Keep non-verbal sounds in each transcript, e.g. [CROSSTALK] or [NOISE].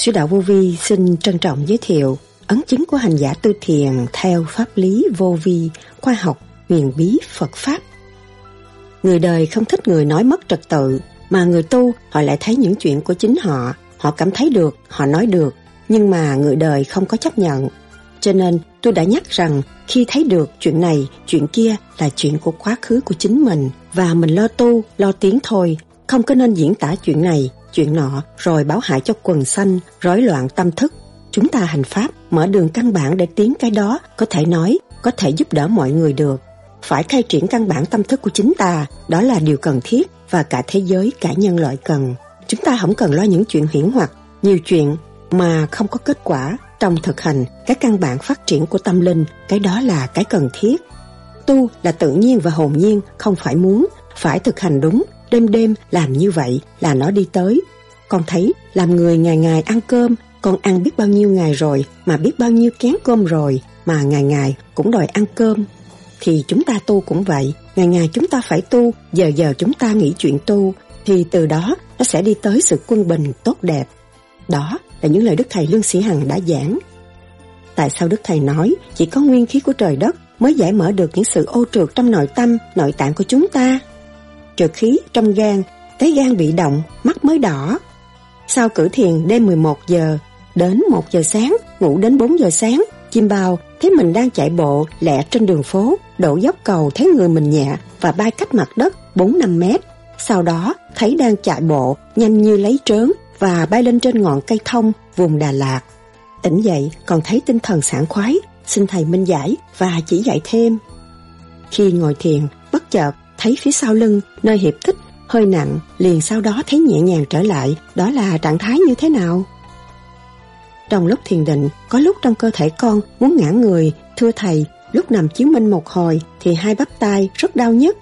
Sư đạo Vô Vi xin trân trọng giới thiệu ấn chứng của hành giả tu thiền theo pháp lý vô vi, khoa học, huyền bí Phật Pháp. Người đời không thích người nói mất trật tự, mà người tu họ lại thấy những chuyện của chính họ, họ cảm thấy được, họ nói được, nhưng mà người đời không có chấp nhận. Cho nên tôi đã nhắc rằng khi thấy được chuyện này, chuyện kia là chuyện của quá khứ của chính mình và mình lo tu, lo tiếng thôi, không có nên diễn tả chuyện này, chuyện nọ rồi báo hại cho quần xanh, rối loạn tâm thức. Chúng ta hành pháp, mở đường căn bản để tiến cái đó, có thể nói, có thể giúp đỡ mọi người được. Phải khai triển căn bản tâm thức của chính ta, đó là điều cần thiết và cả thế giới, cả nhân loại cần. Chúng ta không cần lo những chuyện hiển hoặc, nhiều chuyện mà không có kết quả trong thực hành cái căn bản phát triển của tâm linh, cái đó là cái cần thiết. Tu là tự nhiên và hồn nhiên, không phải muốn, phải thực hành đúng, đêm đêm làm như vậy là nó đi tới. Con thấy làm người ngày ngày ăn cơm, con ăn biết bao nhiêu ngày rồi mà biết bao nhiêu kén cơm rồi mà ngày ngày cũng đòi ăn cơm. Thì chúng ta tu cũng vậy, ngày ngày chúng ta phải tu, giờ giờ chúng ta nghĩ chuyện tu, thì từ đó nó sẽ đi tới sự quân bình tốt đẹp. Đó là những lời Đức Thầy Lương Sĩ Hằng đã giảng. Tại sao Đức Thầy nói chỉ có nguyên khí của trời đất mới giải mở được những sự ô trượt trong nội tâm, nội tạng của chúng ta? Trượt khí trong gan, thấy gan bị động, mắt mới đỏ. Sau cử thiền đêm 11 giờ, đến 1 giờ sáng, ngủ đến 4 giờ sáng, chim bao thấy mình đang chạy bộ lẹ trên đường phố, đổ dốc cầu thấy người mình nhẹ và bay cách mặt đất 4-5 mét. Sau đó thấy đang chạy bộ nhanh như lấy trớn và bay lên trên ngọn cây thông vùng Đà Lạt. Tỉnh dậy còn thấy tinh thần sảng khoái, xin thầy minh giải và chỉ dạy thêm. Khi ngồi thiền, bất chợt thấy phía sau lưng, nơi hiệp thích, hơi nặng, liền sau đó thấy nhẹ nhàng trở lại, đó là trạng thái như thế nào? Trong lúc thiền định, có lúc trong cơ thể con muốn ngã người, thưa thầy, lúc nằm chiếu minh một hồi thì hai bắp tay rất đau nhất.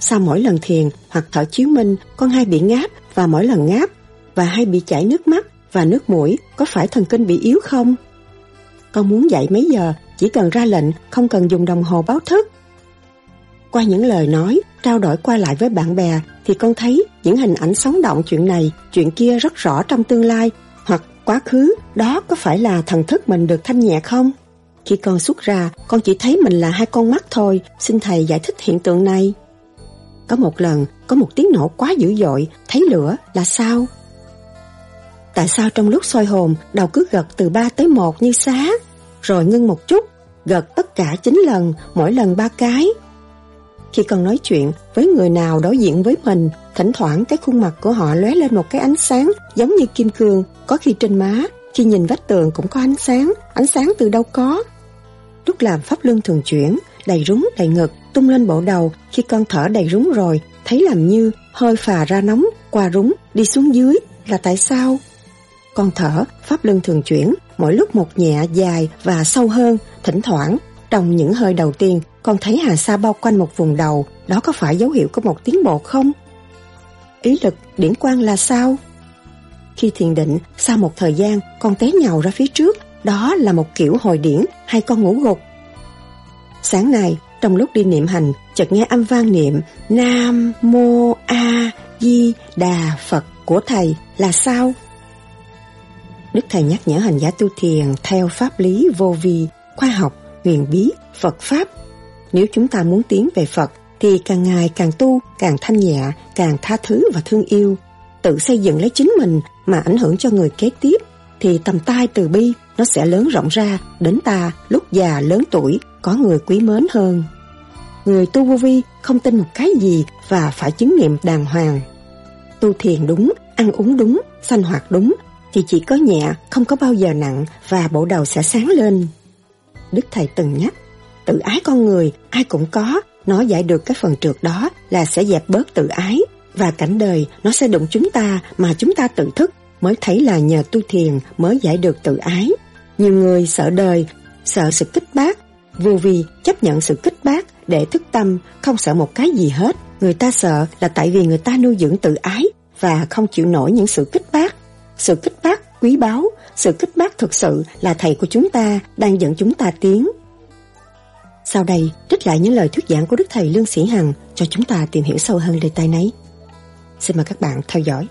Sau mỗi lần thiền hoặc thở chiếu minh, con hay bị ngáp và mỗi lần ngáp và hay bị chảy nước mắt và nước mũi có phải thần kinh bị yếu không? Con muốn dậy mấy giờ, chỉ cần ra lệnh, không cần dùng đồng hồ báo thức. Qua những lời nói, trao đổi qua lại với bạn bè thì con thấy những hình ảnh sống động chuyện này, chuyện kia rất rõ trong tương lai hoặc quá khứ, đó có phải là thần thức mình được thanh nhẹ không? Khi con xuất ra, con chỉ thấy mình là hai con mắt thôi, xin thầy giải thích hiện tượng này. Có một lần, có một tiếng nổ quá dữ dội, thấy lửa là sao? Tại sao trong lúc soi hồn, đầu cứ gật từ 3 tới 1 như xá, rồi ngưng một chút, gật tất cả 9 lần, mỗi lần ba cái. Khi cần nói chuyện với người nào đối diện với mình, thỉnh thoảng cái khuôn mặt của họ lóe lên một cái ánh sáng giống như kim cương, có khi trên má, khi nhìn vách tường cũng có ánh sáng, ánh sáng từ đâu có. Lúc làm pháp luân thường chuyển, đầy rúng đầy ngực, tung lên bộ đầu, khi con thở đầy rúng rồi, thấy làm như hơi phà ra nóng, qua rúng, đi xuống dưới, là tại sao? Con thở, pháp luân thường chuyển, mỗi lúc một nhẹ, dài và sâu hơn, thỉnh thoảng. Trong những hơi đầu tiên, con thấy hà sa bao quanh một vùng đầu, đó có phải dấu hiệu của một tiến bộ không? Ý lực, điển quang là sao? Khi thiền định, sau một thời gian, con té nhào ra phía trước, đó là một kiểu hồi điển hay con ngủ gục. Sáng nay, trong lúc đi niệm hành, chợt nghe âm vang niệm Nam Mô A Di Đà Phật của Thầy là sao? Đức Thầy nhắc nhở hành giả tu thiền theo pháp lý vô vi, khoa học, huyền bí, Phật Pháp. Nếu chúng ta muốn tiến về Phật thì càng ngày càng tu, càng thanh nhẹ, càng tha thứ và thương yêu. Tự xây dựng lấy chính mình mà ảnh hưởng cho người kế tiếp thì tầm tai từ bi nó sẽ lớn rộng ra đến ta lúc già lớn tuổi có người quý mến hơn. Người tu vô vi không tin một cái gì và phải chứng nghiệm đàng hoàng. Tu thiền đúng, ăn uống đúng, sanh hoạt đúng thì chỉ có nhẹ, không có bao giờ nặng và bộ đầu sẽ sáng lên. Đức Thầy từng nhắc, tự ái con người ai cũng có, nó giải được cái phần trượt đó là sẽ dẹp bớt tự ái và cảnh đời nó sẽ đụng chúng ta mà chúng ta tự thức mới thấy là nhờ tu thiền mới giải được tự ái. Nhiều người sợ đời, sợ sự kích bác, vô vì chấp nhận sự kích bác để thức tâm, không sợ một cái gì hết. Người ta sợ là tại vì người ta nuôi dưỡng tự ái và không chịu nổi những sự kích bác. Sự kích bác quý báu, sự kích bác thực sự là thầy của chúng ta đang dẫn chúng ta tiến. Sau đây, trích lại những lời thuyết giảng của Đức Thầy Lương Sĩ Hằng cho chúng ta tìm hiểu sâu hơn đề tài này. Xin mời các bạn theo dõi.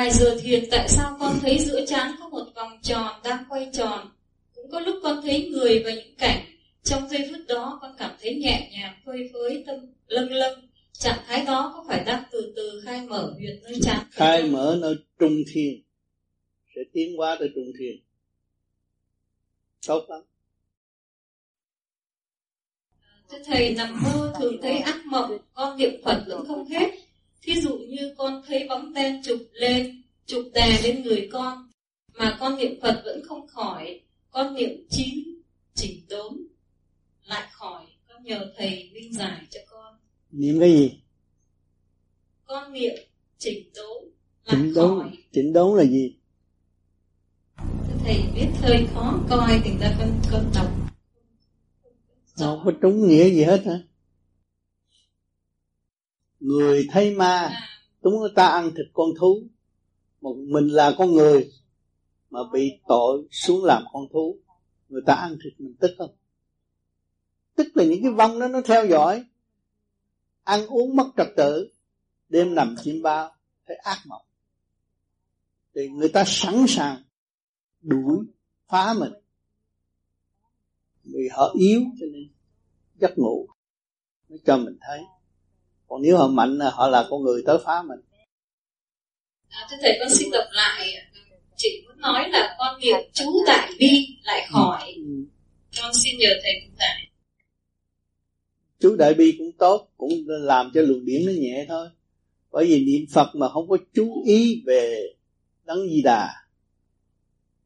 Vài giờ thiền tại sao con thấy giữa chán có một vòng tròn đang quay tròn. Cũng có lúc con thấy người và những cảnh. Trong giây phút đó con cảm thấy nhẹ nhàng, phơi phới, tâm lâng lâng. Trạng thái đó có phải đang từ từ khai mở huyệt nơi chán? Khai mở nơi trung thiên. Sẽ tiến hóa tới trung thiên. Tốt lắm. Thưa Thầy, nằm mơ thường thấy ác mộng, con niệm Phật vẫn không hết. Thí dụ như con thấy bóng đen chụp lên, chụp đè lên người con, mà con niệm Phật vẫn không khỏi, con niệm chín, chỉnh đốn, lại khỏi, con nhờ Thầy minh giải cho con. Niệm cái gì? Con niệm chỉnh đốn, lại chỉnh đốn, khỏi. Chỉnh đốn là gì? Thầy biết hơi khó coi, thành ra con, con đọc không có trúng nghĩa gì hết hả người thấy ma chúng ta ăn thịt con thú. Một mình là con người, mà bị tội xuống làm con thú. Người ta ăn thịt mình tức không? Tức là những cái vong đó nó theo dõi. Ăn uống mất trật tự, đêm nằm chim bao, thấy ác mộng. Thì người ta sẵn sàng đuổi, phá mình. Vì họ yếu cho nên giấc ngủ nó cho mình thấy còn nếu họ mạnh là họ là con người tới phá mình. À, thưa thầy con xin đọc lại. Chị muốn nói là con niệm chú đại bi lại khỏi. Ừ. con xin nhờ thầy cũng giải chú đại bi cũng tốt cũng làm cho luồng điển nó nhẹ thôi. Bởi vì niệm phật mà không có chú ý về đấng di đà.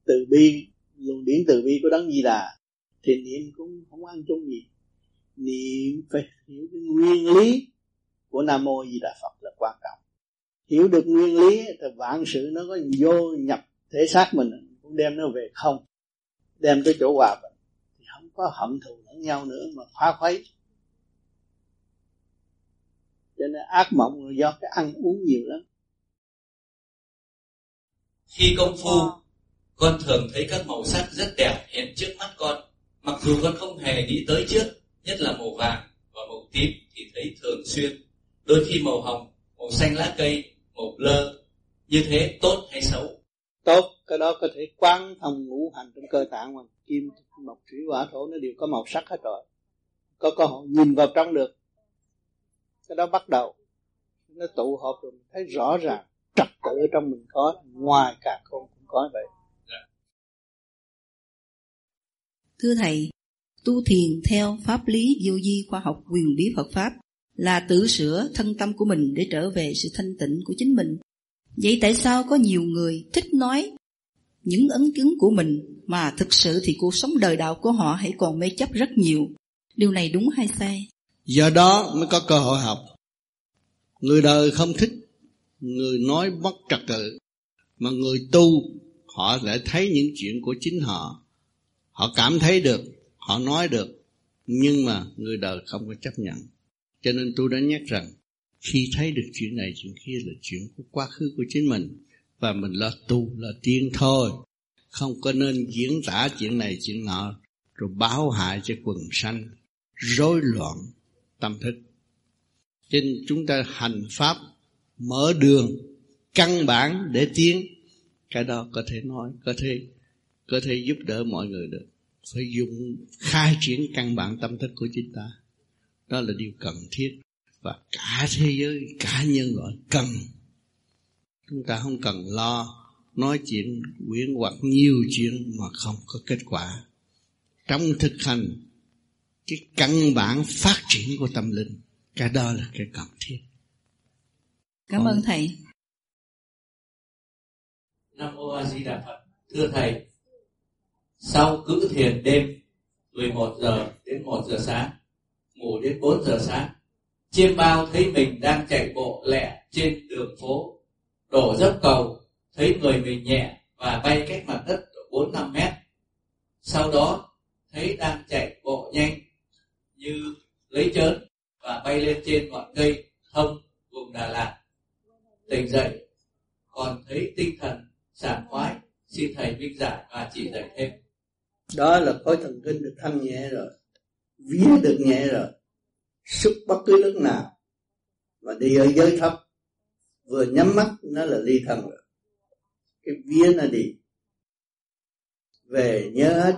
Từ bi luồng điển từ bi của đấng di đà thì niệm cũng không ăn chung gì. Niệm phải hiểu cái nguyên lý của nam mô di đà phật là quan trọng. Hiểu được nguyên lý thì vạn sự nó có vô nhập thể xác mình, cũng đem nó về không, đem tới chỗ hòa bình. Thì không có hận thù lẫn nhau nữa mà phá khuấy. Cho nên ác mộng là do cái ăn uống nhiều lắm. Khi công phu, con thường thấy các màu sắc rất đẹp hiện trước mắt con. Mặc dù con không hề nghĩ tới trước, nhất là màu vàng và màu tím thì thấy thường xuyên đôi khi màu hồng màu xanh lá cây màu lơ như thế tốt hay xấu? Tốt cái đó có thể quán thông ngũ hành trong cơ tạng mà. Kim mộc thủy hỏa thổ nó đều có màu sắc hết rồi. Có cơ hội nhìn vào trong được. Cái đó bắt đầu nó tụ hợp rồi thấy rõ ràng trật tự ở trong mình có ngoài cả không cũng có vậy. Dạ. thưa thầy tu thiền theo pháp lý vô di khoa học quyền bí Phật Pháp là tự sửa thân tâm của mình để trở về sự thanh tịnh của chính mình. Vậy tại sao có nhiều người thích nói những ấn chứng của mình mà thực sự thì cuộc sống đời đạo của họ hãy còn mê chấp rất nhiều. Điều này đúng hay sai? Do đó mới có cơ hội học. Người đời không thích người nói bất trật tự, mà người tu, họ lại thấy những chuyện của chính họ họ cảm thấy được, họ nói được, nhưng mà người đời không có chấp nhận cho nên tôi đã nhắc rằng, khi thấy được chuyện này, chuyện kia là chuyện của quá khứ của chính mình. Và mình là tu là tiên thôi. Không có nên diễn tả chuyện này, chuyện nọ, rồi báo hại cho quần sanh. Rối loạn tâm thức. Cho nên chúng ta hành pháp, mở đường, căn bản để tiến. Cái đó có thể nói, có thể có thể giúp đỡ mọi người được. Phải dùng, khai triển căn bản tâm thức của chúng ta đó là điều cần thiết. Và cả thế giới cả nhân loại cần. Chúng ta không cần lo nói chuyện quyển hoặc nhiều chuyện mà không có kết quả. Trong thực hành cái căn bản phát triển của tâm linh cái đó là cái cần thiết. Cảm Còn... ơn thầy. Nam mô a di đà phật. Thưa thầy sau cữ thiền đêm 11 giờ đến 1 giờ sáng ngủ đến 4 giờ sáng. Chiêm bao thấy mình đang chạy bộ lẹ trên đường phố, đổ dốc cầu, thấy người mình nhẹ và bay cách mặt đất bốn năm mét. Sau đó, thấy đang chạy bộ nhanh như lấy chớn và bay lên trên ngọn cây thông vùng Đà Lạt. Tỉnh dậy, còn thấy tinh thần sảng khoái, xin thầy minh giải và chỉ dạy thêm. Đó là khối thần kinh được thanh nhẹ rồi vía được nhẹ rồi. Xúc bất cứ lúc nào. Mà đi ở giới thấp, vừa nhắm mắt, nó là ly thân rồi. Cái vía nó đi. Về nhớ hết.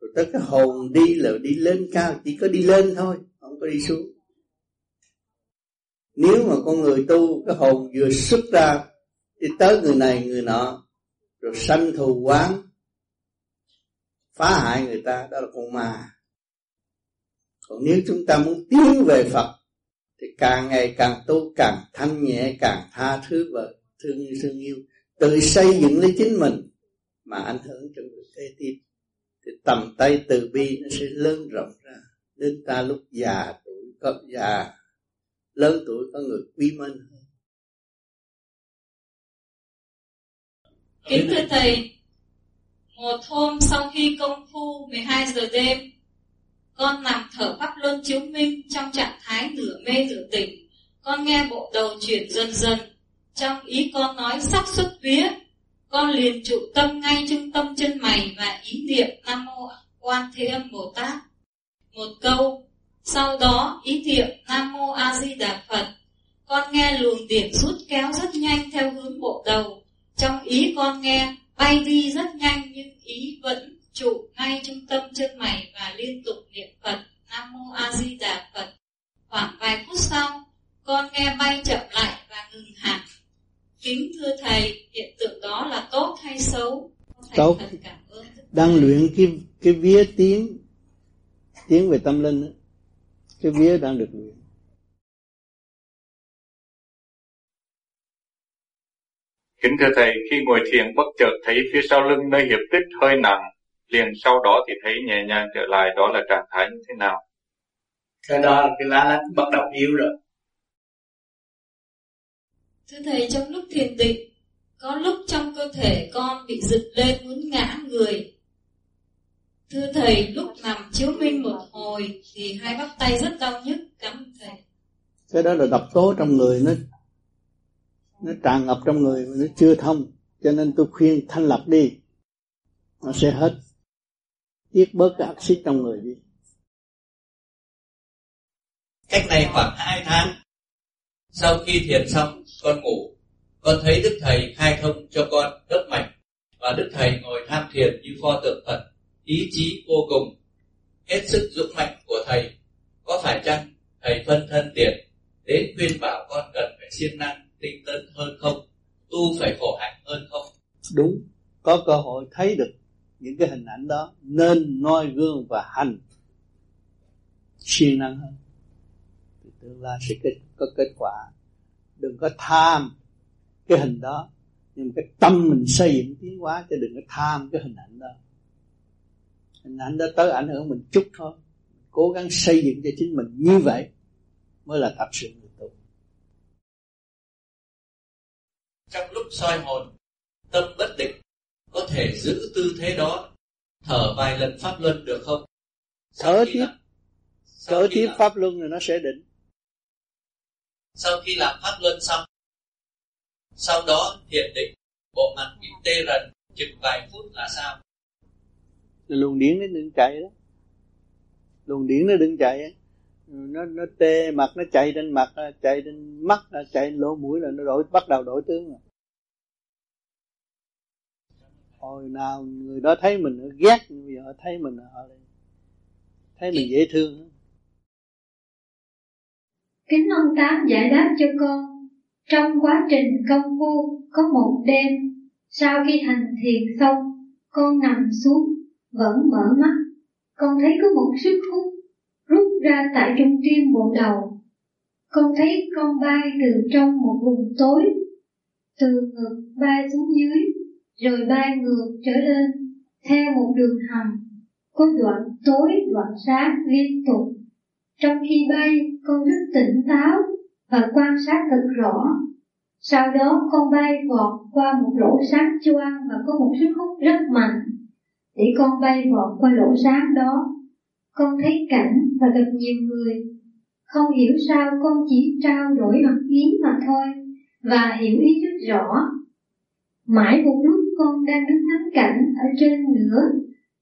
Rồi tới cái hồn đi là đi lên cao, chỉ có đi lên thôi, không có đi xuống. Nếu mà con người tu, cái hồn vừa xuất ra đi tới người này, người nọ, rồi sanh thù quán, phá hại người ta, đó là con ma còn nếu chúng ta muốn tiến về Phật thì càng ngày càng tu càng thanh nhẹ càng tha thứ và thương yêu thương yêu. Tự xây dựng lấy chính mình mà ảnh hưởng cho người kế tiếp. Thì tầm tay từ bi nó sẽ lớn rộng ra. Đến ta lúc già tuổi có già lớn tuổi có người quý mến hơn. Kính thưa Thầy, một hôm sau khi công phu 12 giờ đêm, con nằm thở pháp luân chiếu minh trong trạng thái nửa mê nửa tỉnh. Con nghe bộ đầu chuyển dần dần, trong ý con nói sắp xuất vía. Con liền trụ tâm ngay trung tâm chân mày và ý niệm Nam Mô Quan Thế Âm Bồ Tát. Một câu, sau đó ý niệm Nam Mô A Di Đà Phật. Con nghe luồng điểm rút kéo rất nhanh theo hướng bộ đầu. Trong ý con nghe bay đi rất nhanh nhưng ý vẫn trụ ngay trung tâm chân mày và liên tục niệm Phật Nam Mô A Di Đà Phật. Khoảng vài phút sau, con nghe bay chậm lại và ngừng hẳn. Kính thưa thầy, hiện tượng đó là tốt hay xấu? Thầy tốt. cảm ơn. đang luyện cái cái vía tiến tiến về tâm linh đó. cái vía đang được luyện Kính thưa Thầy, khi ngồi thiền bất chợt thấy phía sau lưng nơi hiệp tích hơi nặng, liền sau đó thì thấy nhẹ nhàng trở lại, đó là trạng thái như thế nào? cái đó là cái lá lách bắt đầu yếu rồi Thưa thầy, trong lúc thiền định, có lúc trong cơ thể con bị giật lên muốn ngã người. Thưa thầy, lúc nằm chiếu minh một hồi thì hai bắp tay rất đau nhức, cảm ơn thầy. cái đó là độc tố trong người nó nó tràn ngập trong người mà nó chưa thông cho nên tôi khuyên thanh lọc đi nó sẽ hết tiết bớt cái axit trong người đi. Cách này khoảng 2 tháng. Sau khi thiền xong Con ngủ Con thấy Đức Thầy khai thông cho con đốc mạch Và Đức Thầy ngồi tham thiền như pho tượng Phật Ý chí vô cùng. Hết sức dũng mạnh của Thầy. Có phải chăng Thầy phân thân tiền Đến khuyên bảo con cần phải siêng năng Tinh tấn hơn không? Tu phải khổ hạnh hơn không? Đúng. Có cơ hội thấy được những cái hình ảnh đó nên noi gương và hành siêng năng hơn. Thì tương lai sẽ kết, có kết quả. Đừng có tham cái hình đó nhưng cái tâm mình xây dựng tiến hóa chứ đừng có tham cái hình ảnh đó. Hình ảnh đó tới ảnh hưởng mình chút thôi. Cố gắng xây dựng cho chính mình như vậy mới là thật sự người tu Trong lúc soi hồn Tâm bất định có thể giữ tư thế đó Thở vài lần pháp luân được không? Sau thở tiếp làm- thở tiếp làm- pháp luân rồi nó sẽ định. Sau khi làm pháp luân xong Sau đó thiền định Bộ mặt bị tê rần Chừng vài phút là sao? Luồng điển nó đừng chạy đó. Luồng điển nó đừng chạy nó nó tê mặt nó chạy trên mặt chạy trên mắt chạy lỗ mũi là nó đổi bắt đầu đổi tướng rồi hồi nào người đó thấy mình nó ghét nhưng bây giờ thấy mình họ thấy mình dễ thương Kính ông Tám giải đáp cho con. Trong quá trình công phu có một đêm, sau khi hành thiền xong, con nằm xuống, vẫn mở mắt. Con thấy có một sức hút rút ra tại trung tim bộ đầu. Con thấy con bay từ trong một vùng tối, từ ngực bay xuống dưới, rồi bay ngược trở lên, theo một đường hầm, có đoạn tối đoạn sáng liên tục. Trong khi bay, con rất tỉnh táo và quan sát thật rõ. Sau đó con bay vọt qua một lỗ sáng choang và có một sức hút rất mạnh. Để con bay vọt qua lỗ sáng đó, con thấy cảnh và gặp nhiều người. Không hiểu sao con chỉ trao đổi mặt ý mà thôi và hiểu ý rất rõ. Mãi một lúc con đang đứng ngắm cảnh ở trên nữa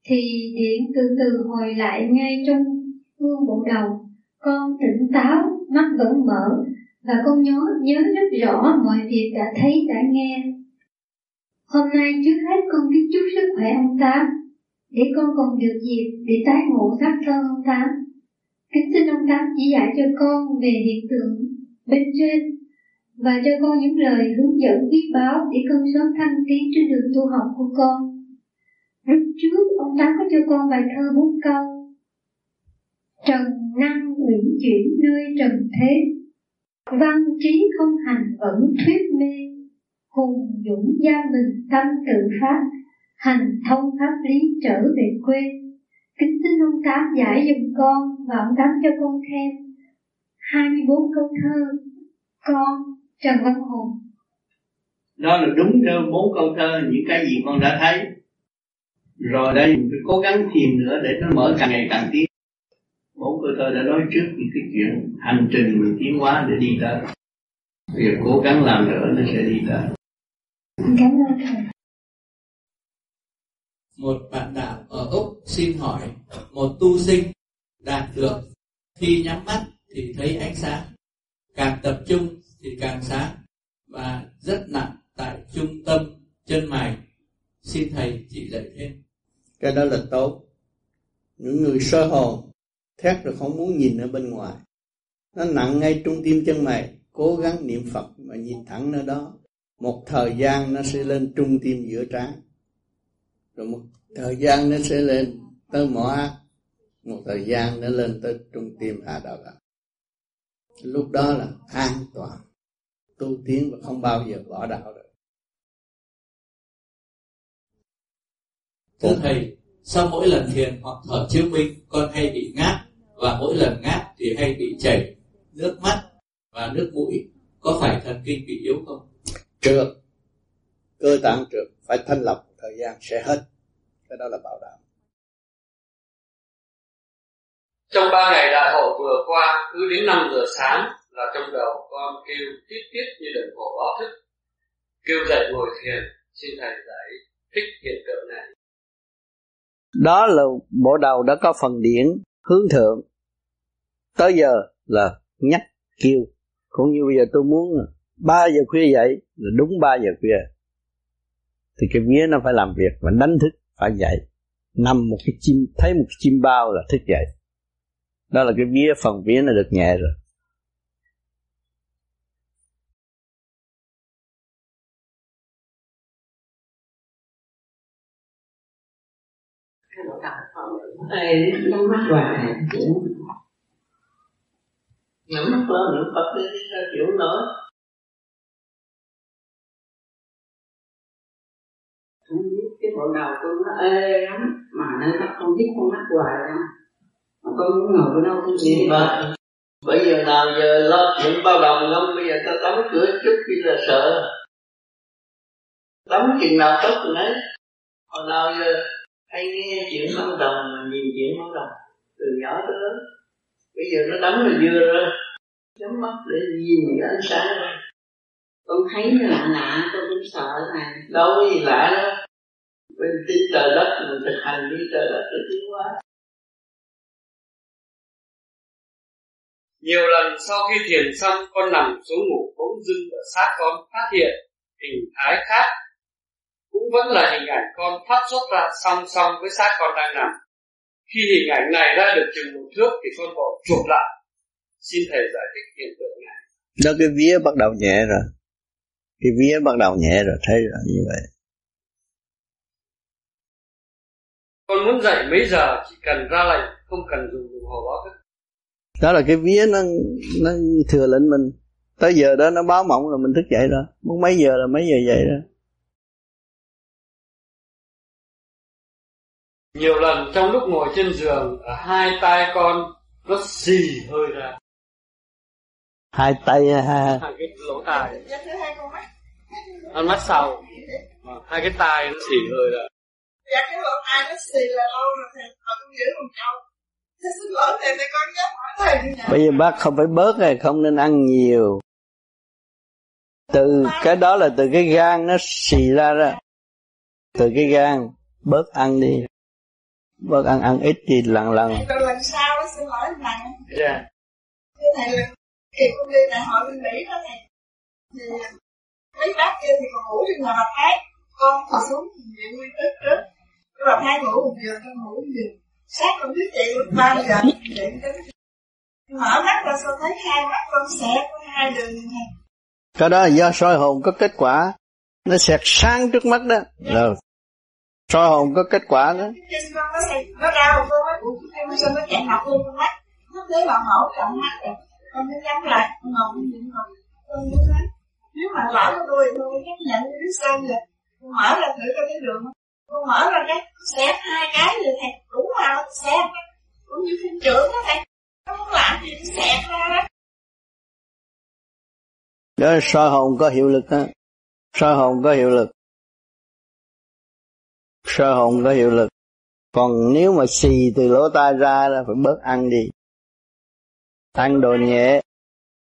thì điện từ từ hồi lại ngay trong gương bộ đầu con tỉnh táo, mắt vẫn mở và con nhớ nhớ rất rõ mọi việc đã thấy đã nghe. Hôm nay trước hết con kính chúc sức khỏe ông Tám, để con còn được dịp để tái ngộ sát thân ông Tám. Kính xin ông Tám chỉ dạy cho con về hiện tượng bên trên và cho con những lời hướng dẫn quý báu để con sớm thăng tiến trên đường tu học của con. Lúc trước ông Tám có cho con bài thơ bốn câu. Trần năng uyển chuyển nơi trần thế, văn trí không hành vẫn thuyết mê, hùng dũng gia mình tâm tự phát, hành thông pháp lý trở về quê. Kính xin ông Tám giải dùm con và ông Tám cho con thêm 24 câu thơ. Con Trần Văn Hùng Đó là đúng theo bốn câu thơ những cái gì con đã thấy. Rồi đây phải cố gắng tìm nữa để nó mở càng ngày càng tiến. Bốn câu thơ đã nói trước những cái chuyện hành trình mình tiến hóa để đi tới. Việc cố gắng làm nữa nó sẽ đi tới. Cảm ơn thầy. Một bạn đạo ở Úc xin hỏi một tu sinh đạt được khi nhắm mắt thì thấy ánh sáng. Càng tập trung thì càng sáng và rất nặng tại trung tâm chân mày. Xin thầy chỉ dạy thêm. Cái đó là tốt. Những người sơ hồn thét rồi không muốn nhìn ở bên ngoài. Nó nặng ngay trung tim chân mày. Cố gắng niệm phật mà nhìn thẳng nơi đó. Một thời gian nó sẽ lên trung tim giữa trán. Rồi một thời gian nó sẽ lên tới mỏ ác. Một thời gian nó lên tới trung tim hạ đạo đạo lúc đó là an toàn tu tiến và không bao giờ bỏ đạo được. Thưa thầy sau mỗi lần thiền hoặc thở chiếu minh con hay bị ngáp và mỗi lần ngáp thì hay bị chảy nước mắt và nước mũi. Có phải thần kinh bị yếu không? Trượt. Cơ tạng trượt phải thanh lọc thời gian sẽ hết. Cái đó là bảo đảm. Trong ba ngày đại hội vừa qua cứ đến 5 giờ sáng là trong đầu con kêu tiết tiết như đồng hồ báo thức. Kêu dậy ngồi thiền, xin thầy giải thích hiện tượng này. Đó là bộ đầu đã có phần điển, hướng thượng. Tới giờ là nhắc, kêu. Cũng như bây giờ tôi muốn ba giờ khuya dậy là đúng ba giờ khuya. Thì cái vía nó phải làm việc và đánh thức, phải dậy. Nằm một cái chim, thấy một cái chim bao là thức dậy. Đó là cái vía, phần vía nó được nhẹ rồi. Ê, nhắm mắt hoài nhắm mắt lên niệm Phật đi ra chịu nữa không biết cái bộ đầu tôi nó ê lắm mà nó không biết con mắt hoài lắm mà con muốn ngồi bên đâu cũng niệm Phật bây giờ nào giờ lo chuyện bao đồng không? Bây giờ ta đóng cửa chút khi là sợ. Đóng chừng nào tốt rồi đấy. Hồi nào giờ hay nghe chuyện bao đồng mà nhìn chuyện bao đồng từ nhỏ tới lớn. Bây giờ nó đóng rồi vừa rồi. Nhắm mắt để nhìn cái ánh sáng này con thấy nó lạ lạ con cũng sợ này đâu có gì lạ đâu. Bên tin trời đất mình thực hành đi trời đất để tiến hóa. Nhiều lần sau khi thiền xong con nằm xuống ngủ bỗng dưng ở sát con phát hiện hình thái khác cũng vẫn là hình ảnh con phát xuất ra song song với xác con đang nằm. Khi hình ảnh này ra được chừng một thước thì con bỏ chuột lại. Xin thầy giải thích hiện tượng này. Đó cái vía bắt đầu nhẹ rồi. Cái vía bắt đầu nhẹ rồi thấy là như vậy. Con muốn dậy mấy giờ chỉ cần ra lệnh không cần dùng đồng hồ báo thức. Đó là cái vía nó nó thừa lệnh mình. Tới giờ đó nó báo mộng là mình thức dậy rồi. Muốn mấy giờ là mấy giờ dậy rồi nhiều lần trong lúc ngồi trên giường ở hai tay con nó xì hơi ra. Hai tay ha hai cái lỗ tai. Con mắt. Sau. Hai cái tai nó xì hơi ra. Dạ cái lỗ tai nó xì là lâu rồi thầy họ cũng giữ một câu Thế xin lỗi thầy thầy con nhớ hỏi thầy bây giờ bác không phải bớt rồi không nên ăn nhiều. Từ cái đó là từ cái gan nó xì ra đó. Từ cái gan bớt ăn đi bớt ăn ăn ít thì lần lần Rồi lần sau đó xin lỗi thầy dạ. Thưa thầy là kỳ công ty này họ bên Mỹ đó thầy Thì mấy bác kia thì còn ngủ trên nhà bà thấy con thì xuống viện nguyên tức trước. Nhưng mà hai ngủ một giờ con ngủ một giờ. Sáng con biết dậy lúc ba giờ dậy đến mở mắt ra sao thấy hai mắt con xẻ có hai đường này cái đó là do soi hồn có kết quả. Nó xẹt sáng trước mắt đó. Rồi soi hồn có kết quả rồi nói nếu mà lỡ của tôi tôi chấp nhận cái sao rồi. Con mở ra thử cho cái đường. Con mở ra cái xé hai cái rồi thầy đúng mà nó xé cũng như phim trưởng đó thầy. Nó muốn làm gì nó xẹt ra đó đó soi hồn có hiệu lực đó soi hồn có hiệu lực soi hồn có hiệu lực. Còn nếu mà xì từ lỗ tai ra là phải bớt ăn đi. Ăn đồ nhẹ.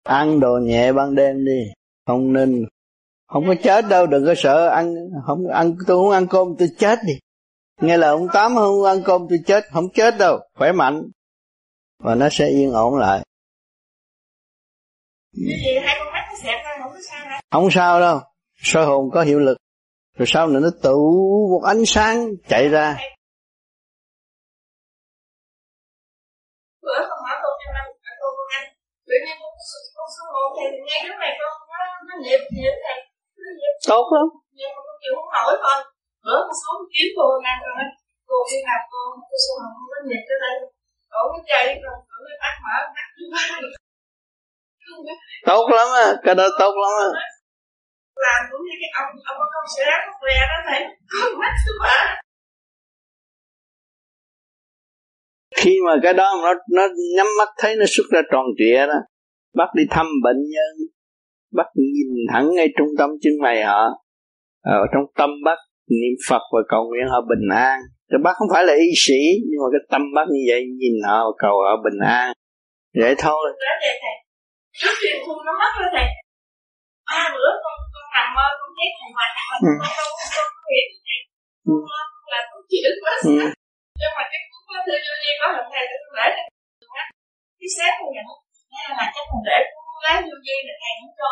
Ăn đồ nhẹ ban đêm đi. Không nên. Không có chết đâu đừng có sợ ăn. Không ăn tôi không ăn cơm tôi chết đi. Nghe là ông tám không ăn cơm tôi chết. Không chết đâu khỏe mạnh. Và nó sẽ yên ổn lại. Không sao hả? Không sao đâu. Soi hồn có hiệu lực rồi sau này nó tụ một ánh sáng chạy ra. Tự tốt lắm. Nhưng mà con chịu không nổi con bữa con xuống kiếm cô ăn rồi cô đi làm cô cô số một nó nghiệp tới đây cổ cái chạy rồi cổ cái mắt mở tốt lắm á cái đó tốt lắm á làm cũng như cái ông ông có công sẽ nó què đó thầy con mắt thứ ba khi mà cái đó nó nó nhắm mắt thấy nó xuất ra tròn trịa đó bác đi thăm bệnh nhân bác nhìn thẳng ngay trung tâm chân mày họ. Ở trong tâm bác niệm phật và cầu nguyện họ bình an. Cái bác không phải là y sĩ nhưng mà cái tâm bác như vậy nhìn họ cầu họ bình an. Vậy thôi. Trước thu nó mất rồi thầy ba bữa con con nằm mơ con thấy thầy mà mà con không con mơ là con chịu quá Ừ. nhưng mà cái cuốn có thư vô nhiên có lần thầy để con để cái sếp con nhận nghe là chắc còn để cuốn lá vô duyên là thầy không cho.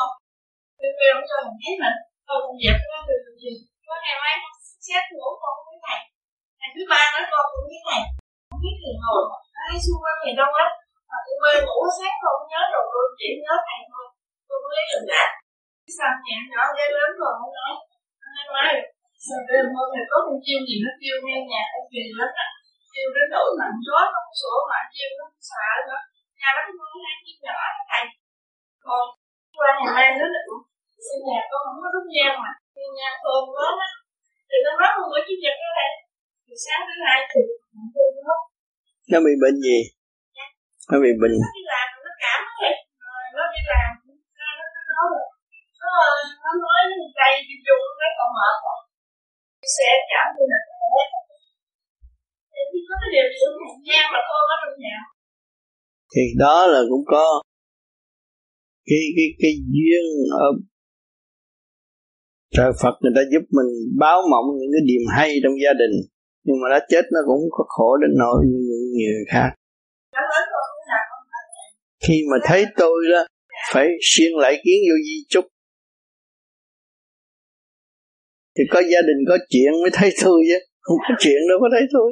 Tôi kêu không cho mình thấy mình con không dẹp cái lá thư vô duyên có ngày mai con sếp ngủ con không biết thầy ngày thứ ba nói con cũng biết thầy không biết thì ngồi ai xung quanh thì đông lắm mà tôi mê ngủ sáng con không nhớ rồi tôi chỉ nhớ thầy thôi. Tôi mới lấy tình đã sao nhà nhỏ ghé lớn rồi không nói hai nói rồi sao đêm hôm này có con chiêu gì nó kêu nghe nhà em kỳ lắm á kêu đến nỗi mà gió nó không sổ mà chiêu nó không xả nữa. Nhà nó nuôi hai chim nhỏ thầy. Còn qua ngày mai nó định xin nhà con không có đốt nhang mà nhưng nhang thơm quá á thì nó nói một bữa chủ nhật đó thầy. Thì sáng thứ hai thì nó bị bệnh gì? Nó bị bệnh nó đi làm nó cảm rồi nó đi làm nó nó nó nói rồi nó nó nói cây đi chung nó mở rồi xe chở tôi là thì có cái điều gì không nhang mà thôi ở trong nhà. Thì đó là cũng có cái cái cái duyên ở trời Phật người ta giúp mình báo mộng những cái điềm hay trong gia đình nhưng mà đã chết nó cũng có khổ đến nỗi như những người khác. Không khi mà thấy tôi đó phải xuyên lại kiến vô di chúc thì có gia đình, có chuyện mới thấy tôi chứ. Không có chuyện đâu có thấy tôi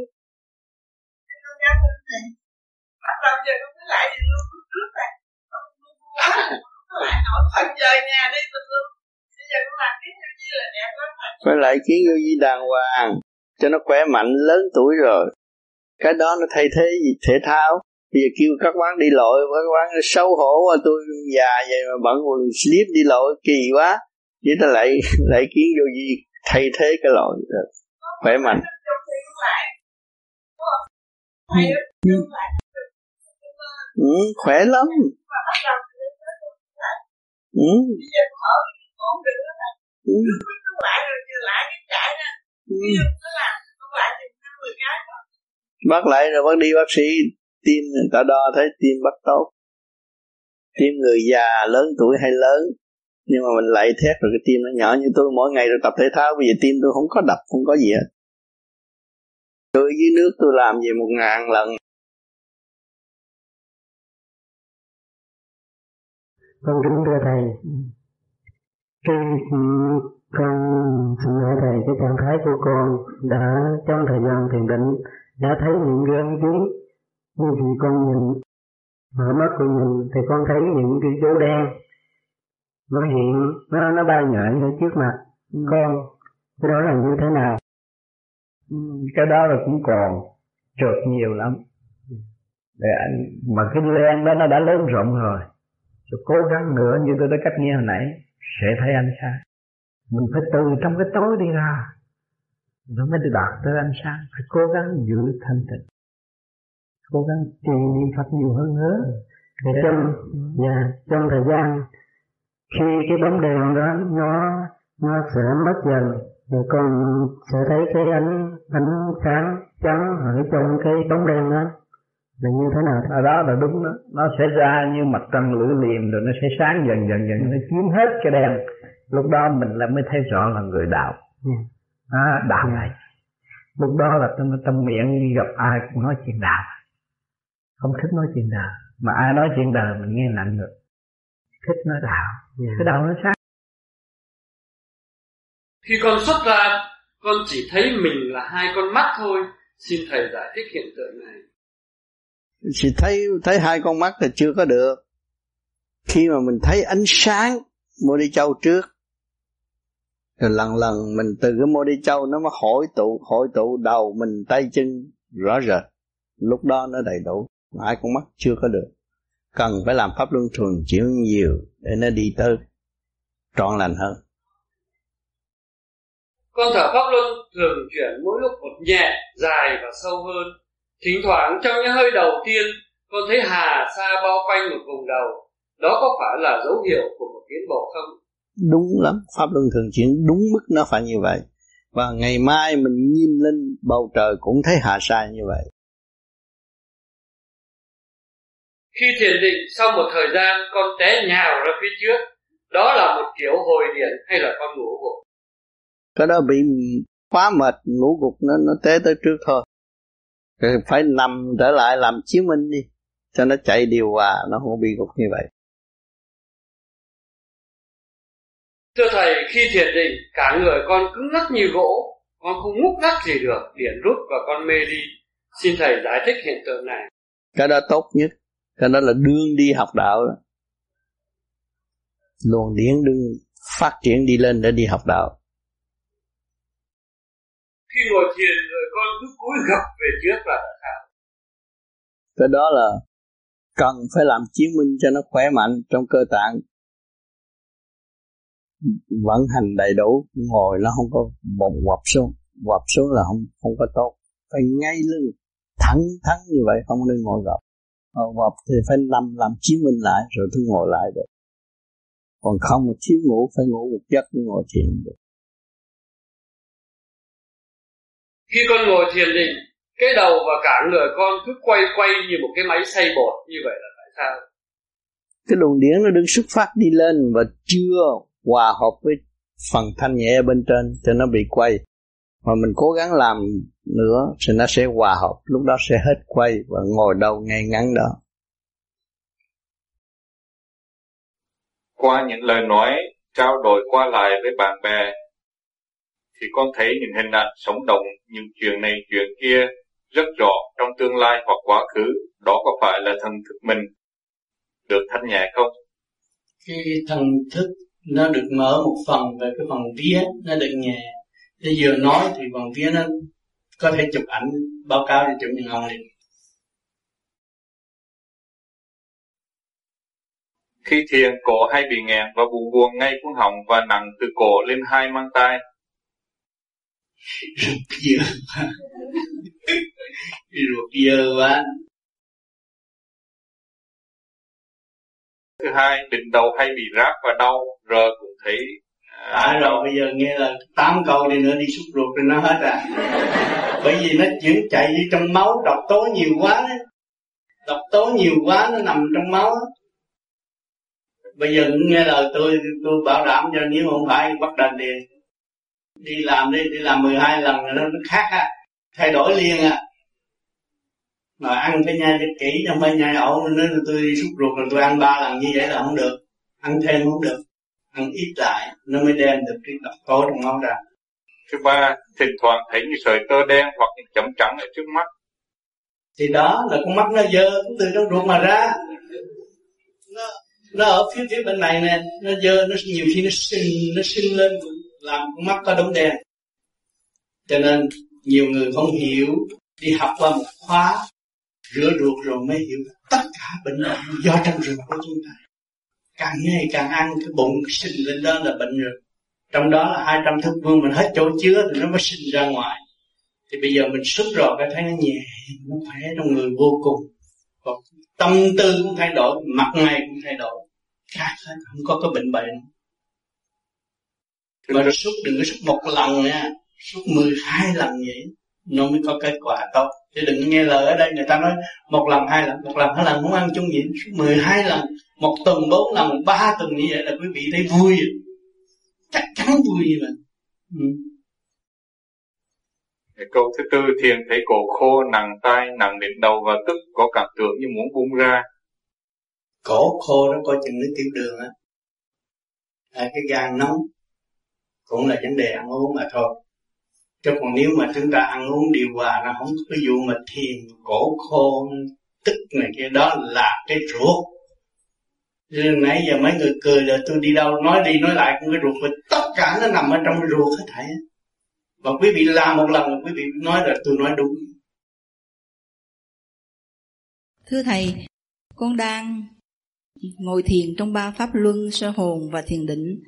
phải lại kiến vô di đàng hoàng, cho nó khỏe mạnh, lớn tuổi rồi. Cái đó nó thay thế gì? Thể thao. Bây giờ kêu các quán đi lội, các quán xấu hổ quá, tôi già vậy mà bận quần slip đi lội, kỳ quá. Vậy ta lại lại kiến vô di thay thế cái lội rồi khỏe mạnh. Nó lại ừ, khỏe lắm. Ừ, ừ, ừ. bác lại rồi bác đi bác sĩ tim người ta đo thấy tim bác tốt. Tim người già lớn tuổi hay lớn nhưng mà mình lại thét rồi cái tim nó nhỏ như tôi. Mỗi ngày rồi tập thể thao bây giờ tim tôi không có đập không có gì hết. Tôi dưới nước tôi làm về một ngàn lần. Con kính thưa Thầy, khi con xin hỏi thầy cái trạng thái của con đã trong thời gian thiền định đã thấy những gương chứng như vì con nhìn mở mắt con nhìn thì con thấy những cái dấu đen nó hiện nó nó bay nhảy ở trước mặt. Con cái đó là như thế nào? Cái đó là cũng còn trượt nhiều lắm. Để anh mà cái len đó nó đã lớn rộng rồi. Rồi cố gắng nữa như tôi đã cách nghe hồi nãy sẽ thấy ánh sáng mình phải từ trong cái tối đi ra. Nó mới đạt tới ánh sáng. Phải cố gắng giữ thanh tịnh. Cố gắng trì niệm phật nhiều hơn nữa. Để trong nhà trong thời gian khi cái bóng đèn đó nó nó sẽ mất dần rồi con sẽ thấy cái ánh ánh sáng trắng ở trong cái bóng đèn đó. Là như thế nào? Ở đó là đúng đó. Nó sẽ ra như mặt trăng lưỡi liềm rồi nó sẽ sáng dần dần dần nó chiếm hết cái đèn. Lúc đó mình lại mới thấy rõ là người đạo. Yeah. à, đạo này. Lúc đó là trong, trong miệng gặp ai cũng nói chuyện đạo. Không thích nói chuyện đạo. Mà ai nói chuyện đời mình nghe nặng được thích nói đạo yeah. cái đạo nó sáng. Khi con xuất ra con chỉ thấy mình là hai con mắt thôi. Xin thầy giải thích hiện tượng này. Chỉ thấy thấy hai con mắt là chưa có được. Khi mà mình thấy ánh sáng mô đi châu trước rồi lần lần mình từ cái mô đi châu nó mới hội tụ hội tụ đầu mình tay chân rõ rệt. Lúc đó nó đầy đủ hai con mắt chưa có được cần phải làm pháp luân thường chuyển nhiều để nó đi tới trọn lành hơn con thở pháp luân thường chuyển mỗi lúc một nhẹ dài và sâu hơn Thỉnh thoảng trong những hơi đầu tiên con thấy hà sa bao quanh một vùng đầu. Đó có phải là dấu hiệu của một tiến bộ không? Đúng lắm, Pháp Luân thường chuyển đúng mức nó phải như vậy. Và ngày mai mình nhìn lên bầu trời cũng thấy hà sa như vậy. Khi thiền định sau một thời gian con té nhào ra phía trước, đó là một kiểu hồi điện hay là con ngủ gục? Cái đó bị quá mệt ngủ gục nó nó té tới trước thôi. Rồi phải nằm trở lại làm chiếu minh đi cho nó chạy điều hòa nó không bị gục như vậy. Thưa thầy khi thiền định cả người con cứng ngắc như gỗ con không ngúc ngắc gì được điển rút và con mê đi. Xin thầy giải thích hiện tượng này. Cái đó tốt nhất cái đó là đương đi học đạo đó. Luồng điển đương phát triển đi lên để đi học đạo. Khi ngồi thiền rồi con cứ cúi gập về trước là sao cái đó là cần phải làm chứng minh cho nó khỏe mạnh trong cơ tạng. Vận hành đầy đủ ngồi nó không có bồng quặp xuống quặp xuống là không không có tốt. Phải ngay lưng thẳng thắn như vậy không nên ngồi gập quặp thì phải nằm làm chứng minh lại rồi thứ ngồi lại được còn không thiếu ngủ phải ngủ một giấc mới ngồi thiền được Khi con ngồi thiền định, cái đầu và cả người con cứ quay quay như một cái máy xay bột như vậy là tại sao? Cái luồng điển nó đứng xuất phát đi lên và chưa hòa hợp với phần thanh nhẹ bên trên cho nó bị quay. Mà mình cố gắng làm nữa thì nó sẽ hòa hợp, lúc đó sẽ hết quay và ngồi đâu ngay ngắn đó. Qua những lời nói, trao đổi qua lại với bạn bè, thì con thấy những hình ảnh sống động những chuyện này chuyện kia rất rõ trong tương lai hoặc quá khứ. Đó có phải là thần thức mình được thanh nhẹ không? Cái thần thức nó được mở một phần về cái phần vía nó được nhẹ bây giờ nói thì phần vía nó có thể chụp ảnh báo cáo cho chủ nhân liền. Khi thiền cổ hay bị nghẹn và buồn buồn ngay cuốn họng và nặng từ cổ lên hai mang tay ruột dơ ruột dơ quá. Thứ hai đỉnh đầu hay bị ráp và đau rờ cũng thấy à, rồi bây giờ nghe là tám câu đi nữa đi xúc ruột rồi nó hết à. Bởi vì nó chuyển chạy đi trong máu độc tố nhiều quá đấy độc tố nhiều quá nó nằm trong máu. Đó. bây giờ nghe lời tôi tôi bảo đảm cho nếu không phải bắt đền đi đi làm đi đi làm 12 lần là nó khác á thay đổi liền à. Mà ăn phải nhai cho kỹ không phải nhai ẩu nên tôi đi xúc ruột rồi tôi ăn ba lần như vậy là không được ăn thêm không được ăn ít lại nó mới đem được cái độc tố trong máu ra. Thứ ba thỉnh thoảng thấy những sợi tơ đen hoặc những chấm trắng ở trước mắt. Thì đó là con mắt nó dơ cũng từ trong ruột mà ra. Nó nó ở phía phía bên này nè nó dơ nó nhiều khi nó sinh nó sinh lên làm con mắt có đống đen. Cho nên nhiều người không hiểu đi học qua một khóa rửa ruột rồi mới hiểu tất cả bệnh là do trong ruột của chúng ta càng ngày càng ăn cái bụng sinh lên đó là bệnh rồi. Trong đó là 200 thức vương mình hết chỗ chứa thì nó mới sinh ra ngoài. Thì bây giờ mình xuất rồi cái thấy nó nhẹ, nó khỏe trong người vô cùng. Còn tâm tư cũng thay đổi, mặt mày cũng thay đổi. Khác hết, không có cái bệnh bệnh. Mà rồi xuất đừng có xuất một lần nha. Xuất 12 lần vậy, nó mới có kết quả tốt chứ đừng nghe lời ở đây người ta nói một lần hai lần một lần hai lần muốn ăn chung gì suốt 12 lần một tuần bốn lần ba tuần như vậy là quý vị thấy vui chắc chắn vui như vậy ừ. Câu thứ tư thiền thấy cổ khô, nặng tay, nặng đến đầu và tức có cảm tưởng như muốn bung ra. Cổ khô nó coi chừng nước tiểu đường á. À, cái gan nóng cũng là vấn đề ăn uống mà thôi. Chứ còn nếu mà chúng ta ăn uống điều hòa nó không, ví cái mà thiền, cổ khô tức này kia, đó là cái ruột. Nên nãy giờ mấy người cười là tôi đi đâu, nói đi nói lại cũng cái ruột mình tất cả nó nằm ở trong cái ruột hết thảy. Và quý vị làm một lần, quý vị nói là tôi nói đúng. Thưa thầy, con đang ngồi thiền trong ba pháp luân, sơ hồn và thiền định.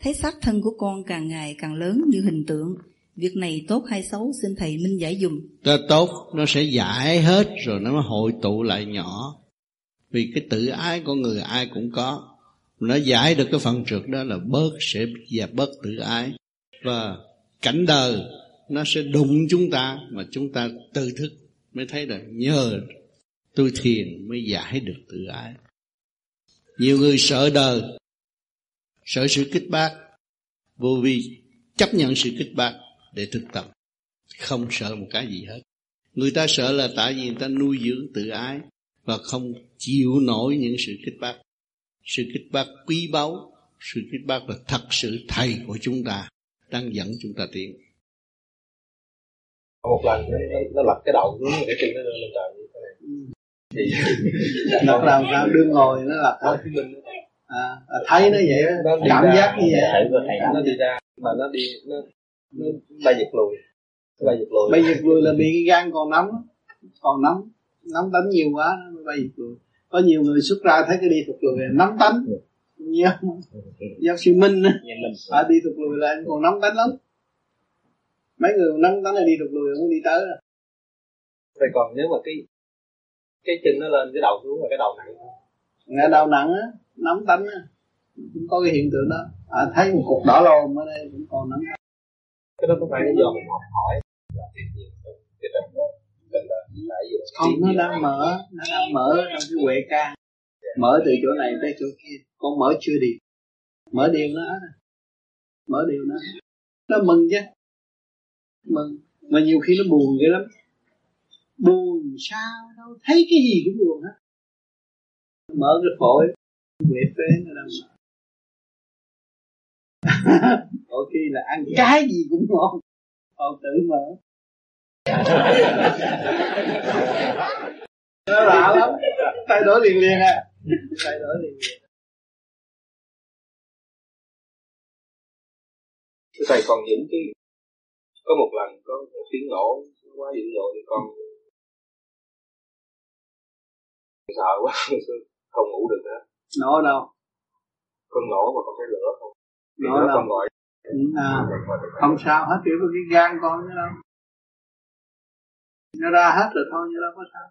Thấy xác thân của con càng ngày càng lớn như hình tượng việc này tốt hay xấu, xin thầy minh giải dùm. Ta tốt, nó sẽ giải hết rồi nó mới hội tụ lại nhỏ. Vì cái tự ái của người ai cũng có. Nó giải được cái phần trượt đó là bớt sẽ và bớt tự ái. Và cảnh đời, nó sẽ đụng chúng ta mà chúng ta tự thức mới thấy là nhờ tôi thiền mới giải được tự ái. Nhiều người sợ đời, sợ sự kích bác, vô vi chấp nhận sự kích bác để thực tập. Không sợ một cái gì hết. Người ta sợ là tại vì người ta nuôi dưỡng tự ái và không chịu nổi những sự kích bác. Sự kích bác quý báu sự kích bác là thật sự thầy của chúng ta đang dẫn chúng ta tiến. Một lần nó, nó lật cái đầu xuống cái chân nó lên trời như thế này. Thì [LAUGHS] lật làm sao? Đương ngồi nó lật thôi à, thấy nó vậy nó cảm giác như vậy nó đi ra mà nó đi nó nó bay giật lùi. Bay giật lùi. Bay giật lùi là bị cái gan còn nóng. Còn nóng. Nóng đánh nhiều quá nó bay giật lùi. Có nhiều người xuất ra thấy cái đi thuộc lùi nóng tánh nhiều giáo sư minh à, đi thuộc lùi là anh còn nóng tánh lắm. Mấy người nóng tánh là đi thuộc lùi không đi tới. Rồi vậy còn nếu mà cái cái chân nó lên cái đầu xuống là cái đầu nặng nghe đầu nặng á. Nóng tánh á. Cũng có cái hiện tượng đó. À, thấy một cục đỏ lồm ở đây cũng còn nóng cái đó có phải là do mình học hỏi. Là tìm nhiều cái tình không nó đang mở nó đang mở trong cái huệ ca. Mở từ chỗ này tới chỗ kia. Con mở chưa đi? Mở điều nó mở điều nó. Nó mừng chứ. Mừng. Mà nhiều khi nó buồn vậy lắm. Buồn sao đâu thấy cái gì cũng buồn hết. Mở cái phổi. Huệ phế nó đang mở [LAUGHS] có khi là ăn cái gì cũng ngon. Còn tự mở. Nó lạ lắm. Thay đổi liền liền à. Thay đổi liền liền. Thầy còn những cái có một lần có một tiếng nổ quá dữ dội thì con sợ quá không ngủ được nữa nổ đâu? Con nổ mà con thấy lửa không? Nổ đâu? con gọi à, không sao hết chỉ có cái gan con nữa đâu. Nó ra hết rồi thôi như đâu có sao.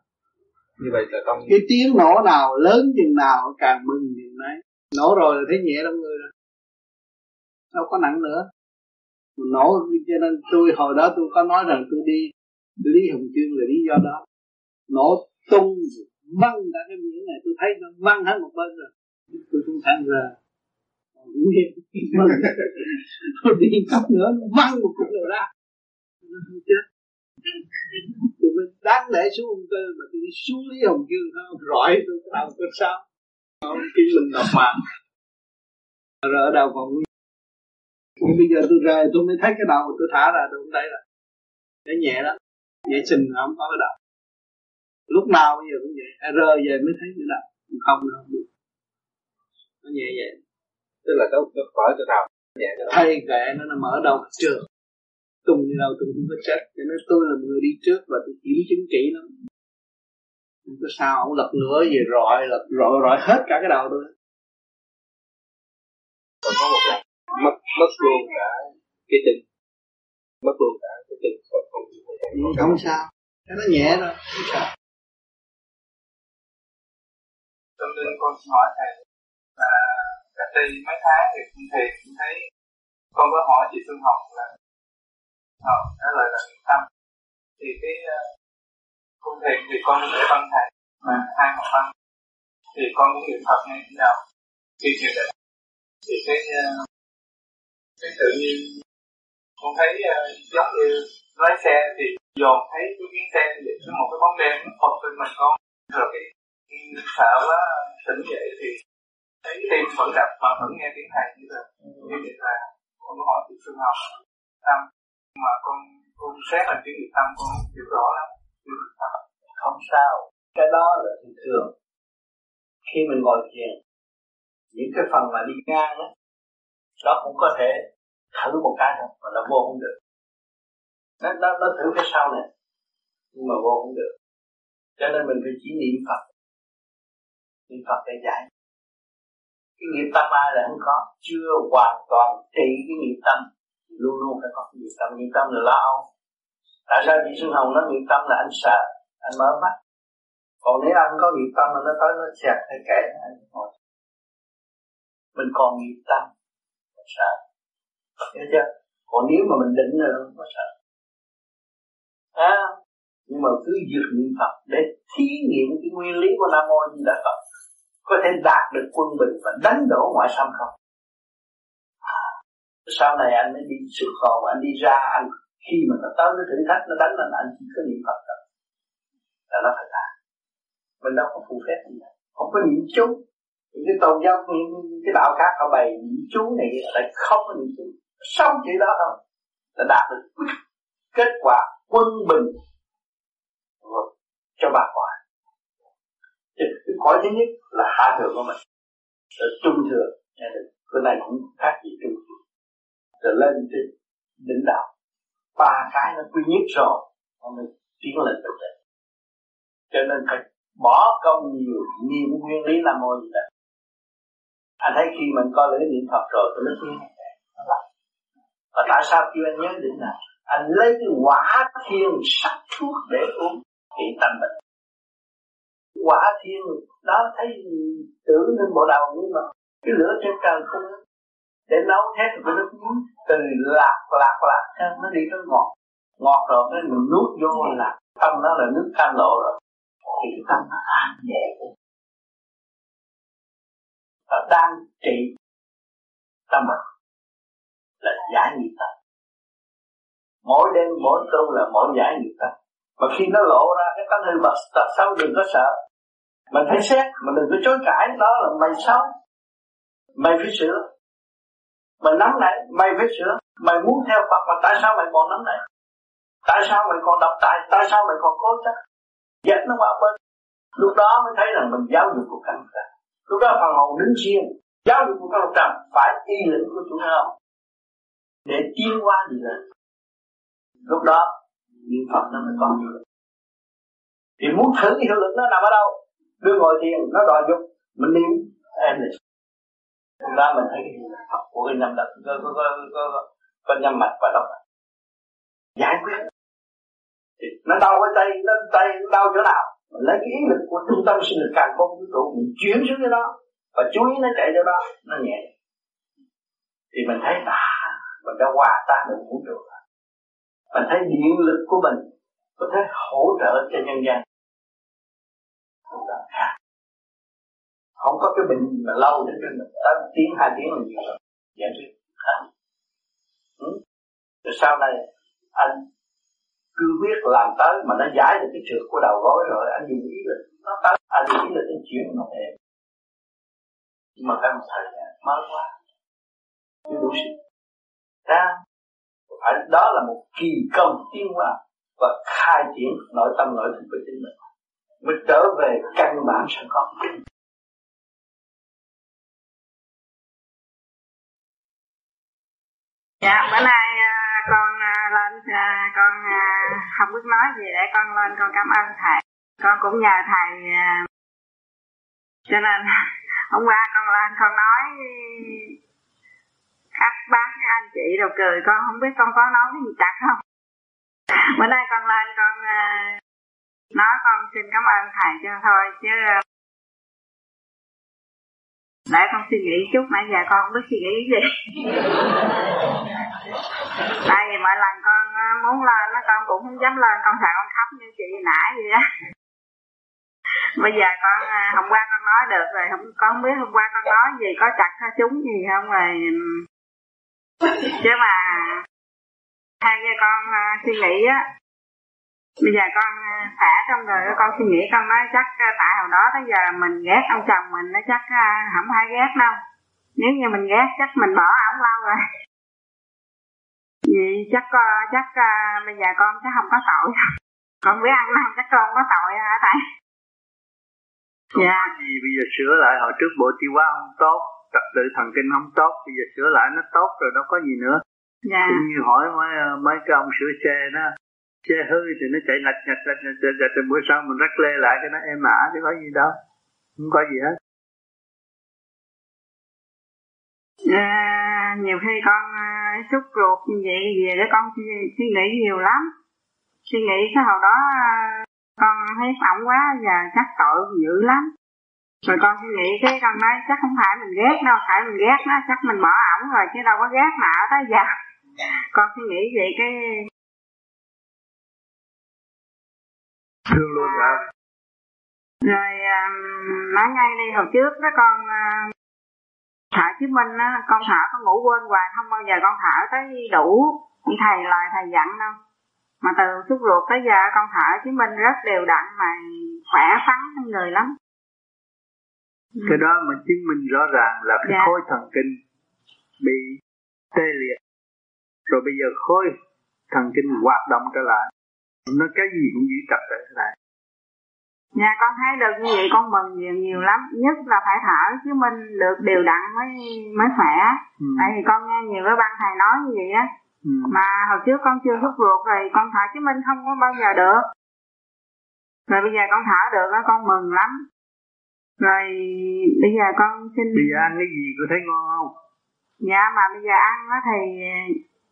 Như vậy là trong cái tiếng nổ nào lớn chừng nào càng mừng chừng nấy. Nổ rồi là thấy nhẹ trong người rồi. Đâu có nặng nữa. Nổ cho nên tôi hồi đó tôi có nói rằng tôi đi lý hồng chương là lý do đó. Nổ tung văng cả cái miệng này tôi thấy nó văng hết một bên rồi. Tôi không thang ra Vâng. tôi đi cấp nữa nó văng một cục nữa ra. Nó không chết tôi đáng lẽ xuống ung cơ mà tụi đi xuống lý hồng dương không rọi tôi làm tôi sao? Không khi mình đọc mà rồi ở đâu còn nhưng bây giờ tôi rời tôi mới thấy cái đầu tôi thả ra, tôi không thấy là nó nhẹ lắm nhẹ sinh không có cái đầu. Lúc nào bây giờ cũng vậy rơi về mới thấy cái đầu. Không không. Được nó nhẹ vậy tức là nó nó mở chỗ nào. Nhẹ cho thay kệ nó nó mở đâu trường. Tung đi đâu tôi cũng có chết. Cho nên tôi là người đi trước và tôi kiểm chứng kỹ lắm. Không có sao ông lật nữa về rọi lật rọi rọi hết cả cái đầu tôi. Còn có một cái mất mất luôn cả cái chân. Mất luôn cả cái chân. Không không không, không sao. Cái nó nhẹ rồi không sao. Cho nên con xin hỏi thầy là cách đây mấy tháng thì thầy cũng thấy con có hỏi chị Phương Hồng là ờ, trả lời là niệm tâm. Thì cái ờ, uh, cung thiền thì con để văn thầy mà hai học văn. Thì con cũng niệm Phật ngay nào khi thiền định thì cái uh, cái tự nhiên con thấy uh, giống như lái xe thì dồn thấy cái kiến xe thì cái một cái bóng đen phật lên mình con. Rồi cái ừ, sợ quá tỉnh dậy thì thấy tim vẫn đập mà vẫn nghe tiếng thầy như là như vậy là con hỏi từ Phương học. Tâm mà con con xét là cái nghiệp tâm con hiểu rõ lắm. Không sao. Cái đó là bình thường. Khi mình ngồi thiền những cái phần mà đi ngang đó đó cũng có thể thử một cái thôi mà nó vô không được. Nó, nó, nó thử cái sau này nhưng mà vô không được. Cho nên mình phải chỉ niệm Phật. Niệm Phật để giải cái nghiệp tâm ai là không có chưa hoàn toàn trị cái nghiệp tâm. Luôn luôn phải có cái nghiệp tâm. Nghiệp tâm là lo. Âu tại sao chị Xuân Hồng nó nghiệp tâm là anh sợ anh mở mắt? Còn nếu anh có nghiệp tâm mà nó tới nó chặt hay kệ anh ngồi mình còn nghiệp tâm mình sợ. Hiểu chưa? Còn nếu mà mình định rồi không có sợ. À, nhưng mà cứ dược niệm Phật để thí nghiệm cái nguyên lý của Nam Mô Di Đà Phật có thể đạt được quân bình và đánh đổ ngoại xâm không? À, sau này anh mới đi xuất khẩu anh đi ra anh khi mà nó tới nó thử thách, nó đánh lên anh chỉ có niệm Phật thôi. Là nó phải làm mình đâu có phù phép gì đâu không có niệm chú. Những cái tôn giáo, những cái đạo khác họ bày niệm chú này lại không có niệm chú. Xong chuyện đó thôi. Là đạt được kết quả quân bình. Vâng. Cho bà cái cõi thứ nhất là hạ thừa của mình. Rồi trung thừa nghe được. Cái này cũng khác gì trung thừa rồi lên trên đỉnh đạo. Ba cái nó quy nhất rồi. Nó mới tiến lên được đấy cho nên phải bỏ công nhiều niệm nguyên lý làm mô gì đấy anh thấy khi mình coi lễ niệm phật rồi thì nó tiến nó làm. Và tại sao kêu anh nhớ đỉnh nào anh lấy cái quả thiên sắc thuốc để uống, thì tâm bệnh quả thiên đó thấy tưởng lên bộ đầu nhưng mà cái lửa trên trời không để nấu hết cái nước muối từ lạc lạc lạc nó đi tới ngọt. Ngọt rồi cái mình nuốt vô là tâm nó là nước cam lộ rồi. Thì cái tâm nó an nhẹ. Và đang trị tâm à, là giải nghiệp tâm. Mỗi đêm, mỗi tu là mỗi giải nghiệp tâm. Mà khi nó lộ ra cái tánh hư bậc tật xấu đừng có sợ mình phải xét, mà đừng có chối cãi, đó là mày xấu. Mày phải sửa. Mày nắm này mày phải sửa. Mày muốn theo Phật, mà tại sao mày còn nắm này tại sao mày còn đọc tài? Tại sao mày còn cố chấp? Dẫn nó qua bên. Lúc đó mới thấy rằng mình giáo dục của căn trần lúc đó phần hồn đứng riêng. Giáo dục của căn trần phải y lĩnh của chủ không để tiến qua gì nữa lúc đó, niệm Phật nó mới có hiệu lực. Thì muốn thử hiệu lực nó nằm ở đâu? Đưa ngồi thiền nó đòi dục mình niệm. Em này lúc đó mình thấy cái Phật của cái nhâm đập có có có có, có, nhâm mạch và mạch giải quyết. Thì nó đau cái tay nó tay nó đau chỗ nào? Mình lấy cái ý lực của trung tâm sinh lực càng không vũ trụ mình chuyển xuống cái đó. Và chú ý nó chạy cho đó nó nhẹ. Thì mình thấy à mình đã hòa tan được vũ trụ mình thấy điện lực của mình có thể hỗ trợ cho nhân gian không có cái bệnh gì mà lâu đến trên mình tới một tiếng, hai tiếng là nhiều rồi giải quyết ừ. rồi sau này, anh cứ biết làm tới mà nó giải được cái trượt của đầu gối rồi, anh dùng ý lực nó tới. Anh dùng ý lực anh chuyển nó về nhưng mà phải một thời gian mới quá chưa đủ sức. Ra, phải đó là một kỳ công tiến hóa và khai triển nội tâm, nội thức của chính mình. Mới trở về căn bản sẵn có. Dạ bữa nay à, con à, lên à, con không biết nói gì để con lên, con cảm ơn thầy. Con cũng nhờ thầy cho nên [LAUGHS] hôm qua con lên, con nói các bác các anh chị đều cười, con không biết con có nói cái gì chặt không. Bữa nay con lên, con nói con xin cảm ơn thầy cho thôi, chứ để con suy nghĩ chút nãy giờ con không biết suy nghĩ gì. [LAUGHS] Tại vì mỗi lần con ờ, muốn lên nó con cũng không dám lên con sợ con khóc như chị nãy vậy đó bây giờ con ờ, hôm qua con nói được rồi không con không biết hôm qua con nói gì có chặt hay chúng gì không rồi chứ mà theo như con uh, suy nghĩ á bây giờ con thả trong rồi con suy nghĩ con nói chắc tại hồi đó tới giờ mình ghét ông chồng mình nó chắc không ai ghét đâu. Nếu như mình ghét chắc mình bỏ ổng lâu rồi. Vì chắc chắc bây giờ con chắc không có tội. Con biết ăn năn chắc con có tội hả thầy? Dạ. gì bây giờ sửa lại hồi trước bộ tiêu hóa không tốt trật tự thần kinh không tốt bây giờ sửa lại nó tốt rồi đâu có gì nữa. Dạ. cũng như hỏi mấy mấy cái ông sửa xe đó che hơi thì nó chạy lạch nhạch lạch nhạch lạch ngạch, bữa sau mình rắc lê lại cái nó êm ả chứ có gì đâu. Không có gì hết. À, nhiều khi con à, uh, xúc ruột như vậy về để con suy, suy nghĩ nhiều lắm. Suy nghĩ cái hồi đó à, con thấy phỏng quá và chắc tội dữ lắm. Rồi con suy nghĩ cái con nói chắc không phải mình ghét đâu phải mình ghét nó chắc mình bỏ ổng rồi chứ đâu có ghét mà ở tới giờ. Con suy nghĩ vậy cái thương luôn hả? Rồi nói ngay đi hồi trước đó con uh, thở chứ minh á con thở con ngủ quên hoài không bao giờ con thở tới đủ. Thầy lời thầy dặn đâu. Mà từ xúc ruột tới giờ con thở chứ minh rất đều đặn mà khỏe trong người lắm. Cái đó mà chứng minh rõ ràng là cái dạ. khối thần kinh bị tê liệt. Rồi bây giờ khối thần kinh hoạt động trở lại nó cái gì cũng giữ trật trở lại Dạ con thấy được như vậy con mừng nhiều nhiều lắm Nhất là phải thở chứ mình được đều đặn mới mới khỏe ừ. Tại vì con nghe nhiều cái băng thầy nói như vậy á ừ. Mà hồi trước con chưa hút ruột rồi con thở chứ mình không có bao giờ được Rồi bây giờ con thở được đó con mừng lắm Rồi bây giờ con xin Bây giờ ăn cái gì cô thấy ngon không? Dạ mà bây giờ ăn đó thì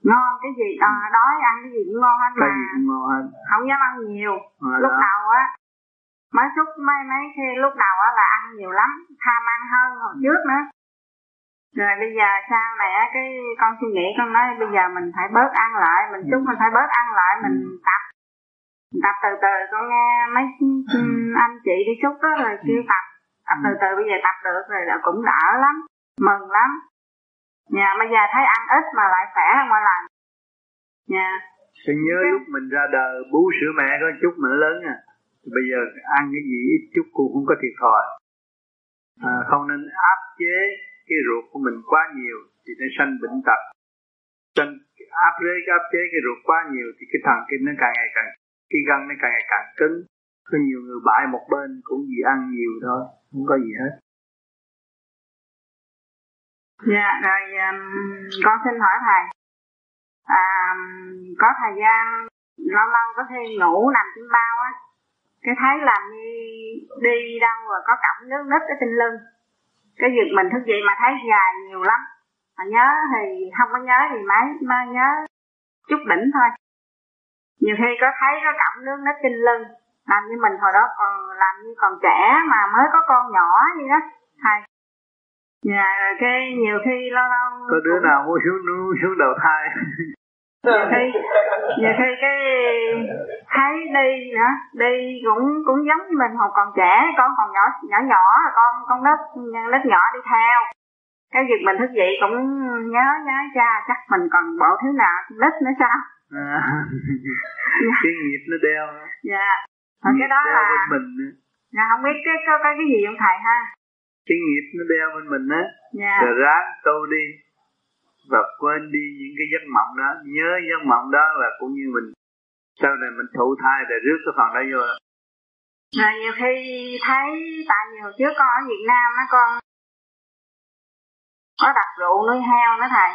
ngon cái gì à, đói ăn cái gì cũng ngon hết mà ngon hết. không dám ăn nhiều à, lúc đó. đầu á mới xúc mấy mấy khi lúc đầu á là ăn nhiều lắm tham ăn hơn hồi ừ. trước nữa rồi bây giờ sao này á cái con suy nghĩ con nói bây giờ mình phải bớt ăn lại mình ừ. mình phải bớt ăn lại mình ừ. tập tập từ từ con nghe mấy anh chị đi xúc đó rồi kêu tập tập từ từ bây giờ tập được rồi là cũng đỡ lắm mừng lắm nhà bây giờ thấy ăn ít mà lại khỏe hơn mọi lần nhà tôi nhớ lúc mình ra đời bú sữa mẹ có chút mà nó lớn à. Bây giờ ăn cái gì ít chút cũng không có thiệt thòi. À, không nên áp chế cái ruột của mình quá nhiều thì nó sanh bệnh tật. Sanh áp chế áp chế cái ruột quá nhiều thì cái thần kinh nó càng ngày càng cái gân nó càng ngày càng cứng. Có nhiều người bại một bên cũng vì ăn nhiều thôi không có gì hết dạ rồi um, con xin hỏi thầy. À, um, có thời gian lâu lâu có khi ngủ nằm trên bao á cái thấy làm như đi đâu rồi có cảm nước nứt ở trên lưng. Cái việc mình thức dậy mà thấy dài nhiều lắm. Mà nhớ thì không có nhớ thì mấy mà nhớ chút đỉnh thôi. Nhiều khi có thấy có cảm nước nứt trên lưng làm như mình hồi đó còn làm như còn trẻ mà mới có con nhỏ gì đó thầy dạ cái nhiều khi lâu lâu có đứa nào muốn xuống xuống đầu thai? [LAUGHS] Nhiều khi nhiều khi cái thấy đi nữa đi cũng cũng giống như mình hồi còn trẻ con còn nhỏ nhỏ nhỏ con con nít nít nhỏ đi theo. Cái việc mình thức dậy cũng nhớ nhớ cha chắc mình còn bộ thứ nào nít nữa sao? À, [LAUGHS] cái nghiệp nó đeo. Dạ. Yeah. cái đó là mình dạ không biết cái có cái, cái gì không thầy ha cái nghiệp nó đeo bên mình á. Yeah. rồi ráng tu đi và quên đi những cái giấc mộng đó. Nhớ giấc mộng đó là cũng như mình sau này mình thụ thai rồi rước cái phần đó vô. Rồi nhiều khi thấy tại vì hồi trước con ở Việt Nam á con có đặt rượu nuôi heo nữa thầy.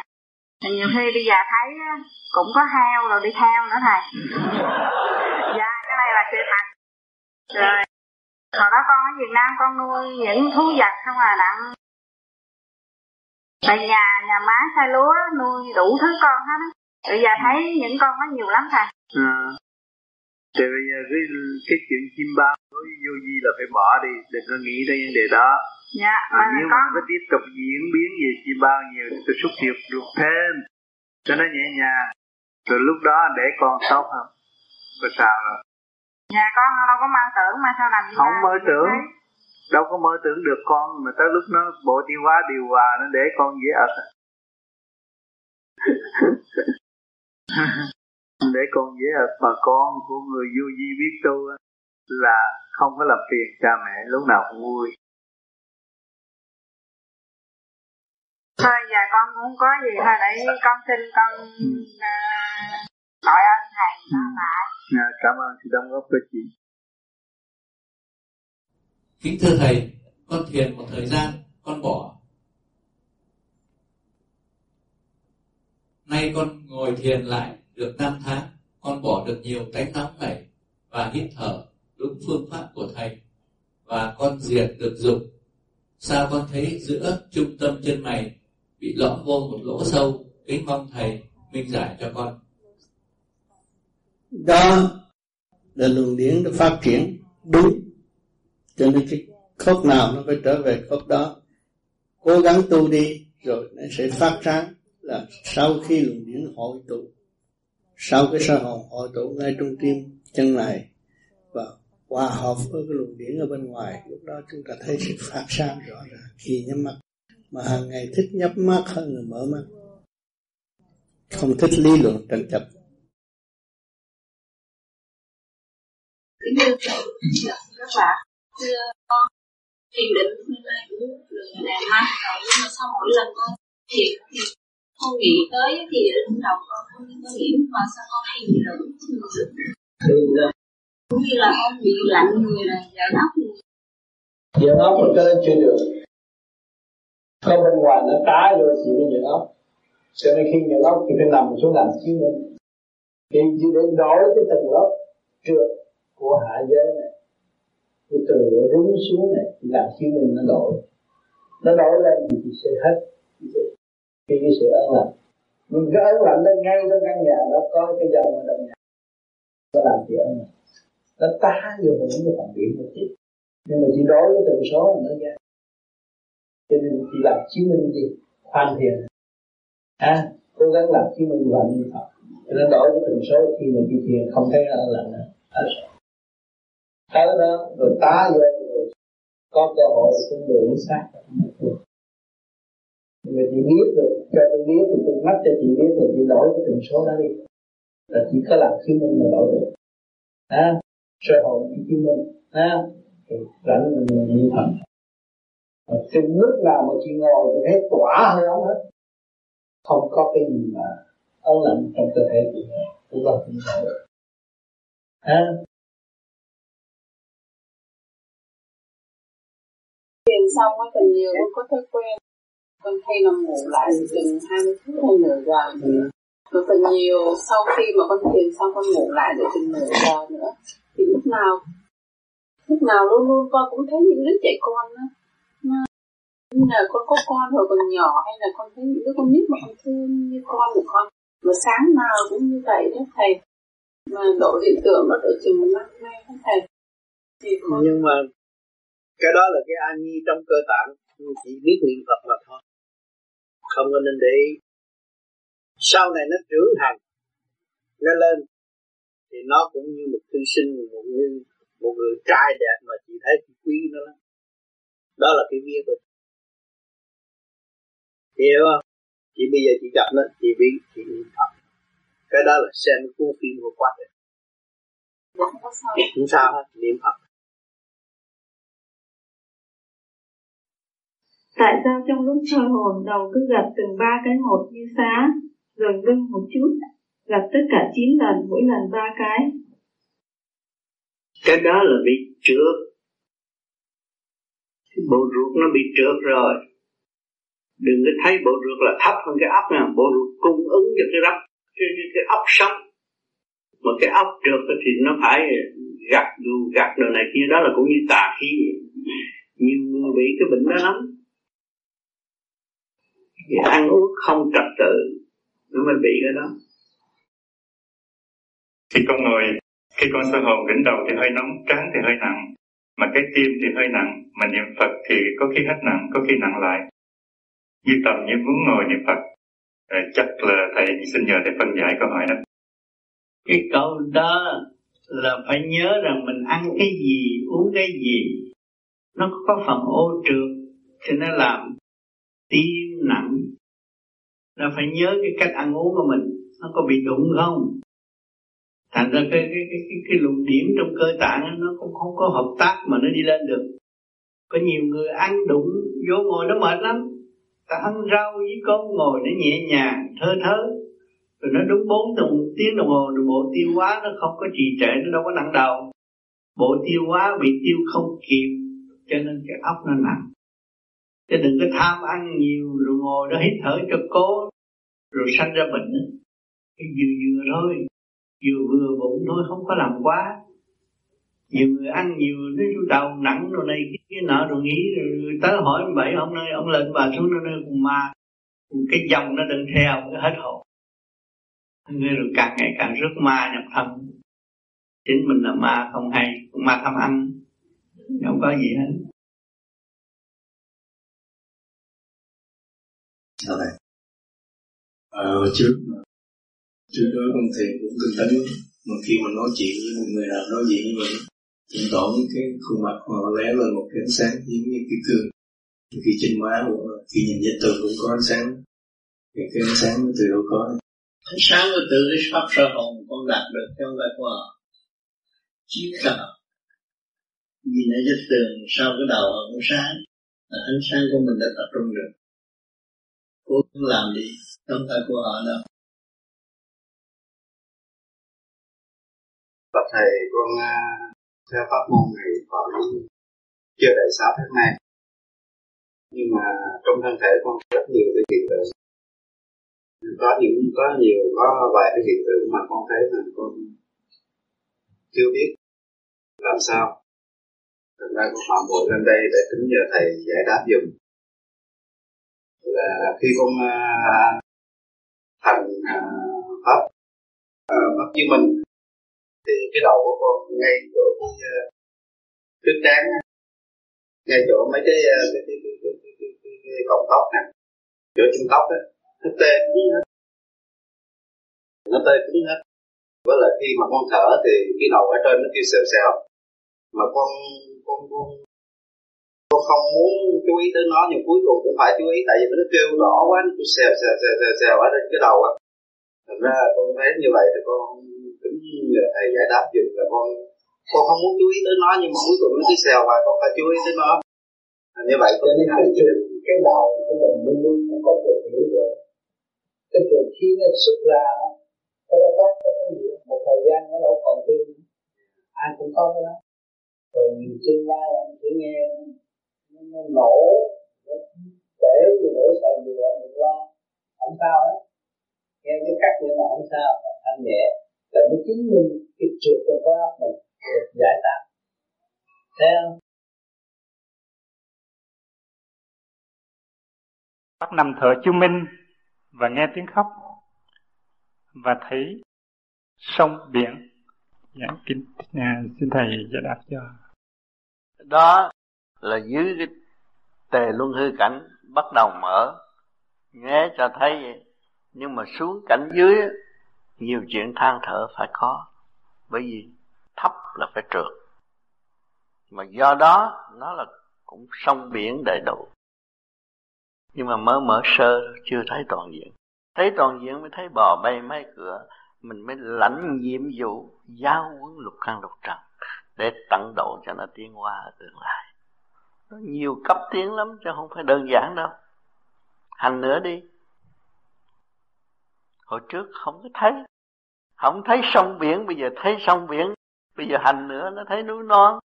Thì nhiều khi bây giờ thấy cũng có heo rồi đi theo nữa thầy. Dạ cái này là sự thật. Rồi hồi đó con ở Việt Nam con nuôi những thú vật không à đặng. Tại nhà nhà má xay lúa nuôi đủ thứ con hết bây giờ thấy những con có nhiều lắm thầy. À. thì bây giờ cái cái chuyện chim bao đối với vô vi là phải bỏ đi đừng có nghĩ tới vấn đề đó. Dạ à, nếu mà nó tiếp tục diễn biến gì chim bao nhiều thì tôi xúc tiệp được thêm. Cho nó nhẹ nhàng. Rồi lúc đó để con tốt không? Có sao rồi nhà con đâu có mơ tưởng mà sao làm gì không mơ tưởng. đâu có mơ tưởng được con mà tới lúc nó bộ tiêu hóa điều hòa nó để con dễ ật [LAUGHS] để con dễ ật mà con của người vô vi biết tu là không có làm phiền cha mẹ lúc nào cũng vui. Thôi giờ con muốn có gì thôi để con xin con uh, ơn thầy nó lại à, cảm ơn sự đóng góp của chị. Kính thưa thầy con thiền một thời gian con bỏ. Nay con ngồi thiền lại được 5 tháng con bỏ được nhiều tánh nóng này và hít thở đúng phương pháp của thầy và con diệt được dục. Sao con thấy giữa trung tâm chân mày bị lõm vô một lỗ sâu kính mong thầy minh giải cho con đó là luồng điển nó phát triển đúng. Cho nên cái khúc nào nó phải trở về khớp đó. Cố gắng tu đi rồi nó sẽ phát sáng là sau khi luồng điển hội tụ. Sau cái sơ hồn hội tụ ngay trung tim, chân này và hòa hợp với cái luồng điển ở bên ngoài, lúc đó chúng ta thấy sự phát sáng rõ ràng, khi nhắm mắt. Mà hàng ngày thích nhắm mắt hơn là mở mắt. Không thích lý luận tranh chấp. Kính thưa các bạn thưa con thiền định hôm nay cũng được làm ha. Rồi, nhưng mà sau mỗi lần con thiền thì con nghĩ tới thì định đầu con không có nghĩ mà sao con hay bị người cũng như là con bị lạnh người là giải nóng người Dưỡng ốc mà cái chưa được. Có bên ngoài nó tá rồi thì mới dưỡng ốc Cho nên khi dưỡng ốc thì phải nằm xuống làm chiếu Thì chỉ để đổi cái tầng lớp, trượt của hạ giới này. Cái từ nó rúng xuống này thì làm chiếu mình nó đổi. Nó đổi lên thì sẽ hết. Khi cái sự ân lạnh mình cái ân lạnh lên ngay trong căn nhà nó có cái dòng ở trong nhà. Nó làm gì ân lạnh Nó tá vô những cái phần điểm của chị. Nhưng mà chỉ đối với từng số là nó ra. Cho nên chỉ làm chứng minh đi. Khoan thiền. À, cố gắng làm chứng minh và niệm phật. Cho nên đổi với tần số khi mình đi thiền không thấy nó lạnh nữa tới đó rồi tá vô rồi có cơ hội cũng đường sát. Nhưng người chị biết được cho tôi biết thì tôi mắt cho chị biết được chị đổi cái tần số đó đi. Là chỉ có làm chứng minh là đổi được. À, sơ hồn chỉ chứng minh. À, rảnh mình niệm phật trên nước nào mà chị ngồi thì thấy tỏa hơi ấm hết. Không có cái gì mà ấn lạnh trong cơ thể chị. Cũng là không thể được. Xong á thì nhiều con có thói quen. Con hay nằm ngủ lại chừng 20 phút hay nửa giờ. Nữa rồi phần nhiều sau khi mà con thiền xong con ngủ lại được chừng nửa giờ nữa thì lúc nào lúc nào luôn luôn con cũng thấy những đứa trẻ con nó như là con có con hồi còn nhỏ hay là con thấy những đứa con nít mà con thương như con của con. Mà sáng nào cũng như vậy đó thầy. Mà độ hiện tượng nó độ chừng một năm nay đó thầy. Thì con... nhưng mà cái đó là cái an nhi trong cơ tạng. Chỉ biết niệm phật mà thôi. Không có nên để ý. Sau này nó trưởng thành nó lên thì nó cũng như một thư sinh một như một người trai đẹp mà chị thấy chị quý nó lắm. Đó là cái vía của chị. Hiểu không? Chị bây giờ chị gặp nó chị biết chị niệm phật cái đó là xem cuốn phim của quá trình không sao hết niệm phật Tại sao trong lúc chơi hồn đầu cứ gặp từng ba cái một như xá, rồi ngưng một chút, gặp tất cả chín lần, mỗi lần ba cái. Cái đó là bị trượt. Bộ ruột nó bị trượt rồi. Đừng có thấy bộ ruột là thấp hơn cái ốc nha, bộ ruột cung ứng cho cái ốc, cái, cái, cái ốc sống. Mà cái ốc trượt thì nó phải gặt dù gặt đồ này kia đó là cũng như tà khí. Nhiều người bị cái bệnh đó lắm thì ăn uống không trật tự nó mới bị cái đó. Khi con ngồi khi con soi hồn đỉnh đầu thì hơi nóng trán thì hơi nặng mà cái tim thì hơi nặng mà niệm phật thì có khi hết nặng có khi nặng lại. Như tầm như muốn ngồi niệm phật. À, chắc là thầy xin nhờ thầy phân giải câu hỏi đó. Cái câu đó là phải nhớ rằng mình ăn cái gì uống cái gì nó có phần ô trượt thì nó làm tim nặng là phải nhớ cái cách ăn uống của mình nó có bị đụng không? Thành ra cái cái cái cái, cái luồng điểm trong cơ tạng nó cũng không có hợp tác mà nó đi lên được. Có nhiều người ăn đụng vô ngồi nó mệt lắm. Ta ăn rau với con ngồi nó nhẹ nhàng thơ thớ. Rồi nó đúng bốn tuần tiếng đồng hồ rồi bộ tiêu hóa nó không có trì trệ nó đâu có nặng đầu. Bộ tiêu hóa bị tiêu không kịp cho nên cái óc nó nặng chứ đừng có tham ăn nhiều rồi ngồi đó hít thở cho cố rồi sanh ra bệnh. Cái vừa vừa thôi. Vừa vừa bụng thôi không có làm quá. Nhiều người ăn nhiều cái chú đầu nặng rồi này cái, cái nọ rồi nghĩ rồi tới hỏi bảy ông nơi ông lên bà xuống nơi cùng ma cái dòng nó đừng theo cái hết hồn. Người rồi càng ngày càng rước ma nhập thân chính mình là ma không hay ma tham ăn không có gì hết. Sao vậy? ờ, trước trước đó con thầy cũng tinh tấn mà khi mà nói chuyện với một người nào nói chuyện với mình thỉnh tỏ cái khuôn mặt họ lé lên một cái ánh sáng giống như cái cương khi trên má khi nhìn vết tường cũng có ánh sáng. Thì cái ánh sáng từ đâu có ánh sáng nó từ cái pháp sơ hồn con đạt được trong đại phải qua chiếu cả nhìn ở vết tường sau cái đầu họ cũng sáng. Là ánh sáng của mình đã tập trung được cô cũng làm đi không phải của họ đâu. Bạch thầy con à, theo pháp môn này khoảng chưa đầy sáu tháng nay. Nhưng mà trong thân thể con rất nhiều cái hiện tượng. Có những, có nhiều, có vài cái hiện tượng mà con thấy là con chưa biết làm sao. Thành ra con phạm bội lên đây để tính nhờ thầy giải đáp dùm là khi con à, thành à, pháp à, pháp chứng minh thì cái đầu của con ngay chỗ cái à, trước trán ngay chỗ mấy à, cái cái cái cái cái, cái, cái, cái, cái cọng tóc nè chỗ chân tóc á nó tê cứng hết. Nó tê cứng hết. Với lại khi mà con thở thì cái đầu ở trên nó kêu sèo sèo mà con con con con không muốn chú ý tới nó nhưng cuối cùng cũng phải chú ý tại vì nó kêu rõ quá nó cứ xèo xèo xèo xèo, xèo ở trên cái đầu á. Thành ra con thấy như vậy thì con tính nhờ thầy giải đáp dùm là con con không muốn chú ý tới nó nhưng mà cuối cùng nó cứ xèo và con phải chú ý tới nó. À, như vậy con nên cái cái đầu của mình luôn luôn có thể hiểu được. Cái trường khi nó xuất ra cái đó tốt cái gì một thời gian nó đâu còn tin ai cũng có cái đó. Rồi nhiều tương lai là mình nghe nó, nổ để rồi nổ sợ gì mình lo. Không sao hết. Nghe cái cách như mà không sao mà thanh nhẹ. Là nó chứng minh cái trượt trong cái óc mình được giải tán. Thấy không? Bắt nằm thở chú minh và nghe tiếng khóc và thấy sông biển. Dạ kính à, xin thầy giải đáp cho. Đó là dưới cái tề luân hư cảnh bắt đầu mở, nghe cho thấy vậy. Nhưng mà xuống cảnh dưới, nhiều chuyện than thở phải có. Bởi vì thấp là phải trượt. Mà do đó, nó là cũng sông biển đầy đủ. Nhưng mà mới mở sơ, chưa thấy toàn diện. Thấy toàn diện mới thấy bò bay mấy cửa, mình mới lãnh nhiệm vụ giáo huấn lục căn lục trần để tận độ cho nó tiến qua ở tương lai nó nhiều cấp tiến lắm chứ không phải đơn giản đâu. Hành nữa đi. Hồi trước không có thấy. Không thấy sông biển bây giờ thấy sông biển. Bây giờ hành nữa nó thấy núi non.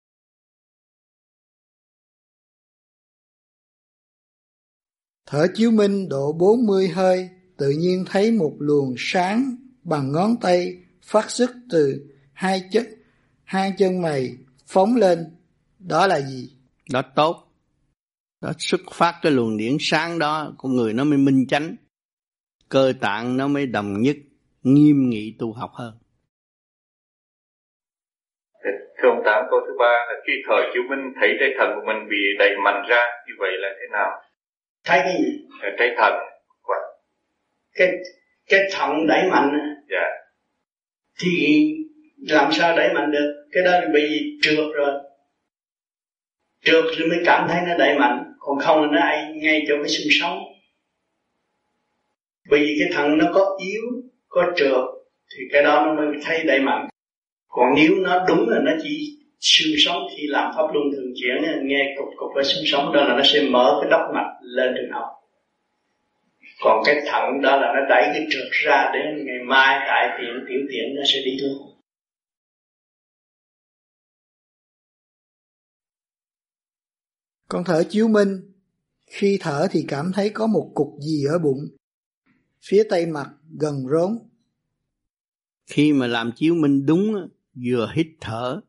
Thở chiếu minh độ 40 hơi, tự nhiên thấy một luồng sáng bằng ngón tay phát xuất từ hai chân hai chân mày phóng lên. Đó là gì? Đó tốt. Đó xuất phát cái luồng điển sáng đó, con người nó mới minh chánh. Cơ tạng nó mới đồng nhất, nghiêm nghị tu học hơn. Thưa ông Tám, câu thứ ba là khi thời chiếu minh thấy trái thần của mình bị đầy mạnh ra, như vậy là thế nào? thấy cái gì trái thần cái cái thận đẩy mạnh dạ thì làm sao đẩy mạnh được cái đó bị trượt rồi trượt thì mới cảm thấy nó đẩy mạnh. Còn không là nó ai ngay chỗ cái xương sống. Bởi vì cái thận nó có yếu, có trượt, thì cái đó nó mới thấy đẩy mạnh. Còn nếu nó đúng là nó chỉ xương sống khi làm pháp luân thường chuyển, nghe cục cục với xương sống, đó là nó sẽ mở cái đốc mạch lên trên học. Còn cái thận đó là nó đẩy cái trượt ra để ngày mai cải thiện, tiểu tiện nó sẽ đi luôn Con thở chiếu minh, khi thở thì cảm thấy có một cục gì ở bụng, phía tây mặt gần rốn. Khi mà làm chiếu minh đúng, vừa hít thở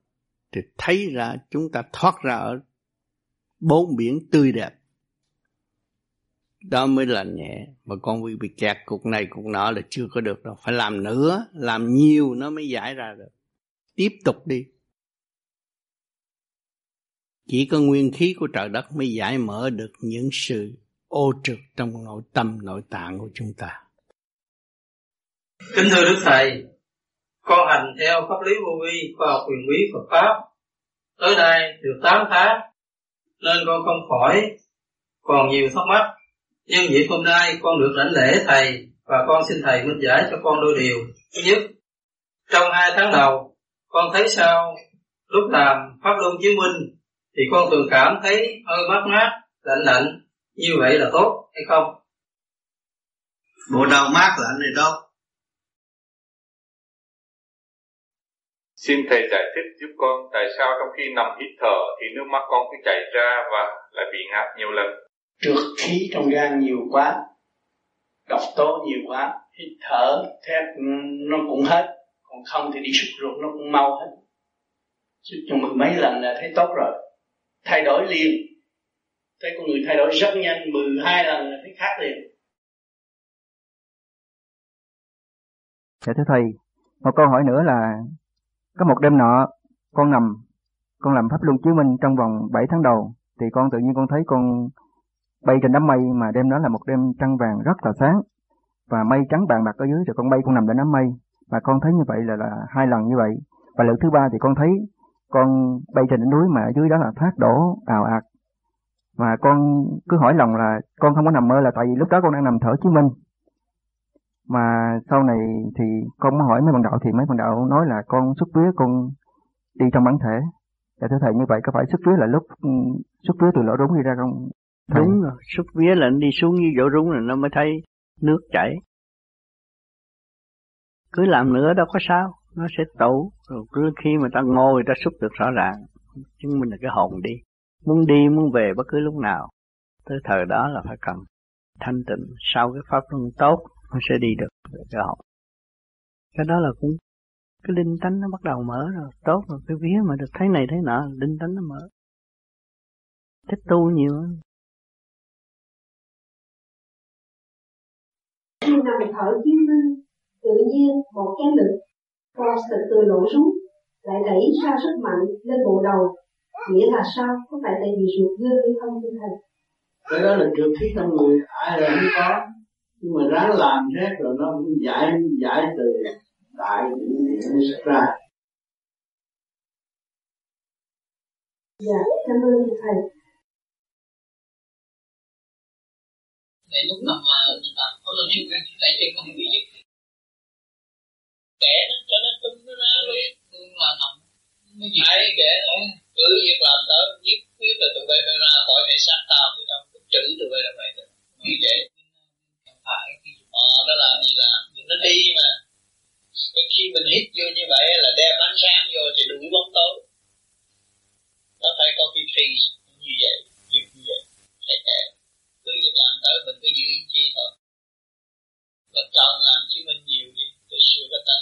thì thấy ra chúng ta thoát ra ở bốn biển tươi đẹp. Đó mới là nhẹ mà con bị bị kẹt cục này cục nọ là chưa có được đâu. Phải làm nữa làm nhiều nó mới giải ra được. Tiếp tục đi chỉ có nguyên khí của trời đất mới giải mở được những sự ô trực trong nội tâm, nội tạng của chúng ta. Kính thưa đức thầy, con hành theo pháp lý vô vi và quyền quý Phật pháp. Tới nay được 8 tháng, nên con không khỏi còn nhiều thắc mắc. Nhưng vậy hôm nay con được lãnh lễ thầy và con xin thầy minh giải cho con đôi điều. Thứ nhất, trong hai tháng đầu, con thấy sao lúc làm pháp luân chứng minh thì con thường cảm thấy hơi mát mát lạnh lạnh như vậy là tốt hay không bộ đầu mát lạnh này đâu Xin Thầy giải thích giúp con tại sao trong khi nằm hít thở thì nước mắt con cứ chảy ra và lại bị ngạt nhiều lần. Trượt khí trong gan nhiều quá, độc tố nhiều quá, hít thở thét nó cũng hết, còn không thì đi sụt ruột nó cũng mau hết. Sụt cho mười mấy lần là thấy tốt rồi. Thay đổi liền. Thấy con người thay đổi rất nhanh, 12 lần là thấy khác liền. Dạ thưa thầy, một câu hỏi nữa là có một đêm nọ, con nằm, con làm pháp luân chiếu minh trong vòng 7 tháng đầu, thì con tự nhiên con thấy con bay trên đám mây mà đêm đó là một đêm trăng vàng rất là sáng và mây trắng bàn bạc ở dưới rồi con bay con nằm trên đám mây và con thấy như vậy là là hai lần như vậy và lần thứ ba thì con thấy con bay trên đỉnh núi mà ở dưới đó là thác đổ, ào ạt. Và con cứ hỏi lòng là con không có nằm mơ là tại vì lúc đó con đang nằm thở chứng minh. Mà sau này thì con mới hỏi mấy bạn đạo thì mấy bạn đạo nói là con xuất vía, con đi trong bản thể. Dạ thưa thầy, như vậy có phải xuất vía là lúc ừ, xuất vía từ lỗ rúng đi ra không? Thầy? đúng rồi, xuất vía là nó đi xuống như lỗ rúng là nó mới thấy nước chảy. Cứ làm nữa đâu có sao nó sẽ tụ rồi cứ khi mà ta ngồi, ta xuất được rõ ràng. Chứng minh là cái hồn đi. Muốn đi, muốn về bất cứ lúc nào. Tới thời đó là phải cần thanh tịnh. Sau cái pháp luân tốt, nó sẽ đi được cái hồn. Cái đó là cũng cái linh tánh nó bắt đầu mở rồi. Tốt rồi, cái vía mà được thấy này, thấy nọ, linh tánh nó mở. Thích tu nhiều khi nằm thở chiếu minh tự nhiên một cái lực con từ từ nổ xuống lại đẩy ra sức mạnh lên bộ đầu nghĩa là sao? Có phải tại vì ruột dơ hay không thưa thầy? Cái đó là trượt khí trong người ai là không có. Nhưng mà ráng làm hết rồi nó cũng giải giải từ đại nó sẽ ra. Dạ cảm ơn thầy. Tại lúc nằm mà có lần như cái tay chân không bị giật kẻ nó cho nó tung nó ra luôn là nằm. Mới giật kẻ nó. Cứ việc làm tới nhất quyết là tụi bay phải ra khỏi thể xác tao từ trong trữ tụi bay là vậy như vậy. Phải ờ nó làm gì làm nó đi mà. Khi mình hít vô như vậy là đem ánh sáng vô thì đuổi bóng tối. Nó phải có cái phi như vậy việc như vậy. Kệ cứ việc làm tới mình cứ giữ chi thôi. Và cần làm chứ mình nhiều đi để sửa cái tâm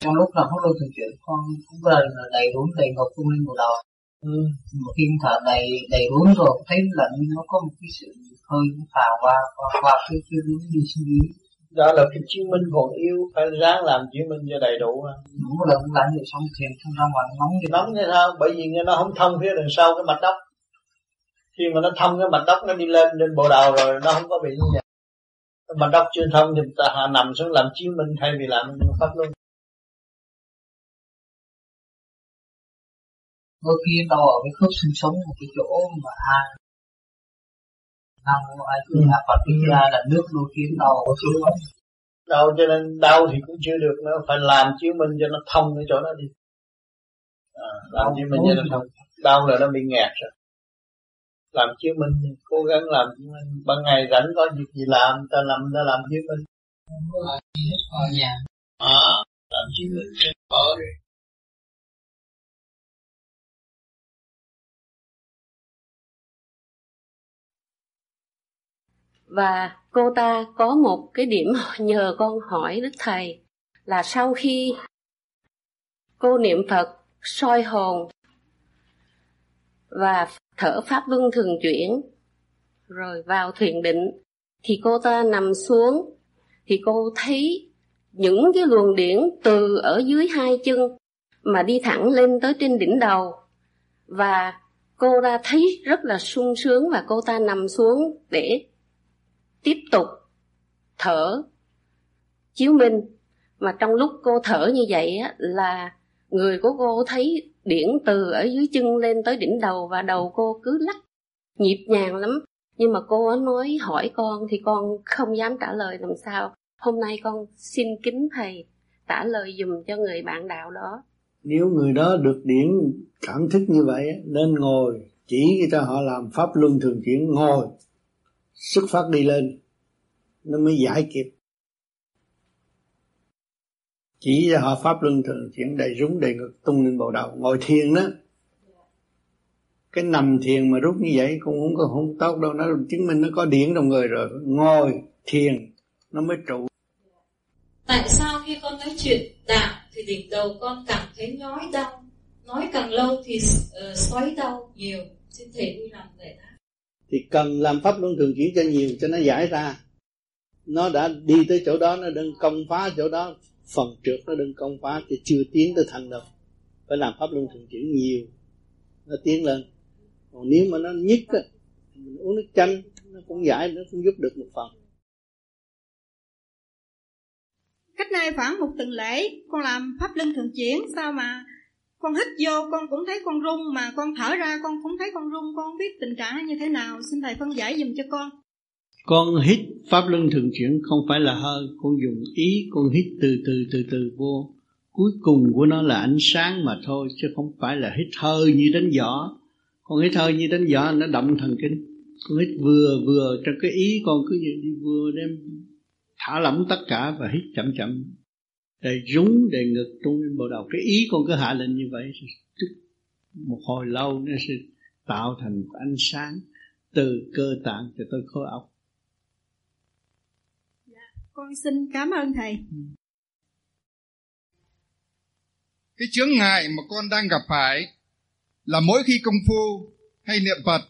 trong lúc làm pháp luân thường chuyển con cũng lần là đầy đúng đầy ngọc tung lên một đầu ừ. mà khi thở đầy đầy đúng rồi thấy lạnh nó có một cái sự hơi phào qua qua qua cái cái đúng đi suy nghĩ. Đó là cái chứng minh còn yêu phải ráng làm chứng minh cho đầy đủ ha. Đúng một lần lạnh thì xong thiền không ra ngoài nóng thì nóng như sao? Bởi vì nó không thông phía đằng sau cái mạch đốc khi mà nó thông cái mạch đốc nó đi lên lên bộ đầu rồi nó không có bị như vậy. Mạch đốc chưa thông thì ta hạ nằm xuống làm chứng minh thay vì làm pháp luôn đôi khi đau ở cái khớp xương sống một cái chỗ mà ai đau ai cứ hạ Phật đi ra là nước đôi khi đau ở chỗ đó đau cho nên đau thì cũng chưa được nữa phải làm chứng minh cho nó thông cái chỗ đó đi. À, làm chứng minh cho nó thông. Đau là nó bị nghẹt rồi làm chứng minh cố gắng làm chứng minh. Ban ngày rảnh có việc gì làm ta làm ta làm chứng minh. Không có gì hết ở nhà à, làm chứng minh ở đi. Và cô ta có một cái điểm [LAUGHS] nhờ con hỏi đức thầy là sau khi cô niệm phật soi hồn và thở pháp luân thường chuyển. Rồi vào thiền định thì cô ta nằm xuống thì cô thấy những cái luồng điển từ ở dưới hai chân mà đi thẳng lên tới trên đỉnh đầu. Và cô ta thấy rất là sung sướng và cô ta nằm xuống để tiếp tục thở chiếu minh mà trong lúc cô thở như vậy á, là người của cô thấy điển từ ở dưới chân lên tới đỉnh đầu và đầu cô cứ lắc, nhịp nhàng lắm. Nhưng mà cô ấy nói hỏi con thì con không dám trả lời làm sao. Hôm nay con xin kính thầy trả lời dùm cho người bạn đạo đó. Nếu người đó được điển cảm thức như vậy, nên ngồi, chỉ cho họ làm pháp luân thường chuyển, ngồi. Xuất phát đi lên, nó mới giải kịp chỉ cho họ pháp luân thường chuyển đầy rúng đầy ngực tung lên bộ đầu. Ngồi thiền đó cái nằm thiền mà rút như vậy cũng không có không tốt đâu. Nó chứng minh nó có điển trong người rồi. Ngồi thiền nó mới trụ. Tại sao khi con nói chuyện đạo thì đỉnh đầu con cảm thấy nhói đau? Nói càng lâu thì uh, xoáy đau nhiều. Xin thầy vui lòng giải đáp. Thì cần làm pháp luân thường chuyển cho nhiều cho nó giải ra. Nó đã đi tới chỗ đó nó đừng công phá chỗ đó phần trượt nó đừng công phá thì chưa tiến tới thành đâu phải làm pháp luân thường chuyển nhiều. Nó tiến lên. Còn nếu mà nó nhức á, mình uống nước chanh, nó cũng giải, nó cũng giúp được một phần. Cách nay khoảng một tuần lễ, con làm pháp luân thường chuyển. Sao mà con hít vô, con cũng thấy con rung mà con thở ra, con cũng thấy con rung con không biết tình trạng như thế nào. Xin thầy phân giải dùm cho con con hít pháp luân thường chuyển không phải là hơi, con dùng ý, con hít từ từ từ từ vô. Cuối cùng của nó là ánh sáng mà thôi, chứ không phải là hít hơi như đánh giỏ. Con hít hơi như đánh giỏ, nó động thần kinh. Con hít vừa vừa, trong cái ý con cứ như đi vừa đem thả lỏng tất cả và hít chậm chậm. Để rúng, để ngực trung lên bộ đầu cái ý con cứ hạ lên như vậy một hồi lâu nó sẽ tạo thành ánh sáng từ cơ tạng cho tới khối óc con xin cảm ơn thầy. Cái chướng ngại mà con đang gặp phải là mỗi khi công phu hay niệm phật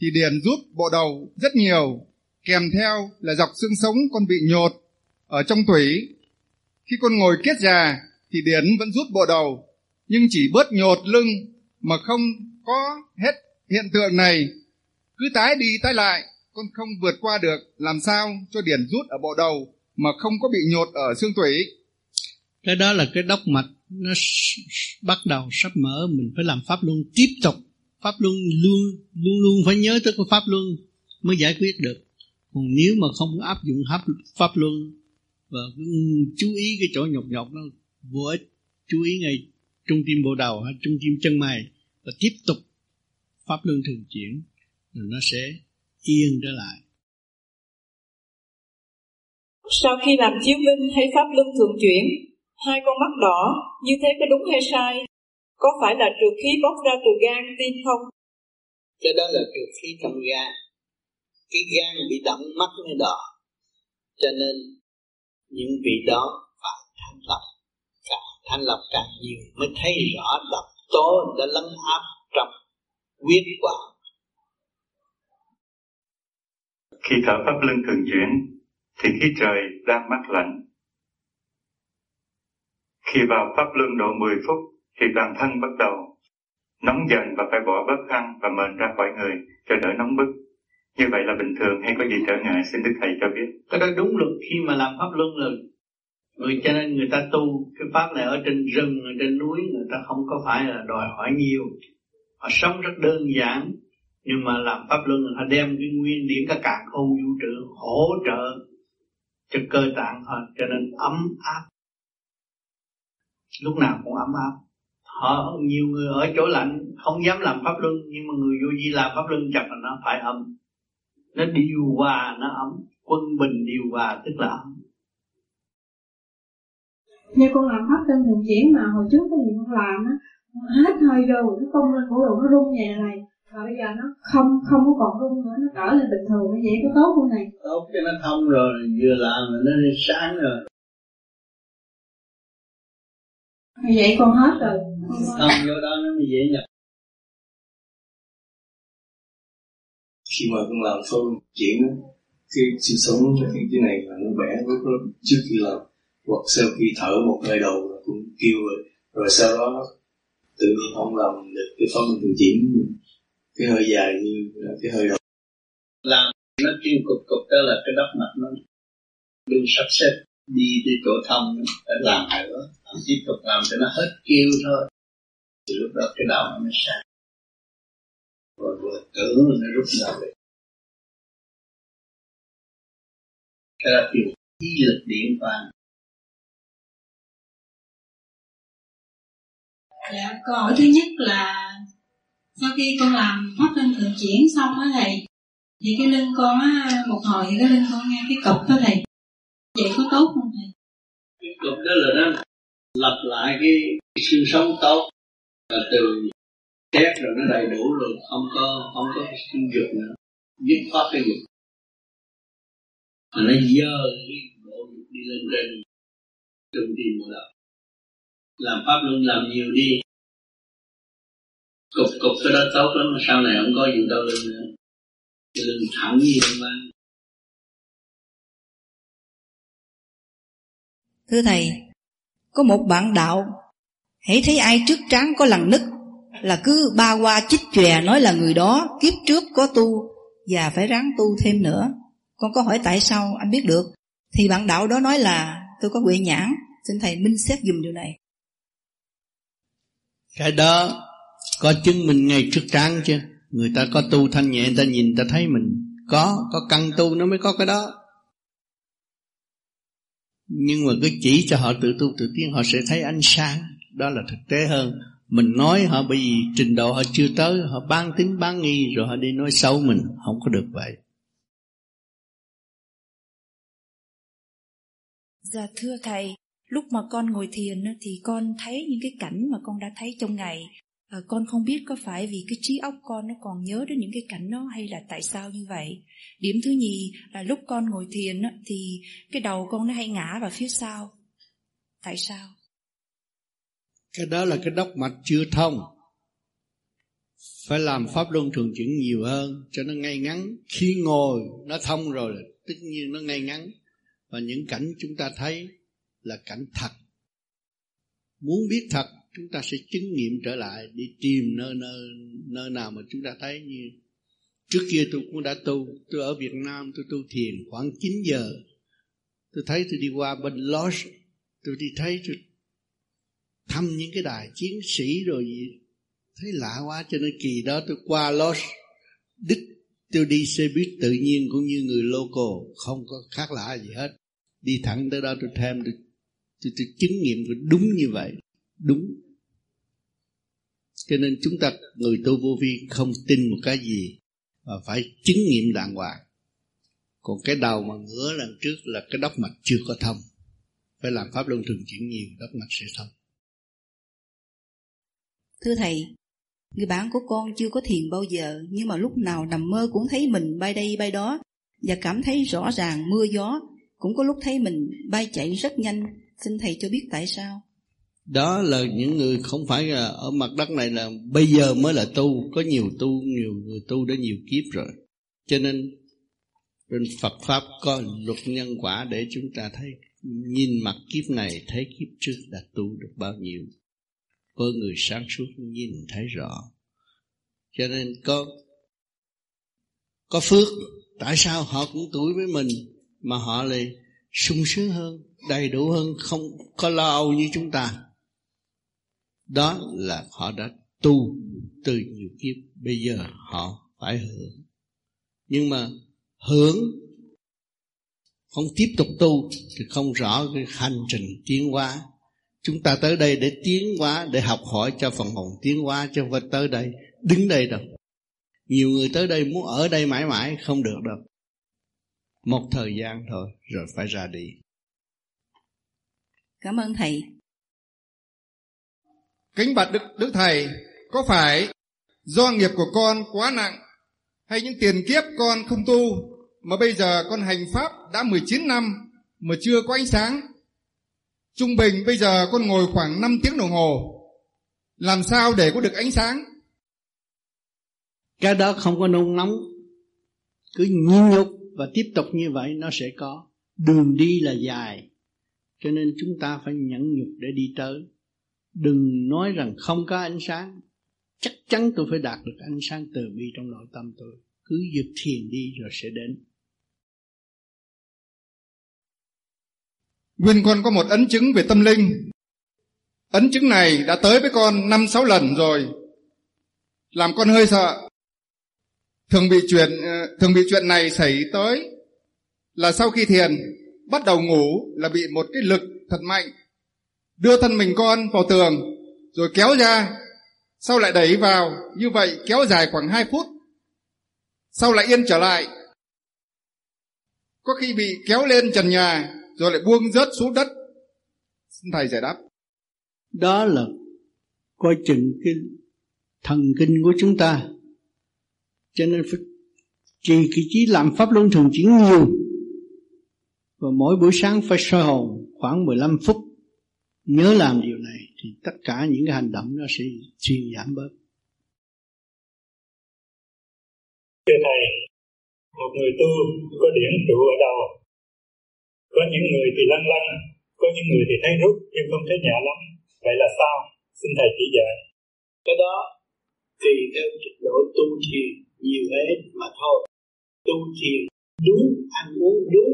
thì điền rút bộ đầu rất nhiều, kèm theo là dọc xương sống con bị nhột ở trong tủy. Khi con ngồi kiết già thì điển vẫn rút bộ đầu, nhưng chỉ bớt nhột lưng mà không có hết hiện tượng này. Cứ tái đi tái lại, con không vượt qua được, làm sao cho điển rút ở bộ đầu? Mà không có bị nhột ở xương tủy. Cái đó là cái đốc mạch, nó bắt đầu sắp mở, mình phải làm pháp luân, tiếp tục pháp luân luôn luôn luôn phải nhớ tới cái pháp luân mới giải quyết được. Còn nếu mà không áp dụng pháp pháp luân và chú ý cái chỗ nhọc nhọc nó vô ích, chú ý ngay trung tim bộ đầu hay trung tim chân mày và tiếp tục pháp luân thường chuyển, rồi nó sẽ yên trở lại sau khi làm chiếu minh hay pháp luân thường chuyển hai con mắt đỏ như thế có đúng hay sai? Có phải là trượt khí bốc ra từ gan tim không? Cái đó là trượt khí trong gan. Cái gan bị động mắt mới đỏ. Cho nên những vị đó phải thanh lọc. Càng thanh lọc càng nhiều mới thấy rõ độc tố đã lấn áp trong huyết quản. Khi thở pháp luân thường chuyển thì khí trời đang mát lạnh. Khi vào pháp luân độ 10 phút, thì toàn thân bắt đầu nóng dần và phải bỏ bớt khăn và mền ra khỏi người cho đỡ nóng bức. Như vậy là bình thường, hay có gì trở ngại? Xin đức thầy cho biết. Cái đó đúng luật. Khi mà làm pháp luân là người, cho nên người ta tu cái pháp này ở trên rừng, ở trên núi, người ta không có phải là đòi hỏi nhiều. Họ sống rất đơn giản, nhưng mà làm pháp luân họ đem cái nguyên điển cả càng không vũ trụ hỗ trợ cho cơ tạng họ cho nên ấm áp. Lúc nào cũng ấm áp. Họ nhiều người ở chỗ lạnh, không dám làm pháp luân, nhưng mà người vô vi làm pháp luân chặt là nó phải ấm. Nó điều hòa, nó ấm. Quân bình điều hòa, tức là ấm. Như con làm pháp luân thường chuyển mà hồi trước cái gì con làm á, hết hơi vô, cái công lên cổ độ nó rung nhẹ này và bây giờ nó không không có còn rung nữa nó trở lên bình thường như vậy có tốt không này? Tốt cho nó thông rồi vừa làm là nó sáng rồi. Vậy con hết rồi. Thông vô đó nó mới dễ nhập. Khi mà con làm phân chuyển cái sự sống cái cái này là nó bẻ rất lắm. Trước khi làm hoặc sau khi thở một hơi đầu là cũng kêu rồi. Rồi sau đó tự nhiên không làm được cái phân thường chuyển cái hơi dài như cái hơi đầu làm nó kêu cục cục đó là cái đốc mặt nó đừng sắp xếp đi đi chỗ thông phải làm nữa tiếp tục làm cho nó hết kêu thôi. Thì lúc đó cái đầu nó mới sáng. Rồi vừa tưởng nó rút ra về cái đó kêu ý lực điện vàng Dạ, câu hỏi thứ nhất là sau khi con làm pháp luân thường chuyển xong á thầy thì cái lưng con á một hồi thì cái lưng con nghe cái cục đó thầy. Vậy có tốt không thầy? Cái cục đó là nó lập lại cái, cái xương sống tốt. Là từ chết rồi nó đầy đủ rồi không có không có sinh dục nữa. Dứt khoát cái dục. Mà nó dơ cái bộ dục đi lên trên trung tim một đầu làm pháp luân làm nhiều đi cục cục cái đó tốt lắm mà sau này không có gì đâu lưng nữa cái lưng thẳng như vậy Thưa Thầy, có một bạn đạo, hãy thấy ai trước trán có lằn nứt, là cứ ba qua chích chòe nói là người đó kiếp trước có tu và phải ráng tu thêm nữa. Con có hỏi tại sao anh biết được? Thì bạn đạo đó nói là tôi có quệ nhãn, xin Thầy minh xét dùm điều này. Cái đó có chứng minh ngay trước trán chứ. Người ta có tu thanh nhẹ, người ta nhìn ta thấy mình. Có, có căn tu nó mới có cái đó. Nhưng mà cứ chỉ cho họ tự tu tự tiến họ sẽ thấy ánh sáng. Đó là thực tế hơn. Mình nói họ bởi vì trình độ họ chưa tới họ ban tính ban nghi rồi họ đi nói xấu mình. Không có được vậy. Dạ thưa thầy, lúc mà con ngồi thiền thì con thấy những cái cảnh mà con đã thấy trong ngày. À, con không biết có phải vì cái trí óc con nó còn nhớ đến những cái cảnh đó hay là tại sao như vậy. Điểm thứ nhì là lúc con ngồi thiền thì cái đầu con nó hay ngã vào phía sau. Tại sao? Cái đó là cái đốc mạch chưa thông. Phải làm pháp luân thường chuyển nhiều hơn cho nó ngay ngắn. Khi ngồi nó thông rồi tất nhiên nó ngay ngắn. Và những cảnh chúng ta thấy là cảnh thật. Muốn biết thật chúng ta sẽ chứng nghiệm trở lại đi tìm nơi nơi nơi nào mà chúng ta thấy như trước kia tôi cũng đã tu. Tôi ở Việt Nam tôi tu thiền khoảng 9 giờ. Tôi thấy tôi đi qua bên Los tôi đi thấy tôi thăm những cái đài chiến sĩ rồi gì. Thấy lạ quá cho nên kỳ đó tôi qua Los đích tôi đi xe buýt tự nhiên cũng như người local không có khác lạ gì hết. Đi thẳng tới đó tôi thêm tôi tôi, tôi chứng nghiệm đúng như vậy đúng cho nên chúng ta, người tu vô vi không tin một cái gì và phải chứng nghiệm đàng hoàng. Còn cái đầu mà ngửa lần trước là cái đốc mạch chưa có thông. Phải làm pháp luân thường chuyển nhiều, đốc mạch sẽ thông. Thưa thầy, người bạn của con chưa có thiền bao giờ, nhưng mà lúc nào nằm mơ cũng thấy mình bay đây bay đó, và cảm thấy rõ ràng mưa gió. Cũng có lúc thấy mình bay chạy rất nhanh. Xin thầy cho biết tại sao? Đó là những người không phải là ở mặt đất này là bây giờ mới là tu. Có nhiều tu, nhiều người tu đã nhiều kiếp rồi. Cho nên trên Phật pháp có luật nhân quả để chúng ta thấy, nhìn mặt kiếp này, thấy kiếp trước đã tu được bao nhiêu. Với người sáng suốt nhìn thấy rõ. Cho nên có có phước. Tại sao họ cũng tuổi với mình mà họ lại sung sướng hơn, đầy đủ hơn, không có lo âu như chúng ta? Đó là họ đã tu từ nhiều kiếp, bây giờ họ phải hưởng. Nhưng mà hưởng, không tiếp tục tu thì không rõ cái hành trình tiến hóa. Chúng ta tới đây để tiến hóa, để học hỏi cho phần hồn tiến hóa, chứ không phải tới đây đứng đây đâu. Nhiều người tới đây muốn ở đây mãi mãi không được đâu. Một thời gian thôi, rồi phải ra đi. Cảm ơn thầy kính bạch đức đức thầy, có phải do nghiệp của con quá nặng hay những tiền kiếp con không tu mà bây giờ con hành pháp đã 19 năm mà chưa có ánh sáng? Trung bình bây giờ con ngồi khoảng 5 tiếng đồng hồ. Làm sao để có được ánh sáng? Cái đó không có nôn nóng. Cứ nhịn nhục và tiếp tục như vậy nó sẽ có. Đường đi là dài, cho nên chúng ta phải nhẫn nhục để đi tới đừng nói rằng không có ánh sáng. Chắc chắn tôi phải đạt được ánh sáng từ bi trong nội tâm tôi. Cứ dược thiền đi rồi sẽ đến. Nguyên con có một ấn chứng về tâm linh. Ấn chứng này đã tới với con năm sáu lần rồi. Làm con hơi sợ. Thường bị chuyện ờ, thường bị chuyện này xảy tới Là sau khi thiền, Bắt đầu ngủ là bị một cái lực thật mạnh Đưa thân mình con vào tường, Rồi kéo ra, Sau lại đẩy vào, Như vậy kéo dài khoảng 2 phút, Sau lại yên trở lại. Có khi bị kéo lên trần nhà, Rồi lại buông rớt xuống đất. Xin Thầy giải đáp. Đó là Coi chừng cái thần kinh của chúng ta. Cho nên phải Trì kỳ trí làm pháp luân thường chuyển nhiều. Và mỗi buổi sáng phải soi hồn Khoảng 15 phút. Nhớ làm điều này Thì tất cả những cái hành động nó sẽ suy giảm bớt. Thưa Thầy Một người tu có điểm trụ ở đâu? Có những người thì lăn lăn Có những người thì thấy rút Nhưng không thấy nhẹ lắm. Vậy là sao? Xin Thầy chỉ dạy. Cái đó tùy theo trình độ tu thiền nhiều hết mà thôi. Tu thiền đúng ăn uống đúng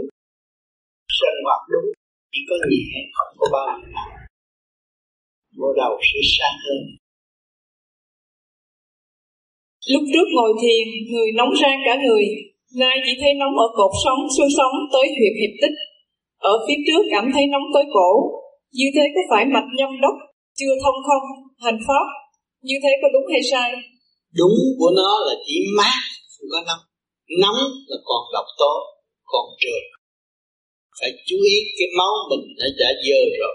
sinh hoạt đúng chỉ có nhẹ không có bao nhiêu bộ đầu sẽ sáng hơn Lúc trước ngồi thiền, người nóng rang cả người, nay chỉ thấy nóng ở cột sống, xương sống tới huyệt hiệp tích. Ở phía trước cảm thấy nóng tới cổ, như thế có phải mạch nhâm đốc, chưa thông không, hành pháp, như thế có đúng hay sai? Đúng của nó là chỉ mát, không có nóng. Nóng là còn độc tố, còn trượt. Phải chú ý cái máu mình nó đã dơ rồi.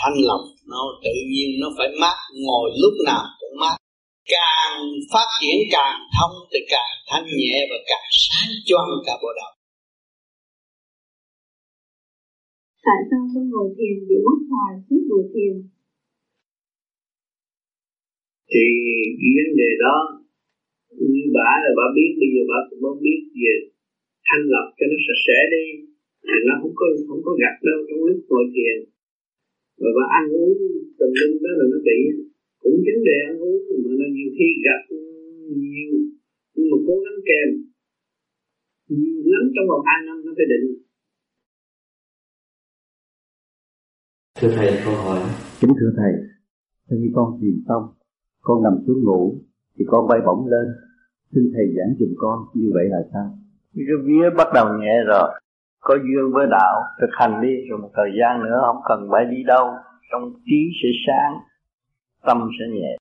Thanh lọc nó tự nhiên nó phải mát, ngồi lúc nào cũng mát. Càng phát triển càng thông thì càng thanh nhẹ và càng sáng choang cả bộ đầu tại sao tôi ngồi thiền bị mất hoài suốt buổi thiền? Thì vấn đề đó như bà là bà biết bây giờ bà cũng không biết về thanh lọc cho nó sạch sẽ đi. Thì nó không có không có gặt đâu trong lúc ngồi thiền và bà ăn uống tùm lum đó là nó bị. Cũng vấn đề ăn uống mà nó nhiều khi gặp nhiều. Nhưng mà cố gắng kèm. Nhiều lắm trong vòng hai năm nó phải định. Thưa thầy câu hỏi. Kính thưa thầy khi con thiền xong con nằm xuống ngủ thì con bay bổng lên. Xin thầy giảng giùm con như vậy là sao? Cái vía bắt đầu nhẹ rồi có duyên với đạo thực hành đi rồi một thời gian nữa không cần phải đi đâu trong trí sẽ sáng tâm sẽ nhẹ.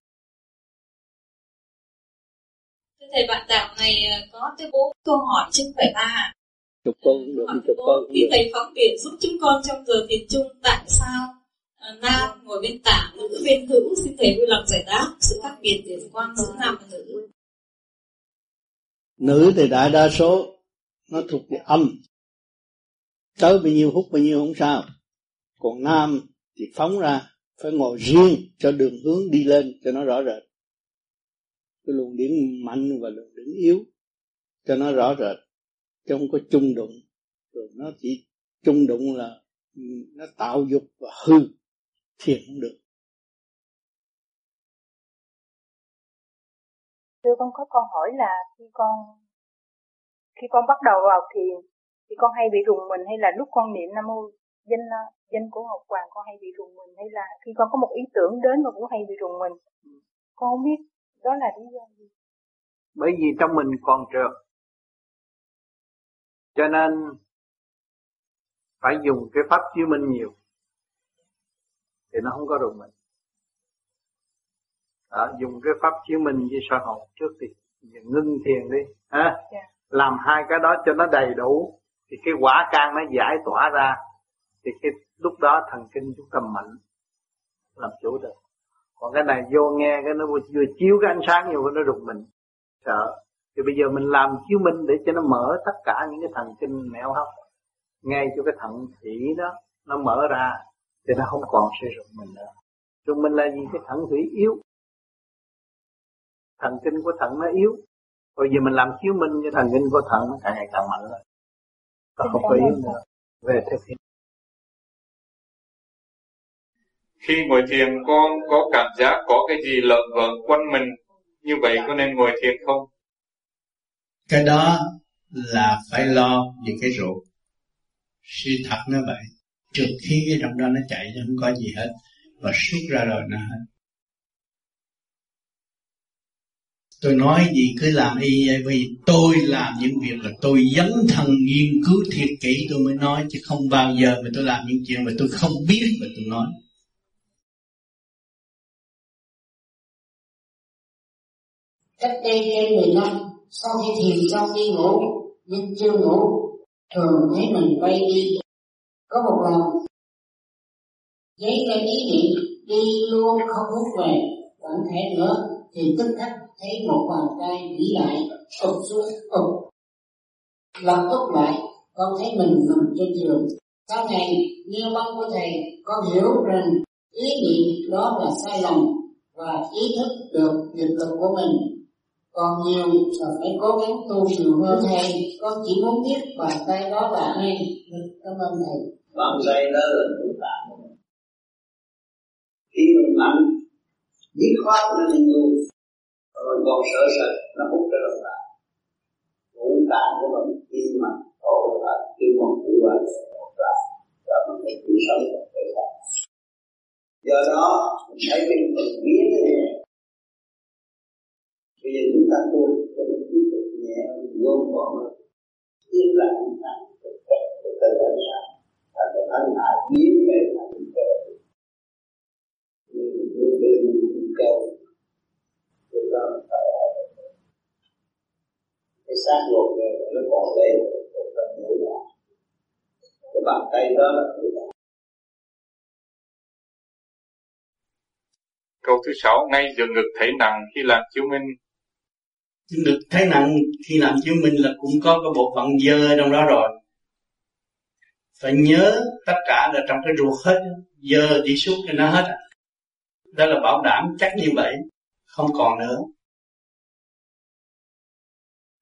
Thưa thầy bạn đạo này ờ, có tới bốn câu hỏi chứ không phải ba chục cũng được chục câu cũng được. thầy phóng biện giúp chúng con trong giờ thiền chung tại sao à, nam ngồi bên tả nữ bên hữu? Xin thầy vui lòng giải đáp sự khác biệt tiền quan giữa nam và nữ. Nữ thì đại đa số nó thuộc về âm tới bao nhiêu hút bao nhiêu không sao. Còn nam thì phóng ra, phải ngồi riêng cho đường hướng đi lên cho nó rõ rệt. Cái luồng điển mạnh và luồng điển yếu cho nó rõ rệt. Chứ không có chung đụng. Rồi nó chỉ chung đụng là ừ, nó tạo dục và hư, thiền không được. Thưa con, có câu hỏi là khi con khi con bắt đầu vào thiền thì con hay bị rùng mình hay là lúc con niệm nam mô danh danh của Ngọc Hoàng con hay bị rùng mình hay là khi con có một ý tưởng đến mà cũng hay bị rùng mình. Con không biết đó là lý do gì. Bởi vì trong mình còn trượt. Cho nên phải dùng cái pháp chiếu minh nhiều thì nó không có rùng mình. Đó, dùng cái pháp chiếu minh với soi hồn trước thì ngưng thiền đi ha? Yeah. Dạ. làm hai cái đó cho nó đầy đủ thì cái quả can nó giải tỏa ra thì cái lúc đó thần kinh chúng ta mạnh làm chủ được. Còn cái này vô nghe cái nó vừa, chiếu cái ánh sáng vô nó rụng mình. Sợ. Thì bây giờ mình làm chiếu minh để cho nó mở tất cả những cái thần kinh mẹo hấp ngay cho cái thận thủy đó nó mở ra thì nó không còn sử dụng mình nữa. Rùng mình là gì? Cái thận thủy yếu. Thần kinh của thận nó yếu. Rồi giờ mình làm chiếu minh cho thần kinh của thận nó càng ngày càng mạnh lên nó không có yếu nữa về thực hiện. Khi ngồi thiền con có cảm giác có cái gì lợn vợn quanh mình như vậy có nên ngồi thiền không? Cái đó là phải lo những cái ruột. Sự thật nó vậy. Trước khi cái trong đó nó chạy nó không có gì hết. Và xuất ra rồi nó hết tôi nói gì cứ làm y vậy. Vì tôi làm những việc là tôi dấn thân nghiên cứu thiệt kỹ, tôi mới nói, chứ không bao giờ mà tôi làm những chuyện mà tôi không biết mà tôi nói. Cách đây trên 10 năm, sau khi thiền xong đi ngủ nhưng chưa ngủ, thường thấy mình bay đi. Có một lần, giấy ra ý niệm, đi luôn không rút về vẫn thể nữa, thì tức khắc thấy một bàn tay vĩ đại, sụp xuống ục lập tức lại, con thấy mình nằm trên giường. Sau này, như băng của thầy, con hiểu rằng ý niệm đó là sai lầm và ý thức được nghiệp lực của mình. Còn nhiều là phải cố gắng tu nhiều hơn thầy. Con chỉ muốn biết bàn tay đó là ai. Cảm ơn thầy. Bàn tay đó là nội tạng khi mình mạnh biết khoát nó lên vẫn còn sợ sệt nó hút ra nội tạng ngũ tạng của mình tim mà tổ là tim tự của là và mình phải cứu sống để do đó, mình thấy cái phần biến này. Bây giờ chúng ta tu cho mình tiếp tục nhẹ gom gọn yên lặng thành thực tế từ từ đến sáng và từ thân hạ biến về thành cơ nhưng những bên những câu chúng ta phải cái xác lột về nó còn đây một phần mũi lại. Cái bàn tay đó là mũi lại. Câu thứ sáu, ngay giờ ngực thấy nặng khi làm chiếu minh. Chứng được thấy nặng khi làm chứng minh là cũng có cái bộ phận dơ trong đó rồi. Phải nhớ tất cả là trong cái ruột hết dơ đi suốt cho nó hết. Đó là bảo đảm chắc như vậy không còn nữa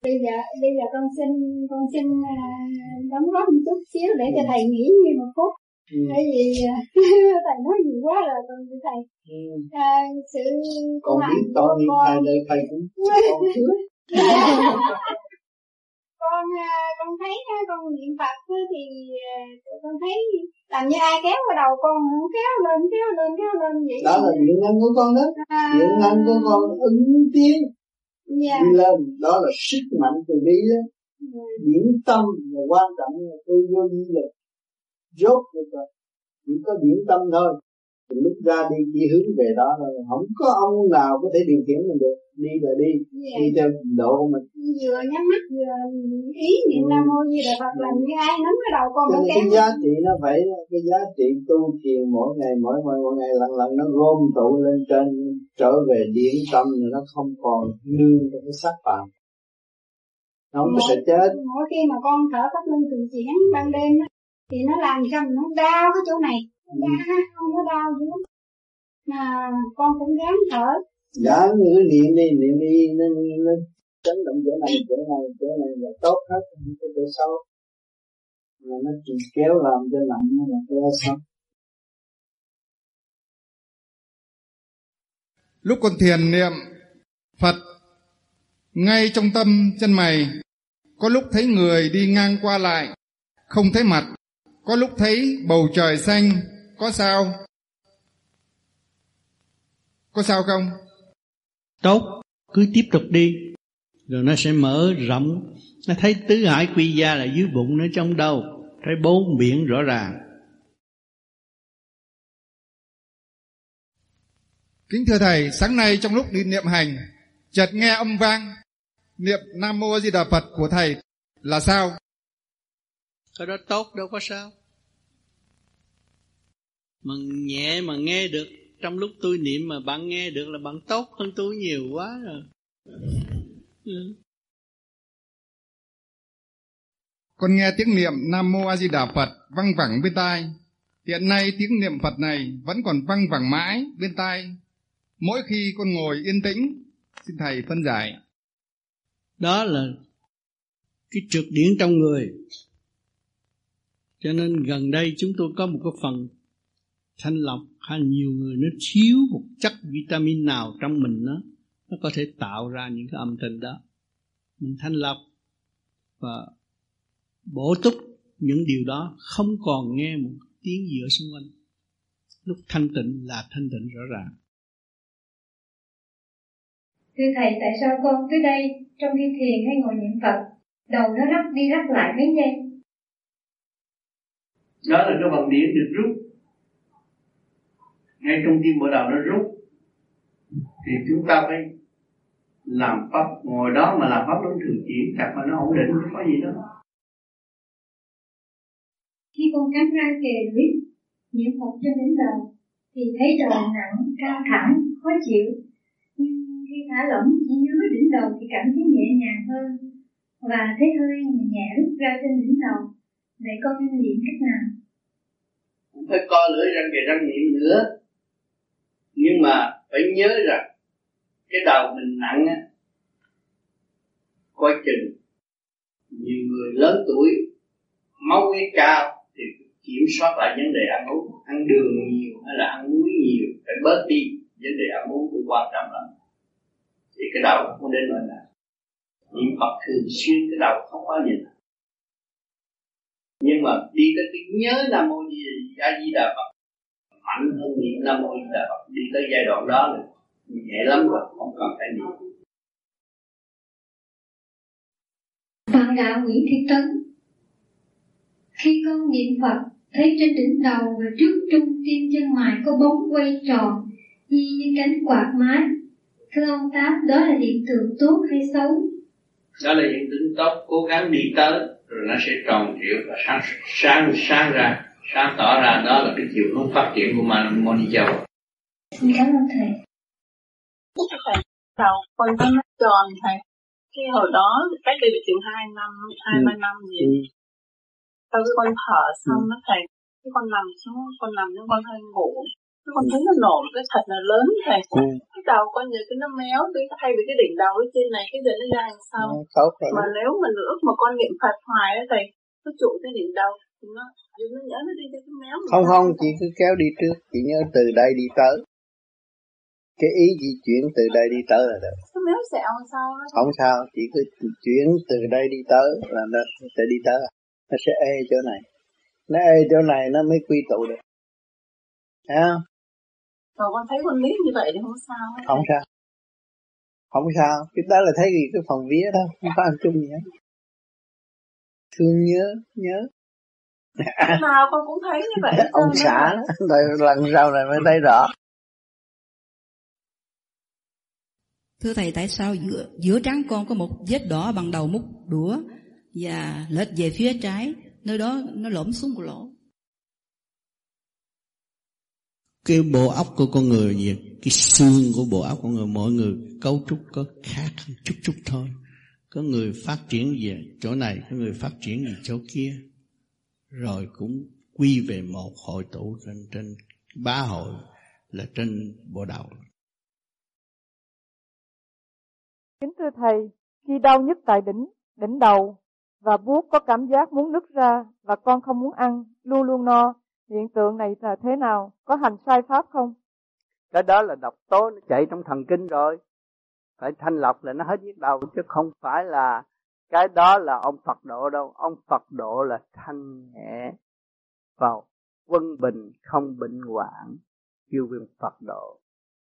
bây giờ bây giờ con xin con xin uh, đóng góp một chút xíu để cho thầy nghĩ một phút. Ừ. bởi vì [LAUGHS] thầy nói nhiều quá rồi con thầy? Ừ. à, sự con biết bao nhiêu thầy đây thầy cũng [LAUGHS] [LAUGHS] con à, con thấy con niệm phật thì à, con thấy làm như ai kéo vào đầu con kéo lên kéo lên kéo lên vậy đó là điện năng của con đó. À... điện năng của con ứng tiến yeah. đi lên đó là sức mạnh từ bi đó ừ. điển tâm là quan trọng là tư vô vi là rốt được rồi chỉ có điển tâm thôi lúc ra đi chỉ hướng về đó rồi không có ông nào có thể điều khiển mình được. Đi là đi. Yeah. đi theo độ của mình. Vừa nhắm mắt vừa ý niệm nam mô như là phật làm như ai nắm cái đầu con Cho cái giá trị nó phải cái giá trị tu thiền mỗi ngày mỗi mỗi mỗi ngày lần lần nó gom tụ lên trên trở về điển tâm rồi nó không còn nương trong cái sắc phạm. Nó không sẽ chết. mỗi khi mà con thở pháp luân thường chuyển ban đêm thì nó làm cho nó đau cái chỗ này dạ không có đau hết mà con cũng dám thở. Dạ như niệm đi niệm đi nó nó chấn động chỗ này chỗ này chỗ này là tốt hết cái chỗ sâu mà nó chỉ kéo làm cho nặng là kéo xong lúc con thiền niệm Phật ngay trong tâm chân mày có lúc thấy người đi ngang qua lại không thấy mặt có lúc thấy bầu trời xanh có sao? Có sao không? Tốt, cứ tiếp tục đi. Rồi nó sẽ mở rộng. Nó thấy tứ hải quy gia là dưới bụng nó trong đâu. Thấy bốn biển rõ ràng. Kính thưa Thầy, sáng nay trong lúc đi niệm hành, chợt nghe âm vang, niệm Nam Mô A Di Đà Phật của Thầy là sao? Cái đó tốt đâu có sao mà nhẹ mà nghe được trong lúc tôi niệm mà bạn nghe được là bạn tốt hơn tôi nhiều quá rồi. Ừ. con nghe tiếng niệm nam mô a di đà phật văng vẳng bên tai. Hiện nay tiếng niệm phật này vẫn còn văng vẳng mãi bên tai. Mỗi khi con ngồi yên tĩnh xin thầy phân giải. Đó là cái trượt điển trong người. Cho nên gần đây chúng tôi có một cái phần thanh lọc hay nhiều người nó thiếu một chất vitamin nào trong mình nó nó có thể tạo ra những cái âm thanh đó. Mình thanh lọc và bổ túc những điều đó không còn nghe một tiếng gì ở xung quanh. Lúc thanh tịnh là thanh tịnh rõ ràng. Thưa thầy tại sao con tới đây trong khi thiền hay ngồi niệm phật? Đầu nó lắc đi lắc lại mấy giây đó là cái vòng điển được rút ngay trong tim bộ đầu nó rút thì chúng ta phải làm pháp. Ngồi đó mà làm pháp luân thường chuyển chặt mà nó ổn định không có gì đó. Khi con cắn răng kề lưỡi niệm phật trên đỉnh đầu thì thấy đầu nặng căng thẳng khó chịu. Nhưng khi thả lỏng chỉ nhớ đỉnh đầu thì cảm thấy nhẹ nhàng hơn và thấy hơi nhẹ nhẹ lúc ra trên đỉnh đầu vậy con nên niệm cách nào? Phải co lưỡi răng kề răng niệm nữa nhưng mà phải nhớ rằng cái đầu mình nặng á, coi chừng nhiều người lớn tuổi máu huyết cao thì kiểm soát lại vấn đề ăn uống. Ăn đường nhiều hay là ăn muối nhiều, phải bớt đi vấn đề ăn uống cũng quan trọng lắm. Thì cái đầu cũng đến nỗi nào? Niệm phật thường xuyên cái đầu không có gì nhưng mà đi tới cái nhớ nam mô di a di đà phật mạnh hơn niệm nam mô di đà phật đi tới giai đoạn đó là nhẹ lắm rồi không cần phải niệm bạn đạo Nguyễn Thị Tấn khi con niệm Phật thấy trên đỉnh đầu và trước trung tim chân mày có bóng quay tròn y như cánh quạt mái. Thưa ông tám đó là hiện tượng tốt hay xấu? Đó là hiện tượng tốt cố gắng đi tới rồi nó sẽ tròn trịa và sáng sáng sáng ra sáng tỏ ra đó là cái chiều hướng phát triển của Man Moni Châu. Xin cảm ơn thầy. Thầy, đầu con thấy mắt tròn thầy. Khi hồi đó cách đây bị chừng hai năm, hai ba ừ. năm gì. Ừ. Sau khi con thở xong ừ. đó thầy, cái con nằm xuống, con nằm nhưng con hơi ngủ. Cái con thấy nó nổi cái thật là lớn thầy. Ừ. Cái đầu con giờ cái nó méo, cái thay vì cái đỉnh đầu ở trên này, cái giờ nó ra đằng sau. Ừ, mà nếu mà nữa mà con niệm Phật hoài á thầy, nó trụ cái đỉnh đầu nó không không chị cứ kéo đi trước chị nhớ từ đây đi tới. Cái ý di chuyển từ đây đi tới là được. Cái méo sẹo sao không sao chỉ cứ chuyển từ đây đi tới là nó sẽ đi tới. Nó sẽ ê chỗ này. Nó ê chỗ này nó mới quy tụ được. Thấy không? Rồi con thấy con lý như vậy thì không sao hết. không sao. Không sao. Cái đó là thấy gì? Cái phần vía đó. Không có ăn chung gì hết. Thương nhớ nhớ nào [LAUGHS] con cũng thấy như vậy ông xã lần sau này mới thấy rõ Thưa Thầy, tại sao giữa, giữa trán con có một vết đỏ bằng đầu mút đũa và lệch về phía trái, nơi đó nó lõm xuống của lỗ? Cái bộ óc của con người gì? Cái xương của bộ óc của người, mỗi người cấu trúc có khác chút chút thôi. Có người phát triển về chỗ này, có người phát triển về chỗ kia. Rồi cũng quy về một hội tụ trên, trên bá hội là trên bộ đầu. Kính thưa Thầy, khi đau nhức tại đỉnh, đỉnh đầu và buốt có cảm giác muốn nứt ra và con không muốn ăn, luôn luôn no, hiện tượng này là thế nào? Có hành sai pháp không? Cái đó là độc tố nó chạy trong thần kinh rồi. Phải thanh lọc là nó hết nhức đầu chứ không phải là cái đó là ông Phật độ đâu. Ông Phật độ là thanh nhẹ vào quân bình, không bệnh hoạn kêu viên Phật độ.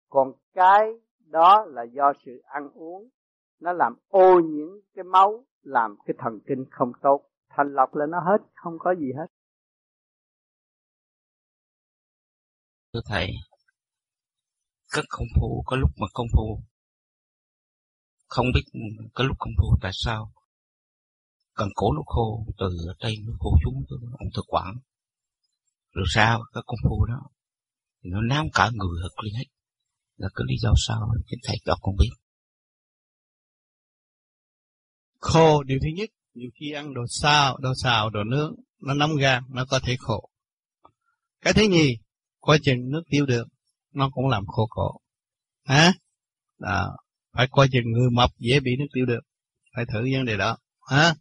Còn cái đó là do sự ăn uống nó làm ô nhiễm cái máu, làm cái thần kinh không tốt thành lọc là nó hết, không có gì hết thưa thầy cất công phu có lúc mà công phu không biết, có lúc công phu tại sao cần cổ nó khô, từ tay nó khô xuống từ ông thực quản rồi sao cái công phu đó, thì nó nám cả người hực lên hết. Là cái lý do sao chính thầy cho con biết. Khô, điều thứ nhất, nhiều khi ăn đồ xào đồ xào, đồ nướng, nó nóng gan, nó có thể khô cái thứ nhì quá chừng nước tiêu được, nó cũng làm khô cổ. Hả? Đó. phải coi chừng người mập dễ bị nước tiêu được, phải thử vấn đề đó. Hả?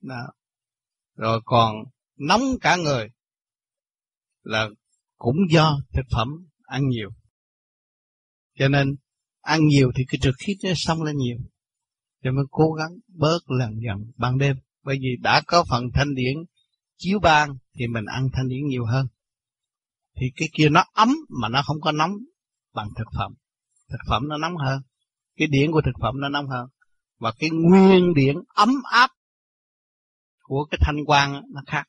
Đó. rồi còn nóng cả người là cũng do thực phẩm ăn nhiều. Cho nên ăn nhiều thì cái trực khí nó xong lên nhiều. Cho nên cố gắng bớt lần dần ban đêm. Bởi vì đã có phần thanh điển chiếu ban thì mình ăn thanh điển nhiều hơn. Thì cái kia nó ấm mà nó không có nóng bằng thực phẩm. Thực phẩm nó nóng hơn. Cái điển của thực phẩm nó nóng hơn. Và cái nguyên điển ấm áp của cái thanh quan nó khác.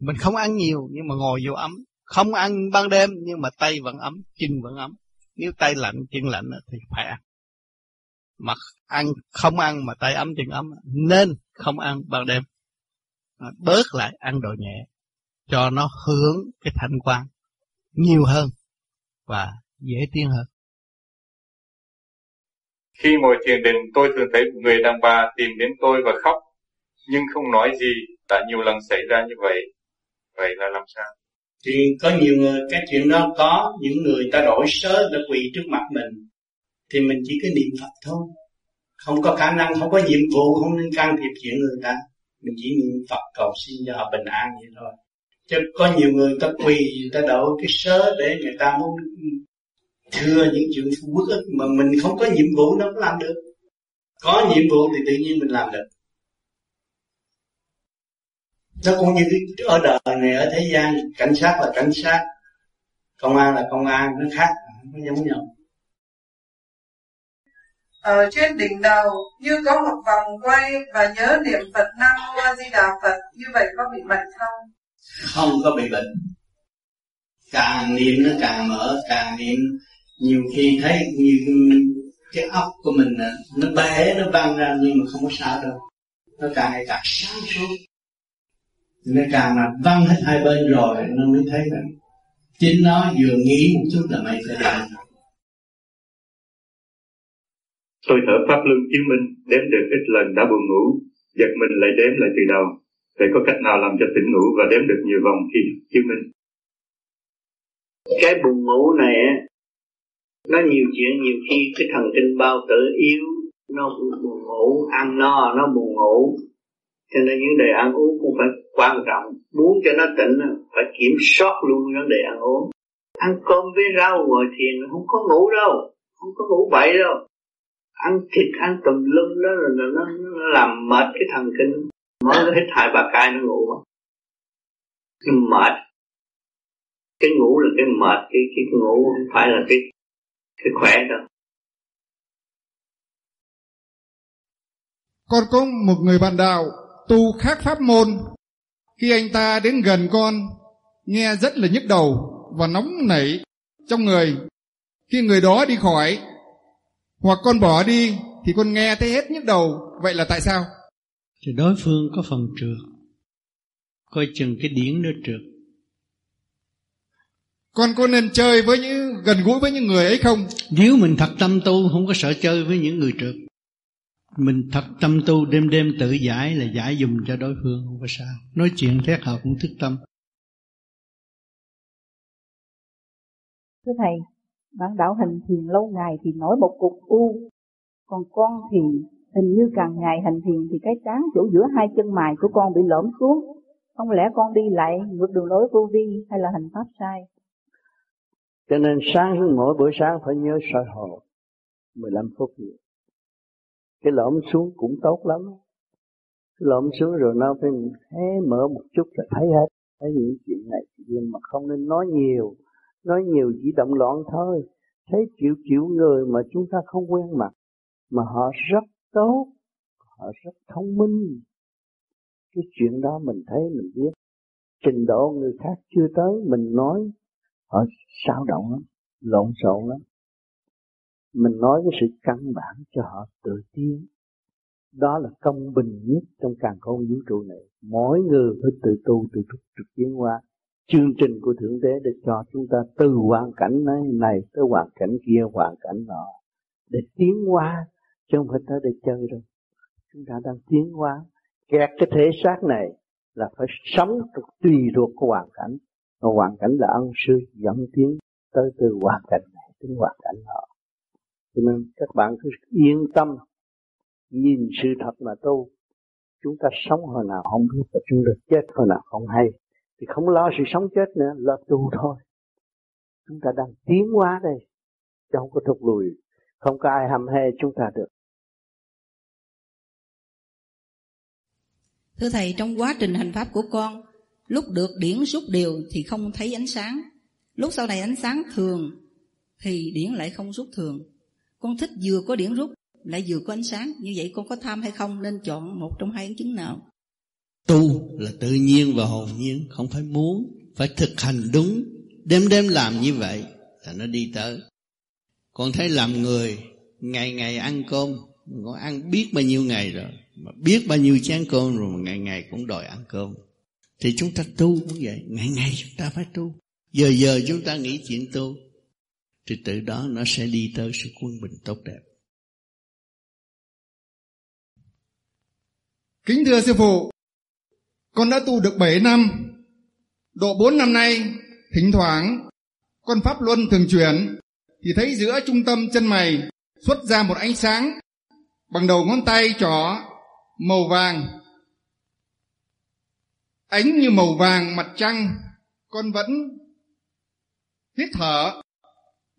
Mình không ăn nhiều nhưng mà ngồi vô ấm. Không ăn ban đêm nhưng mà tay vẫn ấm, chân vẫn ấm. Nếu tay lạnh, chân lạnh thì phải ăn. Mà ăn, không ăn mà tay ấm, chân ấm nên không ăn ban đêm. Bớt lại ăn đồ nhẹ, cho nó hướng cái thanh quan nhiều hơn và dễ tiến hơn. Khi ngồi thiền định, tôi thường thấy một người đàn bà tìm đến tôi và khóc nhưng không nói gì, đã nhiều lần xảy ra như vậy vậy là làm sao? Thì có nhiều người, cái chuyện đó có những người ta đổi sớ đã quỳ trước mặt mình, thì mình chỉ có niệm Phật thôi. Không có khả năng, không có nhiệm vụ, không nên can thiệp chuyện người ta. Mình chỉ niệm Phật cầu xin cho họ bình an vậy thôi. Chứ có nhiều người ta quỳ, người ta đổi cái sớ để người ta muốn thưa những chuyện quốc ức, mà mình không có nhiệm vụ nó không làm được. Có nhiệm vụ thì tự nhiên mình làm được nó cũng như ở đời này ở thế gian cảnh sát là cảnh sát công an là công an nó khác nó giống nhau ở trên đỉnh đầu như có một vòng quay và nhớ niệm Phật Nam Mô A Di Đà Phật như vậy có bị bệnh không? Không có bị bệnh. Càng niệm nó càng mở, càng niệm nhiều khi thấy như cái óc của mình nó bé nó văng ra nhưng mà không có sao đâu. Nó càng ngày càng sáng suốt. Nó càng là văng hết hai bên rồi nó mới thấy là chính nó vừa nghĩ một chút là mày phải làm Tôi thở pháp luân chứng minh đếm được ít lần đã buồn ngủ, giật mình lại đếm lại từ đầu. Vậy có cách nào làm cho tỉnh ngủ và đếm được nhiều vòng khi chứng minh? Cái buồn ngủ này nó nhiều chuyện nhiều khi cái thần kinh bao tử yếu nó buồn ngủ ăn no nó buồn ngủ cho nên những đề ăn uống cũng phải quan trọng. Muốn cho nó tỉnh phải kiểm soát luôn vấn đề ăn uống. Ăn cơm với rau ngồi thiền không có ngủ đâu không có ngủ bậy đâu. Ăn thịt ăn tùm lum đó là nó, nó, làm mệt cái thần kinh. Mới hết hai ba cái nó ngủ. Mà cái mệt. Cái ngủ là cái mệt cái cái ngủ không phải là cái cái khỏe đâu. Con có một người bạn đạo tu khác pháp môn khi anh ta đến gần con, nghe rất là nhức đầu và nóng nảy trong người. Khi người đó đi khỏi, hoặc con bỏ đi, thì con nghe thấy hết nhức đầu. Vậy là tại sao? Thì đối phương có phần trượt. Coi chừng cái điển nó trượt. Con có nên chơi với những gần gũi với những người ấy không? Nếu mình thật tâm tu không có sợ chơi với những người trượt. Mình thật tâm tu đêm đêm tự giải là giải dùng cho đối phương không có sao. Nói chuyện thét họ cũng thức tâm. Thưa Thầy, bạn đạo hành thiền lâu ngày thì nổi một cục u, còn con thì hình như càng ngày hành thiền thì cái trán chỗ giữa hai chân mày của con bị lõm xuống. Không lẽ con đi lại ngược đường lối vô vi hay là hành pháp sai? Cho nên sáng mỗi buổi sáng phải nhớ soi hồ 15 phút gì. Cái lõm xuống cũng tốt lắm. Cái lõm xuống rồi nó phải hé mở một chút là thấy hết. Thấy những chuyện này nhưng mà không nên nói nhiều. Nói nhiều chỉ động loạn thôi. Thấy chịu chịu người mà chúng ta không quen mặt. Mà họ rất tốt. Họ rất thông minh. Cái chuyện đó mình thấy, mình biết. Trình độ người khác chưa tới, mình nói, họ sao động lắm, lộn xộn lắm mình nói cái sự căn bản cho họ tự tiến đó là công bình nhất trong càng khôn vũ trụ này. Mỗi người phải tự tu tự thực trực tiến hóa. Chương trình của thượng đế để cho chúng ta từ hoàn cảnh này, này tới hoàn cảnh kia hoàn cảnh nọ. Để tiến hóa chứ không phải tới để chơi đâu. Chúng ta đang tiến hóa. Kẹt cái thể xác này là phải sống tùy thuộc của hoàn cảnh. Và hoàn cảnh là ân sư dẫn tiến tới từ hoàn cảnh này đến hoàn cảnh nọ cho nên các bạn cứ yên tâm, nhìn sự thật mà tu chúng ta sống hồi nào không biết và chúng ta chết hồi nào không hay. Thì không lo sự sống chết nữa, lo tu thôi. Chúng ta đang tiến hóa đây, chứ không có thụt lùi. Không có ai hầm hê chúng ta được. Thưa thầy, trong quá trình hành pháp của con, Lúc được điển rút đều thì không thấy ánh sáng. Lúc sau này ánh sáng thường thì điển lại không rút thường. Con thích vừa có điển rút lại vừa có ánh sáng. Như vậy con có tham hay không nên chọn một trong hai ứng chứng nào. Tu là tự nhiên và hồn nhiên, không phải muốn, phải thực hành đúng. Đêm đêm làm như vậy là nó đi tới. Con thấy làm người ngày ngày ăn cơm, con ăn biết bao nhiêu ngày rồi, mà biết bao nhiêu chén cơm rồi mà ngày ngày cũng đòi ăn cơm. Thì chúng ta tu cũng vậy Ngày ngày chúng ta phải tu Giờ giờ chúng ta nghĩ chuyện tu thì từ đó nó sẽ đi tới sự quân bình tốt đẹp. Kính thưa sư phụ, Con đã tu được 7 năm. Độ 4 năm nay, Thỉnh thoảng, Con Pháp Luân thường chuyển, Thì thấy giữa trung tâm chân mày Xuất ra một ánh sáng Bằng đầu ngón tay trỏ Màu vàng. Ánh như màu vàng mặt trăng, con vẫn hít thở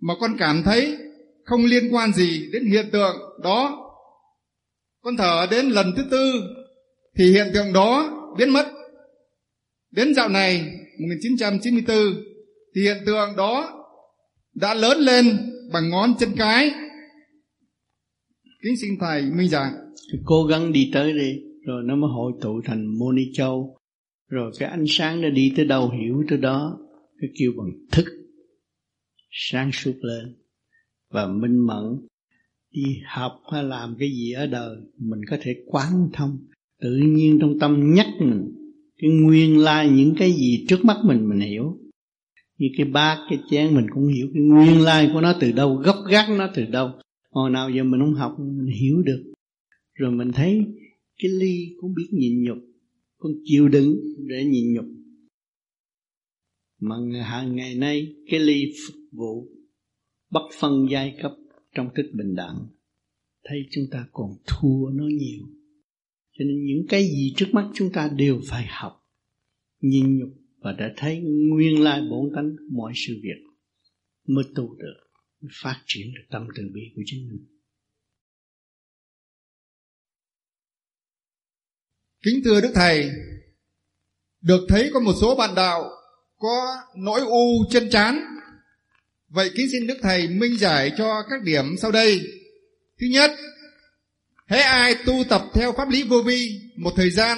mà con cảm thấy không liên quan gì đến hiện tượng đó. Con thở đến lần thứ tư thì hiện tượng đó biến mất. Đến dạo này 1994 thì hiện tượng đó đã lớn lên bằng ngón chân cái. Kính xin thầy minh giảng. Cố gắng đi tới đi, rồi nó mới hội tụ thành moni châu. Rồi cái ánh sáng nó đi tới đâu hiểu tới đó cái kêu bằng thức sáng suốt lên và minh mẫn đi học hay làm cái gì ở đời mình có thể quán thông. Tự nhiên trong tâm nhắc mình cái nguyên lai những cái gì trước mắt mình mình hiểu. Như cái bát, cái chén mình cũng hiểu cái nguyên lai của nó từ đâu, gốc gác nó từ đâu. Hồi nào giờ mình không học, mình hiểu được. Rồi mình thấy cái ly cũng biết nhịn nhục, con chịu đựng để nhịn nhục. Mà hàng ngày nay cái ly vụ bất phân giai cấp trong thức bình đẳng thấy chúng ta còn thua nó nhiều cho nên những cái gì trước mắt chúng ta đều phải học nhìn nhục và đã thấy nguyên lai bổn tánh mọi sự việc mới tu được mới phát triển được tâm từ bi của chính mình Kính thưa Đức Thầy, được thấy có một số bạn đạo có nỗi u chân chán. Vậy kính xin Đức Thầy minh giải cho các điểm sau đây. Thứ nhất, hễ ai tu tập theo pháp lý vô vi một thời gian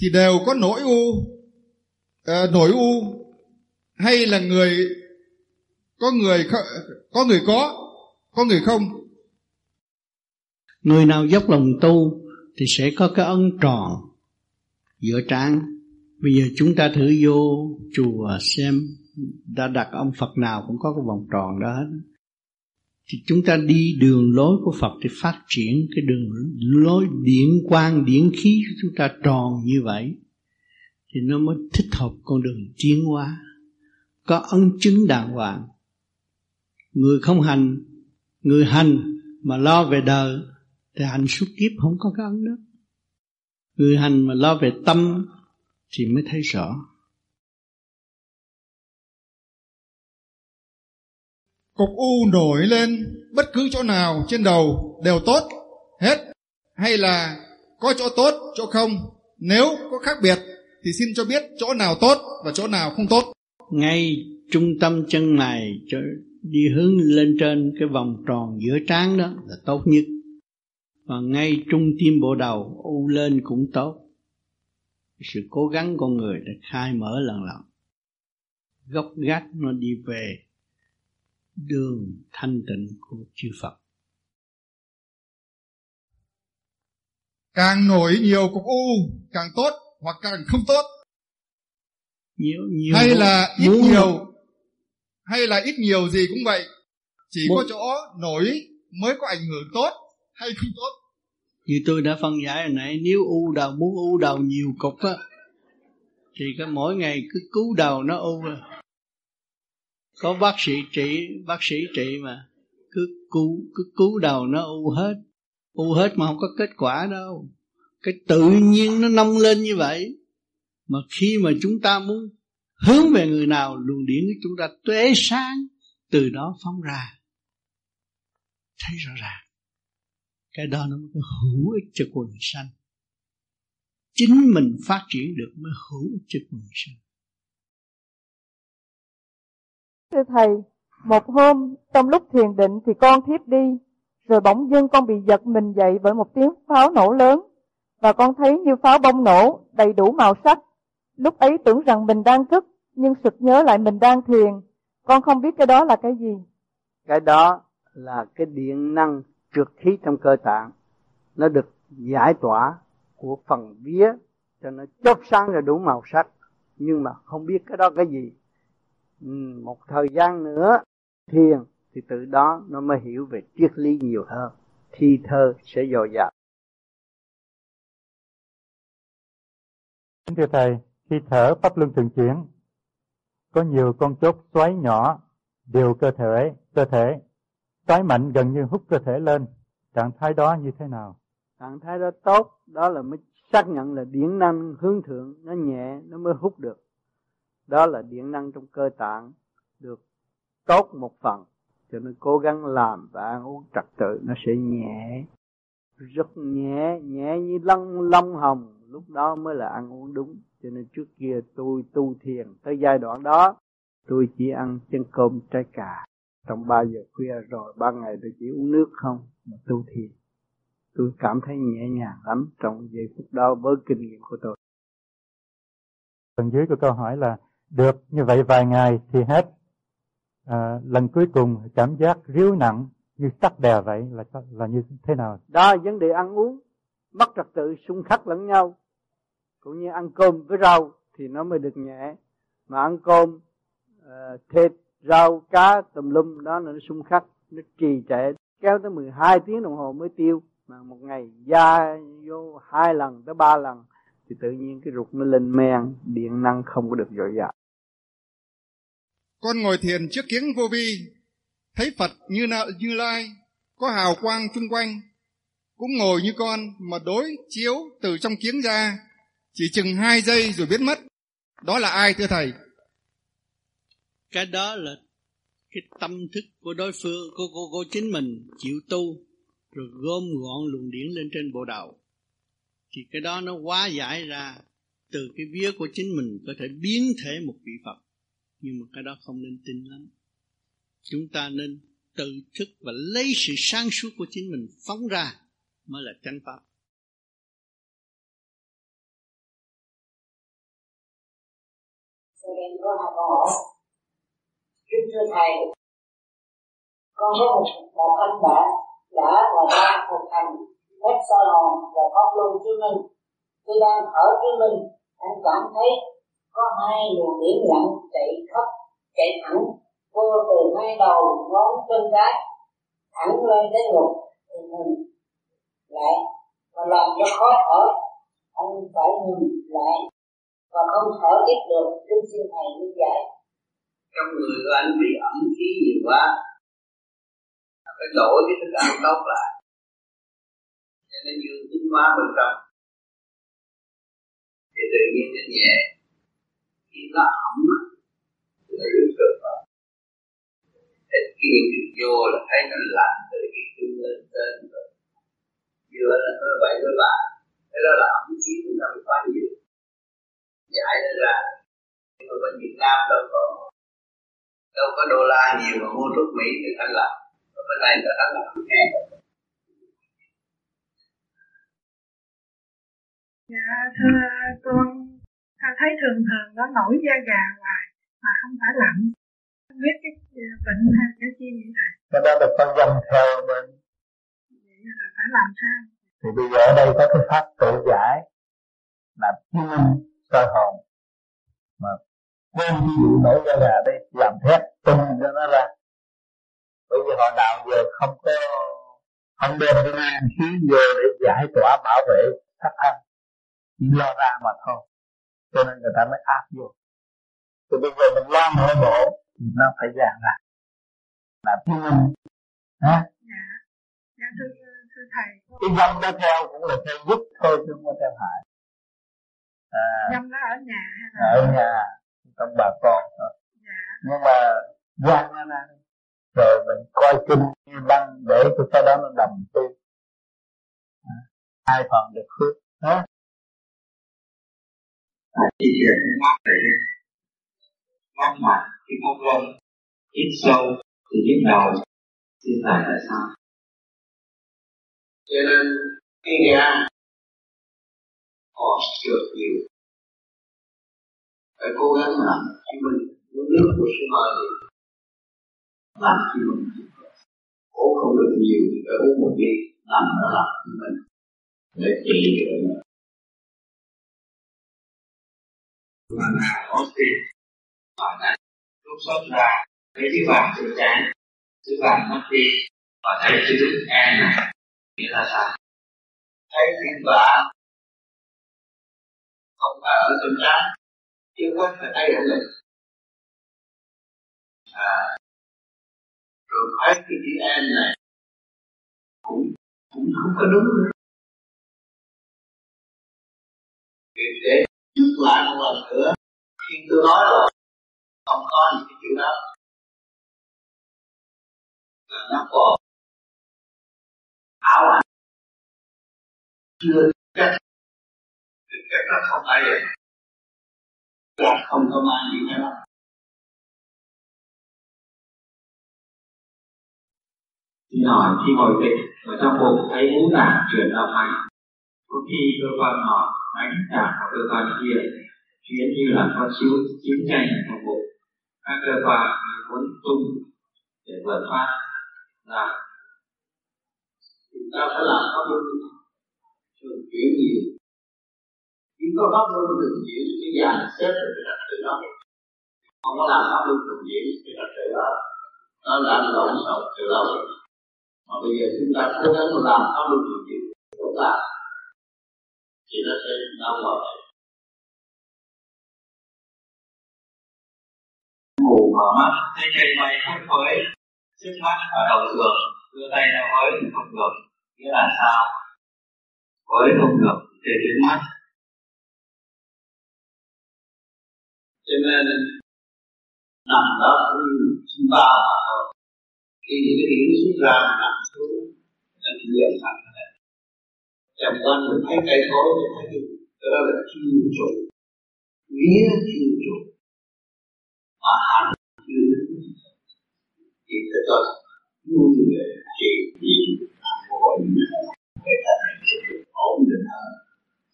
thì đều có nỗi u uh, nổi u. Hay là người có người có người có có người không? Người nào dốc lòng tu thì sẽ có cái ấn tròn giữa trán. Bây giờ chúng ta thử vô chùa xem đã đặt ông Phật nào cũng có cái vòng tròn đó hết. Thì chúng ta đi đường lối của Phật thì phát triển cái đường lối điển quang, điển khí của chúng ta tròn như vậy thì nó mới thích hợp con đường tiến hóa. Có ấn chứng đàng hoàng. Người không hành, người hành mà lo về đời thì hành suốt kiếp không có cái ấn đó. Người hành mà lo về tâm thì mới thấy rõ. Cục u nổi lên, bất cứ chỗ nào trên đầu đều tốt, hết. Hay là có chỗ tốt, chỗ không. Nếu có khác biệt, thì xin cho biết chỗ nào tốt và chỗ nào không tốt. Ngay trung tâm chân mày cho đi hướng lên trên cái vòng tròn giữa trán đó là tốt nhất. Và ngay trung tim bộ đầu, u lên cũng tốt. Sự cố gắng con người để khai mở lần lần. Gốc gác nó đi về đường thanh tịnh của chư Phật. Càng nổi nhiều cục u càng tốt hoặc càng không tốt. Nhiều, nhiều hay là ít nhiều hay là ít nhiều gì cũng vậy. Chỉ một... có chỗ nổi mới có ảnh hưởng tốt hay không tốt. Như tôi đã phân giải hồi nãy nếu u đầu muốn u đầu nhiều cục á thì cái mỗi ngày cứ cứu đầu nó u à có bác sĩ trị, bác sĩ trị mà. Cứ cứu cứ cứu đầu nó u hết. U hết mà không có kết quả đâu. Cái tự nhiên nó nông lên như vậy. Mà khi mà chúng ta muốn hướng về người nào, luồng điển của chúng ta tuế sáng, từ đó phóng ra. Thấy rõ ràng. Cái đó nó mới hữu ích cho quần sanh. Chính mình phát triển được mới hữu ích cho quần sanh. Thưa Thầy, một hôm trong lúc thiền định thì con thiếp đi, rồi bỗng dưng con bị giật mình dậy bởi một tiếng pháo nổ lớn, và con thấy như pháo bông nổ, đầy đủ màu sắc. Lúc ấy tưởng rằng mình đang thức, nhưng sực nhớ lại mình đang thiền. Con không biết cái đó là cái gì. Cái đó là cái điện năng trượt khí trong cơ tạng. Nó được giải tỏa của phần vía cho nó chớp sáng ra đủ màu sắc. Nhưng mà không biết cái đó cái gì một thời gian nữa thiền thì từ đó nó mới hiểu về triết lý nhiều hơn thi thơ sẽ dồi dào Thưa Thầy, khi thở pháp luân thường chuyển, có nhiều con chốt xoáy nhỏ đều cơ thể, cơ thể, xoáy mạnh gần như hút cơ thể lên. Trạng thái đó như thế nào? Trạng thái đó tốt, đó là mới xác nhận là điển năng hướng thượng, nó nhẹ, nó mới hút được đó là điện năng trong cơ tạng được tốt một phần, cho nên cố gắng làm và ăn uống trật tự nó sẽ nhẹ, rất nhẹ nhẹ như lông lông hồng, lúc đó mới là ăn uống đúng. Cho nên trước kia tôi tu thiền tới giai đoạn đó, tôi chỉ ăn chân cơm trái cà. Trong ba giờ khuya rồi, ba ngày tôi chỉ uống nước không mà tu thiền. Tôi cảm thấy nhẹ nhàng lắm trong giây phút đó với kinh nghiệm của tôi. Phần dưới của câu hỏi là được như vậy vài ngày thì hết. À, lần cuối cùng cảm giác ríu nặng như tắc đè vậy là là như thế nào? Đó vấn đề ăn uống. Mất trật tự xung khắc lẫn nhau. Cũng như ăn cơm với rau thì nó mới được nhẹ. Mà ăn cơm uh, thịt rau cá tùm lum đó là nó xung khắc nó trì trệ. Kéo tới 12 tiếng đồng hồ mới tiêu. Mà một ngày da vô hai lần tới ba lần thì tự nhiên cái ruột nó lên men điện năng không có được dồi dào con ngồi thiền trước kiếng vô vi thấy phật như nợ như lai có hào quang chung quanh cũng ngồi như con mà đối chiếu từ trong kiếng ra chỉ chừng hai giây rồi biến mất. Đó là ai thưa thầy? Cái đó là cái tâm thức của đối phương của, của, của chính mình chịu tu rồi gom gọn luồng điển lên trên bộ đầu. Thì cái đó nó quá giải ra từ cái vía của chính mình có thể biến thể một vị Phật nhưng mà cái đó không nên tin lắm. Chúng ta nên tự thức và lấy sự sáng suốt của chính mình phóng ra mới là chánh pháp. Có hai câu hỏi kính thưa thầy con có một một anh bạn đã và đang thực hành hết soi hồn và pháp luân chứng minh khi đang thở chứng minh anh cảm thấy có hai luồng điểm lạnh chạy khắp, chạy thẳng vô từ hai đầu ngón chân cái thẳng lên đến ngực thì mình lại và làm cho khó thở anh phải ngừng lại và không thở tiếp được kính xin thầy như vậy trong người của anh bị ẩm khí nhiều quá phải đổi cái thức ăn tốt lại. Cho nên dương tính hóa bên trong thì tự nhiên nó nhẹ khi là ẩm thì nó rút được vào ít khi được vô là thấy nó lạnh từ khi chân lên trên rồi vừa là nó vậy với bạn cái đó là ẩm khí chúng ta phải quá nhiều giải nó ra nhưng mà bên Việt Nam đâu có đâu có đô la nhiều mà mua thuốc Mỹ người ta làm và bên đây người ta làm nghe Dạ thưa con ta thấy thường thường nó nổi da gà hoài mà không phải lạnh. Không biết cái bệnh hay cái gì vậy thầy? Cái đó là con dâm theo bên vậy là phải làm sao? Thì bây giờ ở đây có cái pháp tự giải là thiên soi hồn mà quên ví dụ nổi ra gà đây làm thép tung cho nó ra. Bởi vì họ nào giờ không có không đem cái năng khí vô để giải tỏa bảo vệ sắc thân. Chỉ lo ra mà thôi cho nên người ta mới áp vô. Thì bây giờ mình lo nội bộ nó phải giảm lại. Là minh. Ha dạ. Dạ thưa thưa thầy. Cái dâm đó theo cũng là theo giúp thôi chứ không có theo hại. À, dâm đó ở nhà hay là? Ở nhà trong bà con thôi. Dạ. nhưng mà gian nó ra rồi mình coi kinh như băng để cho cái đó nó đầm tu à, hai phần được phước ha chỉ thiền cái mắt này mắt mặt thì mắt lông ít sâu thì nhức đầu xin lại tại sao cho nên, cái ga còn chưa nhiều phải cố gắng làm khi mình muốn nước của sư mời thì làm khi mình cố không được nhiều thì phải uống một ly, nằm nó làm cho mình. Để trị được. Và là có thể và là lúc xuất ra thấy chữ vàng trên trán chữ vàng mất đi và thấy chữ e này nghĩa là sao? Thấy thiên vạn không phải ở trong trán chứ không phải thấy ở mình à rồi thấy cái chữ em này cũng cũng không có đúng nữa. Để, để nhắc lại một lần nữa. Khi tôi nói là không có những cái chữ đó. Là nó còn ảo ảnh. Chưa chắc. Chắc nó không phải vậy. Hoặc không có mang gì cái đó Xin hỏi khi ngồi tịch ở trong bụng thấy muốn tạng chuyển động mạnh, có khi cơ quan nọ đánh trả vào cơ quan kia, khiến như là con siêu chiến tranh trong bụng. Các cơ quan muốn tung để vượt thoát ra chúng ta phải làm pháp luân thường chuyển nhiều. Chỉ có pháp luân thường chuyển cái dàn xếp được cái đặc tự đó. Không có làm pháp luân thường chuyển cái đặc tự đó. Nó đã lộn xộn từ lâu rồi. Mà bây giờ chúng ta cố gắng làm pháp luân thường chuyển cũng làm thì nó sẽ đau vào ngủ mở mắt thấy cây mây phất với trước mắt ở đầu giường, đưa tay ra với thì không được. Nghĩa là sao? Với không được thì đến mắt. Cho nên, nằm đó cũng chúng ta khi những cái điểm xuất ra nằm xuống, là niệm dần thành này trong mình thấy cây cối thì thấy cái đó là chuyên trụ nghĩa chuyên trụ mà hành chưa thì sẽ cho vui về trị gì hội để ta ổn định hơn.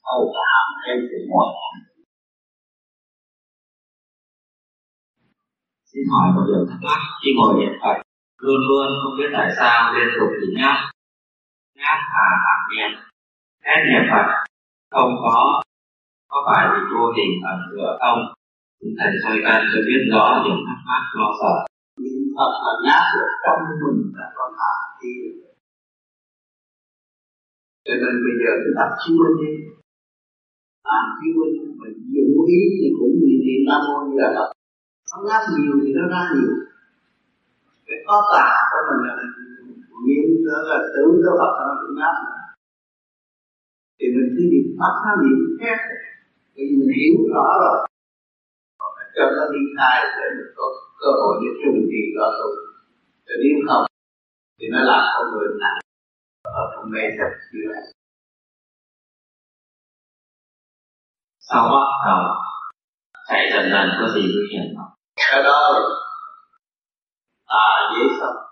Hầu cảm hay của mọi xin hỏi một điều thắc mắc khi ngồi niệm phật luôn luôn không biết tại sao liên tục bị nhát. Nhát hà hàm niệm các niệm phật, không có có phải vì vô hình ở cửa không? Thầy soi can cho biết rõ những thắc mắc lo sợ niệm phật là nhát được trong mình là có thả thi cho nên bây giờ chúng ta chiếu lên đi. Làm chiếu lên mình dùng ý thì cũng như niệm nam mô như là phật. Nó ngáp nhiều thì nó ra nhiều. Cái có tà của mình là niệm đó là tưởng đó Phật nó cũng ngáp thì mình cứ niệm bắt nó niệm khác thì mình hiểu rõ rồi. Còn phải cho nó đi khai để mình có cơ hội để trùng trì đó thôi cho nếu không thì nó làm con người nặng ở trong mê chấp như vậy sau bắt đầu chạy dần dần có gì nguy hiểm không cái đó à dễ sợ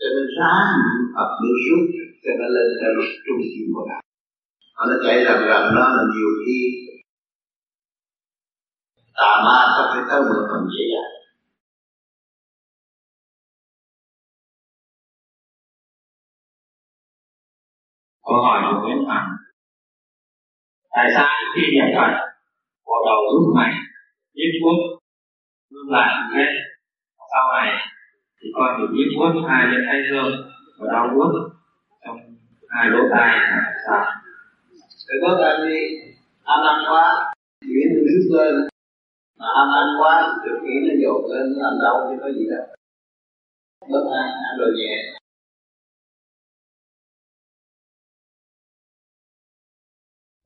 cho nên ra ráng Phật được suốt cho nó lên theo luật trung tâm của đạo. Nó chạy rằng rằng nó là nhiều khi tà ma có thể tới một phần dễ dàng. Câu hỏi của Nguyễn Hoàng tại sao khi nhập Phật bộ đầu lúc này giết quốc ngưng lại hết sau này thì con bị giết quốc hai bên thái dương và đau buốt trong hai lỗ tai là sao cái có tại vì ăn ăn quá. Chuyển từ nước lên. Mà ăn ăn quá thì khí nó dồn lên nó làm đau thì có gì đâu. Bớt ăn ăn rồi nhẹ.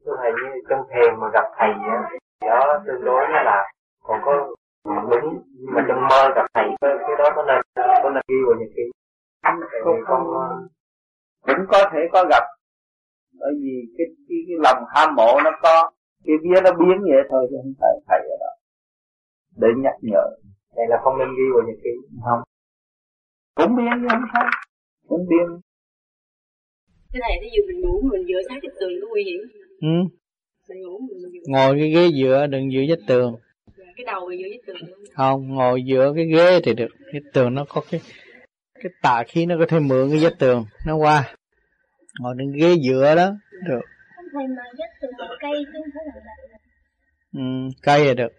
Tôi thấy như trong thiền mà gặp thầy á đó tương đối là còn có đúng mà trong mơ gặp thầy cái, cái đó có nên có nên ghi vào nhật ký không, không, cũng có thể có gặp. Bởi vì cái cái, cái lòng ham mộ nó có. Cái vía nó biến vậy thôi chứ không phải thầy ở đó. Để nhắc nhở. Đây là không nên ghi vào nhật ký không. Cũng biến chứ không sao cũng biến. Cái này ví dụ mình ngủ mình dựa sát cái tường có nguy hiểm. Ừ. mình ngủ mình dựa ngồi cái ghế dựa đừng dựa vách tường cái đầu dựa vách tường không ngồi dựa cái ghế thì được. Cái tường nó có cái cái tà khí nó có thể mượn cái vách tường nó qua. Ngồi trên ghế dựa đó được. Thầy mà vách tường cây chứ không phải là ừ, cây là được